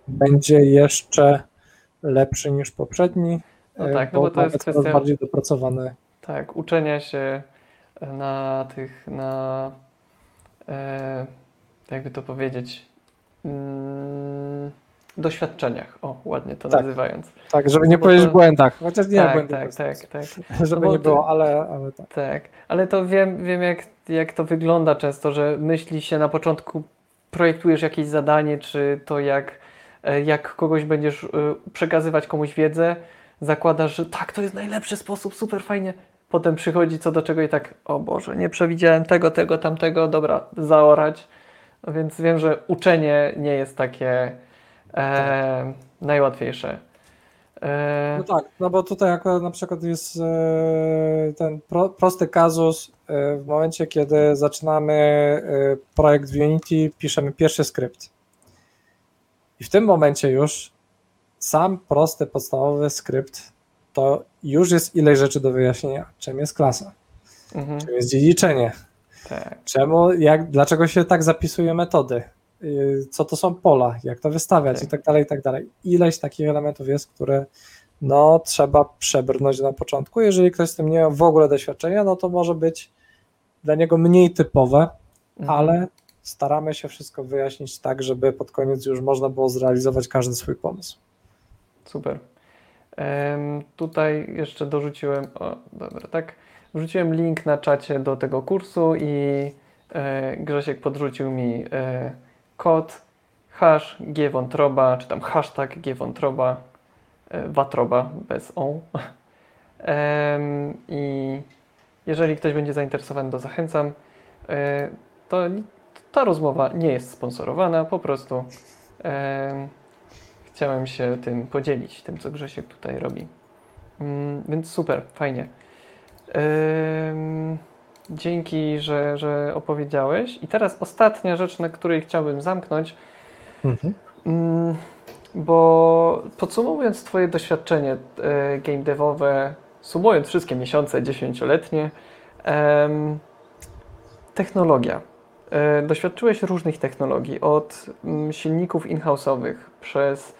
będzie jeszcze lepszy niż poprzedni. No e, tak, no bo to jest kwestia- bardziej dopracowany. Tak, uczenia się na tych, na e, jakby to powiedzieć, mm, doświadczeniach, o ładnie to Tak. nazywając. Tak, żeby nie bo powiedzieć to- błędach, chociaż nie tak, błędy, tak, tak, tak, żeby No bo nie było, ale, ale tak. tak, ale to wiem, wiem jak, jak to wygląda często, że myśli się na początku, projektujesz jakieś zadanie, czy to jak, e, jak kogoś będziesz e, przekazywać komuś wiedzę, zakładasz, że tak, to jest najlepszy sposób, super fajnie, potem przychodzi co do czego i tak, o Boże, nie przewidziałem tego, tego, tamtego, dobra, zaorać. Więc wiem, że uczenie nie jest takie e, najłatwiejsze. E, No tak, no bo tutaj akurat na przykład jest e, ten pro, prosty kazus e, w momencie, kiedy zaczynamy e, projekt w Unity, piszemy pierwszy skrypt. I w tym momencie już sam prosty, podstawowy skrypt to już jest ileś rzeczy do wyjaśnienia. Czym jest klasa? mhm, Czym jest dziedziczenie? Tak, Czemu, jak, dlaczego się tak zapisuje metody? Yy, Co to są pola, jak to wystawiać Tak. i tak dalej, i tak dalej. Ileś takich elementów jest, które no trzeba przebrnąć na początku. Jeżeli ktoś z tym nie ma w ogóle doświadczenia, no to może być dla niego mniej typowe, Mhm. ale staramy się wszystko wyjaśnić tak, żeby pod koniec już można było zrealizować każdy swój pomysł. Super. Em, tutaj jeszcze dorzuciłem, o dobra, tak, wrzuciłem link na czacie do tego kursu i e, Grzesiek podrzucił mi e, kod hash gwątroba, czy tam hashtag gwątroba, e, watroba bez o. Em, I jeżeli ktoś będzie zainteresowany, to zachęcam. E, to ta rozmowa nie jest sponsorowana, po prostu em, chciałem się tym podzielić, tym co Grzesiek tutaj robi. Mm, więc super, fajnie. Dzięki, że, że opowiedziałeś. I teraz ostatnia rzecz, na której chciałbym zamknąć, mm, bo podsumowując Twoje doświadczenie e, game devowe, sumując wszystkie miesiące dziesięcioletnie, technologia. E, Doświadczyłeś różnych technologii, od mm, silników in-house'owych przez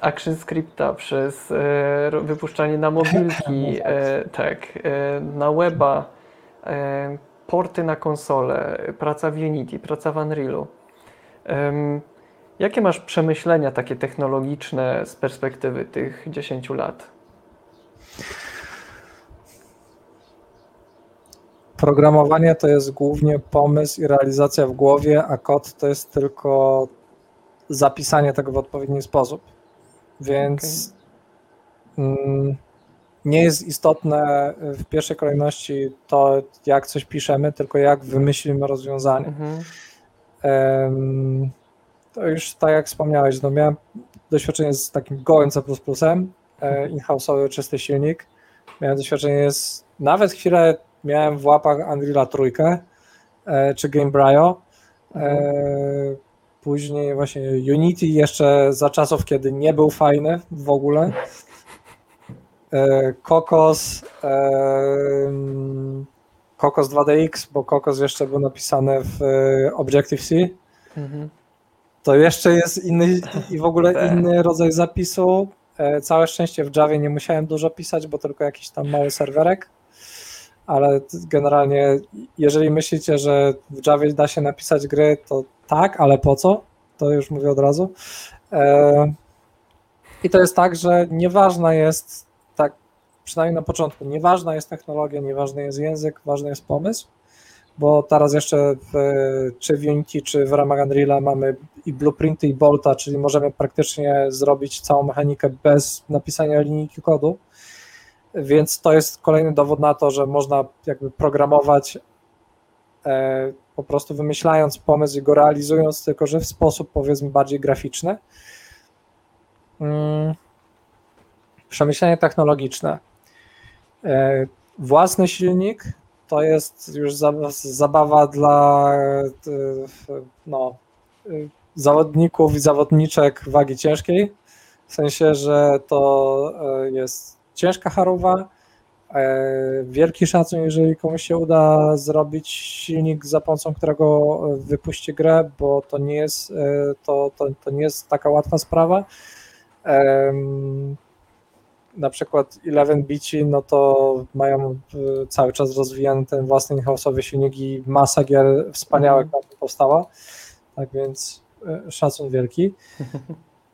Action Scripta, przez e, wypuszczanie na mobilki, e, tak, e, na weba, porty na konsole, praca w Unity, praca w Unrealu. Jakie masz przemyślenia takie technologiczne z perspektywy tych 10 lat? Programowanie to jest głównie pomysł i realizacja w głowie, a kod to jest tylko zapisanie tego w odpowiedni sposób. Więc mm, nie jest istotne w pierwszej kolejności to, jak coś piszemy, tylko jak wymyślimy rozwiązanie. Mhm. Em, To już tak jak wspomniałeś, no miałem doświadczenie z takim gołym C++, e, in-house'owy czysty silnik. Miałem doświadczenie z, nawet chwilę miałem w łapach Unreal'a trójkę e, czy Gamebryo. E, Później właśnie Unity jeszcze za czasów, kiedy nie był fajny w ogóle. E, Kokos, em, Kokos 2DX, bo Kokos jeszcze był napisany w e, Objective-C. Mhm. To jeszcze jest inny i w ogóle Tak. inny rodzaj zapisu. E, Całe szczęście w Javie nie musiałem dużo pisać, bo tylko jakiś tam mały serwerek. Ale generalnie, jeżeli myślicie, że w Javie da się napisać gry, to tak, ale po co? To już mówię od razu. E, I to jest tak, że nieważna jest, tak przynajmniej na początku, nieważna jest technologia, nieważny jest język, ważny jest pomysł bo teraz jeszcze w, czy w Unity, czy w ramach Unreal'a mamy i blueprinty, i Bolta, czyli możemy praktycznie zrobić całą mechanikę bez napisania linijki kodu, więc to jest kolejny dowód na to, że można jakby programować e, po prostu wymyślając pomysł i go realizując, tylko że w sposób powiedzmy bardziej graficzny. Mm. Przemyślenie technologiczne. E, własny silnik to jest już za- zabawa dla e, no, e, zawodników i zawodniczek wagi ciężkiej. W sensie, że to jest ciężka charowa. E, Wielki szacun, jeżeli komuś się uda zrobić silnik, za pomocą którego wypuści grę, bo to nie jest, e, to, to, to nie jest taka łatwa sprawa. Na przykład 11 bici, no to mają y, cały czas rozwijany ten własny in-house'owy silnik i masa gier wspaniałych Mhm. na tym powstała. Tak więc szacun wielki.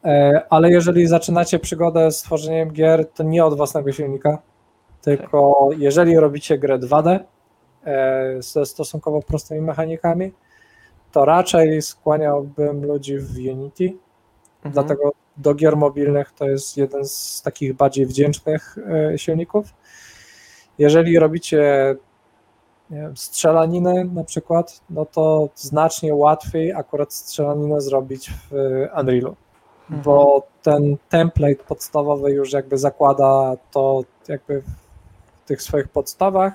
E, Ale jeżeli zaczynacie przygodę z tworzeniem gier, to nie od własnego silnika, tylko jeżeli robicie grę 2D e, ze stosunkowo prostymi mechanikami, to raczej skłaniałbym ludzi w Unity, Mhm. Dlatego do gier mobilnych to jest jeden z takich bardziej wdzięcznych e, silników. Jeżeli robicie wiem, strzelaninę na przykład, no to znacznie łatwiej akurat strzelaninę zrobić w Unrealu, Mhm. bo ten template podstawowy już jakby zakłada to jakby tych swoich podstawach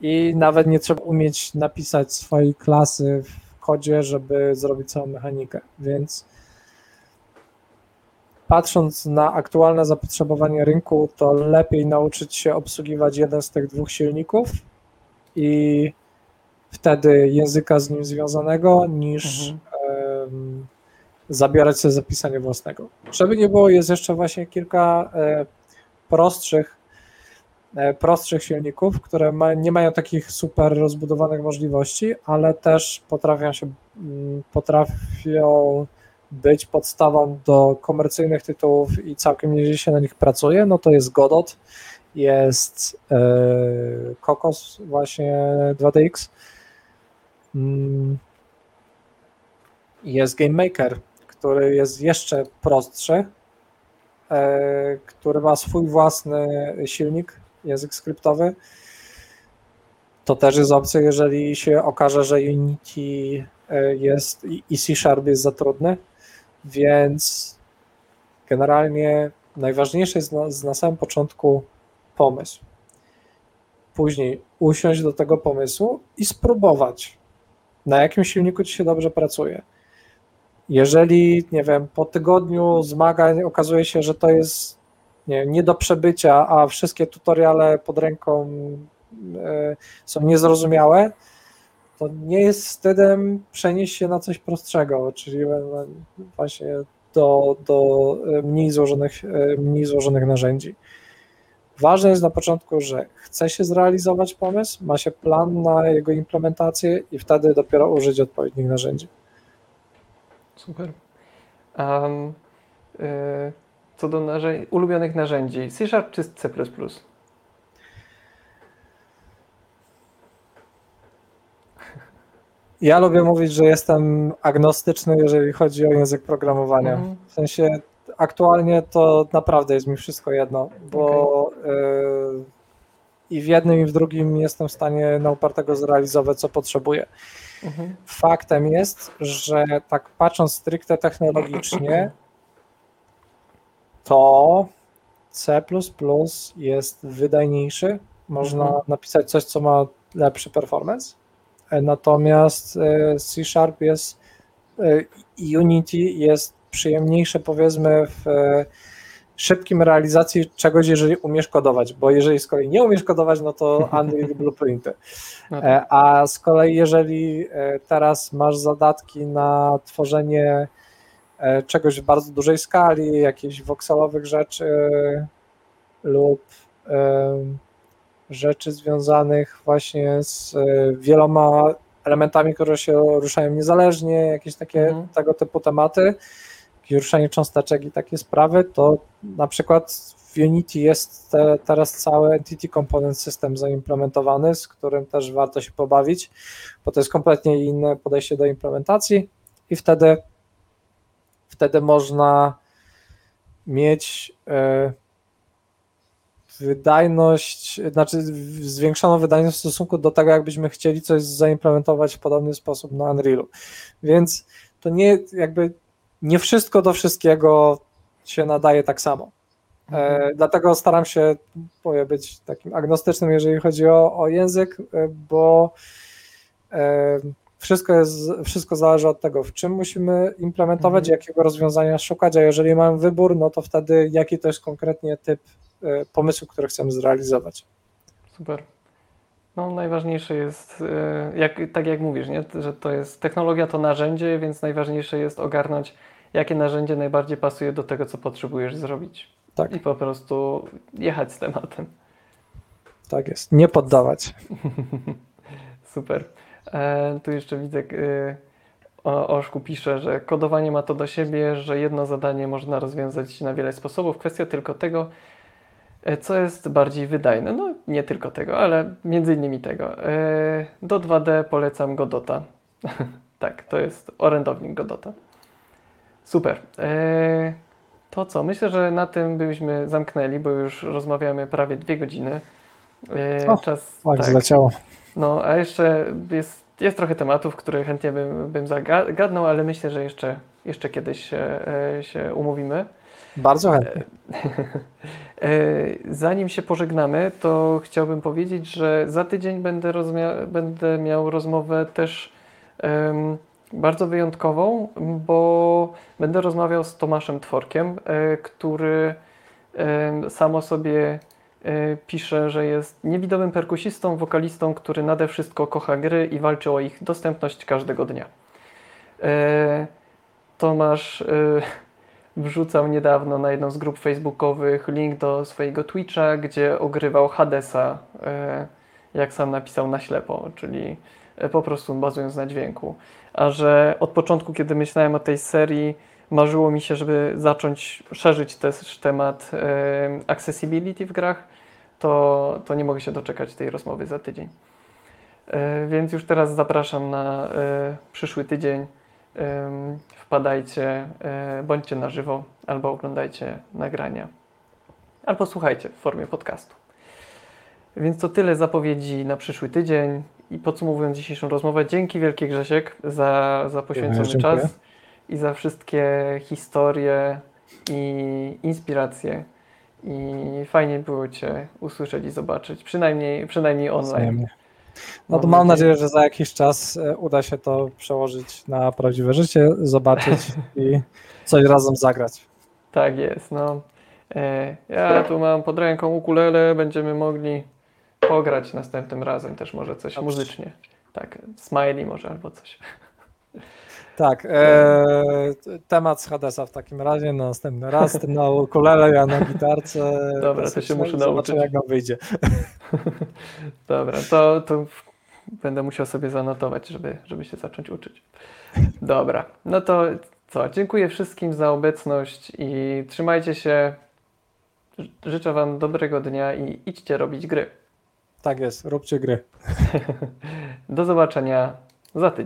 i nawet nie trzeba umieć napisać swojej klasy w kodzie, żeby zrobić całą mechanikę, więc patrząc na aktualne zapotrzebowanie rynku, to lepiej nauczyć się obsługiwać jeden z tych dwóch silników i wtedy języka z nim związanego, niż Mhm. em, zabierać sobie zapisanie własnego. Żeby nie było, jest jeszcze właśnie kilka e, prostszych, prostszych silników, które ma, nie mają takich super rozbudowanych możliwości, ale też potrafią się, mm, potrafią być podstawą do komercyjnych tytułów i całkiem nieźle się na nich pracuje, no to jest Godot, jest e, Kokos właśnie 2DX, mm, jest Game Maker, który jest jeszcze prostszy, e, który ma swój własny silnik, język skryptowy. To też jest opcja, jeżeli się okaże, że Unity e, jest i C Sharp jest za trudny, więc generalnie najważniejsze jest na, na samym początku pomysł. Później usiąść do tego pomysłu i spróbować, na jakim silniku ci się dobrze pracuje. Jeżeli, nie wiem, po tygodniu zmagań okazuje się, że to jest nie, nie do przebycia, a wszystkie tutoriale pod ręką y, są niezrozumiałe, to nie jest wstydem przenieść się na coś prostszego, czyli właśnie do, do mniej, złożonych, e, mniej złożonych narzędzi. Ważne jest na początku, że chce się zrealizować pomysł, ma się plan na jego implementację i wtedy dopiero użyć odpowiednich narzędzi. Super. Um, y, co do narzędzi, ulubionych narzędzi, C Sharp czy C++? Ja lubię mówić, że jestem agnostyczny, jeżeli chodzi o język programowania. Mhm. W sensie aktualnie to naprawdę jest mi wszystko jedno, bo okay. y, i w jednym i w drugim jestem w stanie na upartego zrealizować, co potrzebuję. Mhm. Faktem jest, że tak patrząc stricte technologicznie, to C jest wydajniejszy. Można mhm. napisać coś, co ma lepszy performance. Natomiast e, C Sharp jest, e, Unity jest przyjemniejsze powiedzmy w e, szybkim realizacji czegoś, jeżeli umiesz kodować, bo jeżeli z kolei nie umiesz kodować, no to Unreal Blueprinty. No tak. A z kolei jeżeli teraz masz zadatki na tworzenie czegoś w bardzo dużej skali, jakichś voxelowych rzeczy lub rzeczy związanych właśnie z e, wieloma elementami, które się ruszają niezależnie, jakieś takie mhm. tego typu tematy, ruszanie cząsteczek i takie sprawy, to na przykład w Unity jest te, teraz cały Entity Component System zaimplementowany, z którym też warto się pobawić, bo to jest kompletnie inne podejście do implementacji i wtedy wtedy można mieć y, wydajność, znaczy zwiększoną wydajność w stosunku do tego, jakbyśmy chcieli coś zaimplementować w podobny sposób na Unrealu. Więc to nie jakby nie wszystko do wszystkiego się nadaje tak samo. E, mhm. dlatego staram się powiem, być takim agnostycznym, jeżeli chodzi o, o język, e, bo e, wszystko, jest, wszystko zależy od tego, w czym musimy implementować, mhm. jakiego rozwiązania szukać, a jeżeli mamy wybór, no to wtedy jaki to jest konkretnie typ E, pomysły, które chcemy zrealizować. Super. No, najważniejsze jest, e, jak, tak jak mówisz, nie? że to jest technologia to narzędzie, więc najważniejsze jest ogarnąć, jakie narzędzie najbardziej pasuje do tego, co potrzebujesz zrobić. Tak. I po prostu jechać z tematem. Tak jest, nie poddawać. Super. E, tu jeszcze widzę, e, Oszku pisze, że kodowanie ma to do siebie, że jedno zadanie można rozwiązać na wiele sposobów. Kwestia tylko tego, E, co jest bardziej wydajne? No nie tylko tego, ale między innymi tego. Do 2D polecam Godota. tak, to jest orędownik Godota. Super. To co? Myślę, że na tym byśmy zamknęli, bo już rozmawiamy prawie dwie godziny. O, Czas. Tak, tak. zleciało. No, a jeszcze jest, jest trochę tematów, które chętnie bym, bym zagadnął, ale myślę, że jeszcze, jeszcze kiedyś się, się umówimy. Bardzo chętnie. E, zanim się pożegnamy, to chciałbym powiedzieć, że za tydzień będę, będę miał rozmowę też um, bardzo wyjątkową, bo będę rozmawiał z Tomaszem Tworkiem, e, który um, sam o sobie e, pisze, że jest niewidomym perkusistą, wokalistą, który nade wszystko kocha gry i walczy o ich dostępność każdego dnia. Tomasz y, wrzucał niedawno na jedną z grup facebookowych link do swojego Twitcha, gdzie ogrywał Hadesa, y, jak sam napisał, na ślepo, czyli y, po prostu bazując na dźwięku. A że od początku, kiedy myślałem o tej serii, marzyło mi się, żeby zacząć szerzyć też temat y, accessibility w grach, to, to nie mogę się doczekać tej rozmowy za tydzień. E, Więc już teraz zapraszam na e, przyszły tydzień. Wpadajcie, e, bądźcie na żywo, albo oglądajcie nagrania, albo słuchajcie w formie podcastu. Więc to tyle zapowiedzi na przyszły tydzień. I podsumowując dzisiejszą rozmowę, dzięki wielkie Grzesiek za, za poświęcony Dziękuję. czas i za wszystkie historie i inspiracje. I fajnie było Cię usłyszeć i zobaczyć, przynajmniej, przynajmniej online. No to Mam nadzieję. że za jakiś czas e, uda się to przełożyć na prawdziwe życie, zobaczyć i coś razem zagrać. Tak jest, no. E, Ja tu mam pod ręką ukulele, będziemy mogli pograć następnym razem też może coś muzycznie. Tak, smiley może albo coś. Tak, e, temat z Hadesa w takim razie na następny raz, ty na ukulele, ja na gitarce. Dobra, to się muszę nauczyć. jak nam wyjdzie. Dobra, to, to będę musiał sobie zanotować, żeby, żeby się zacząć uczyć. Dobra, no to co, dziękuję wszystkim za obecność i trzymajcie się. Życzę Wam dobrego dnia i idźcie robić gry. Tak jest, róbcie gry. Do zobaczenia za tydzień.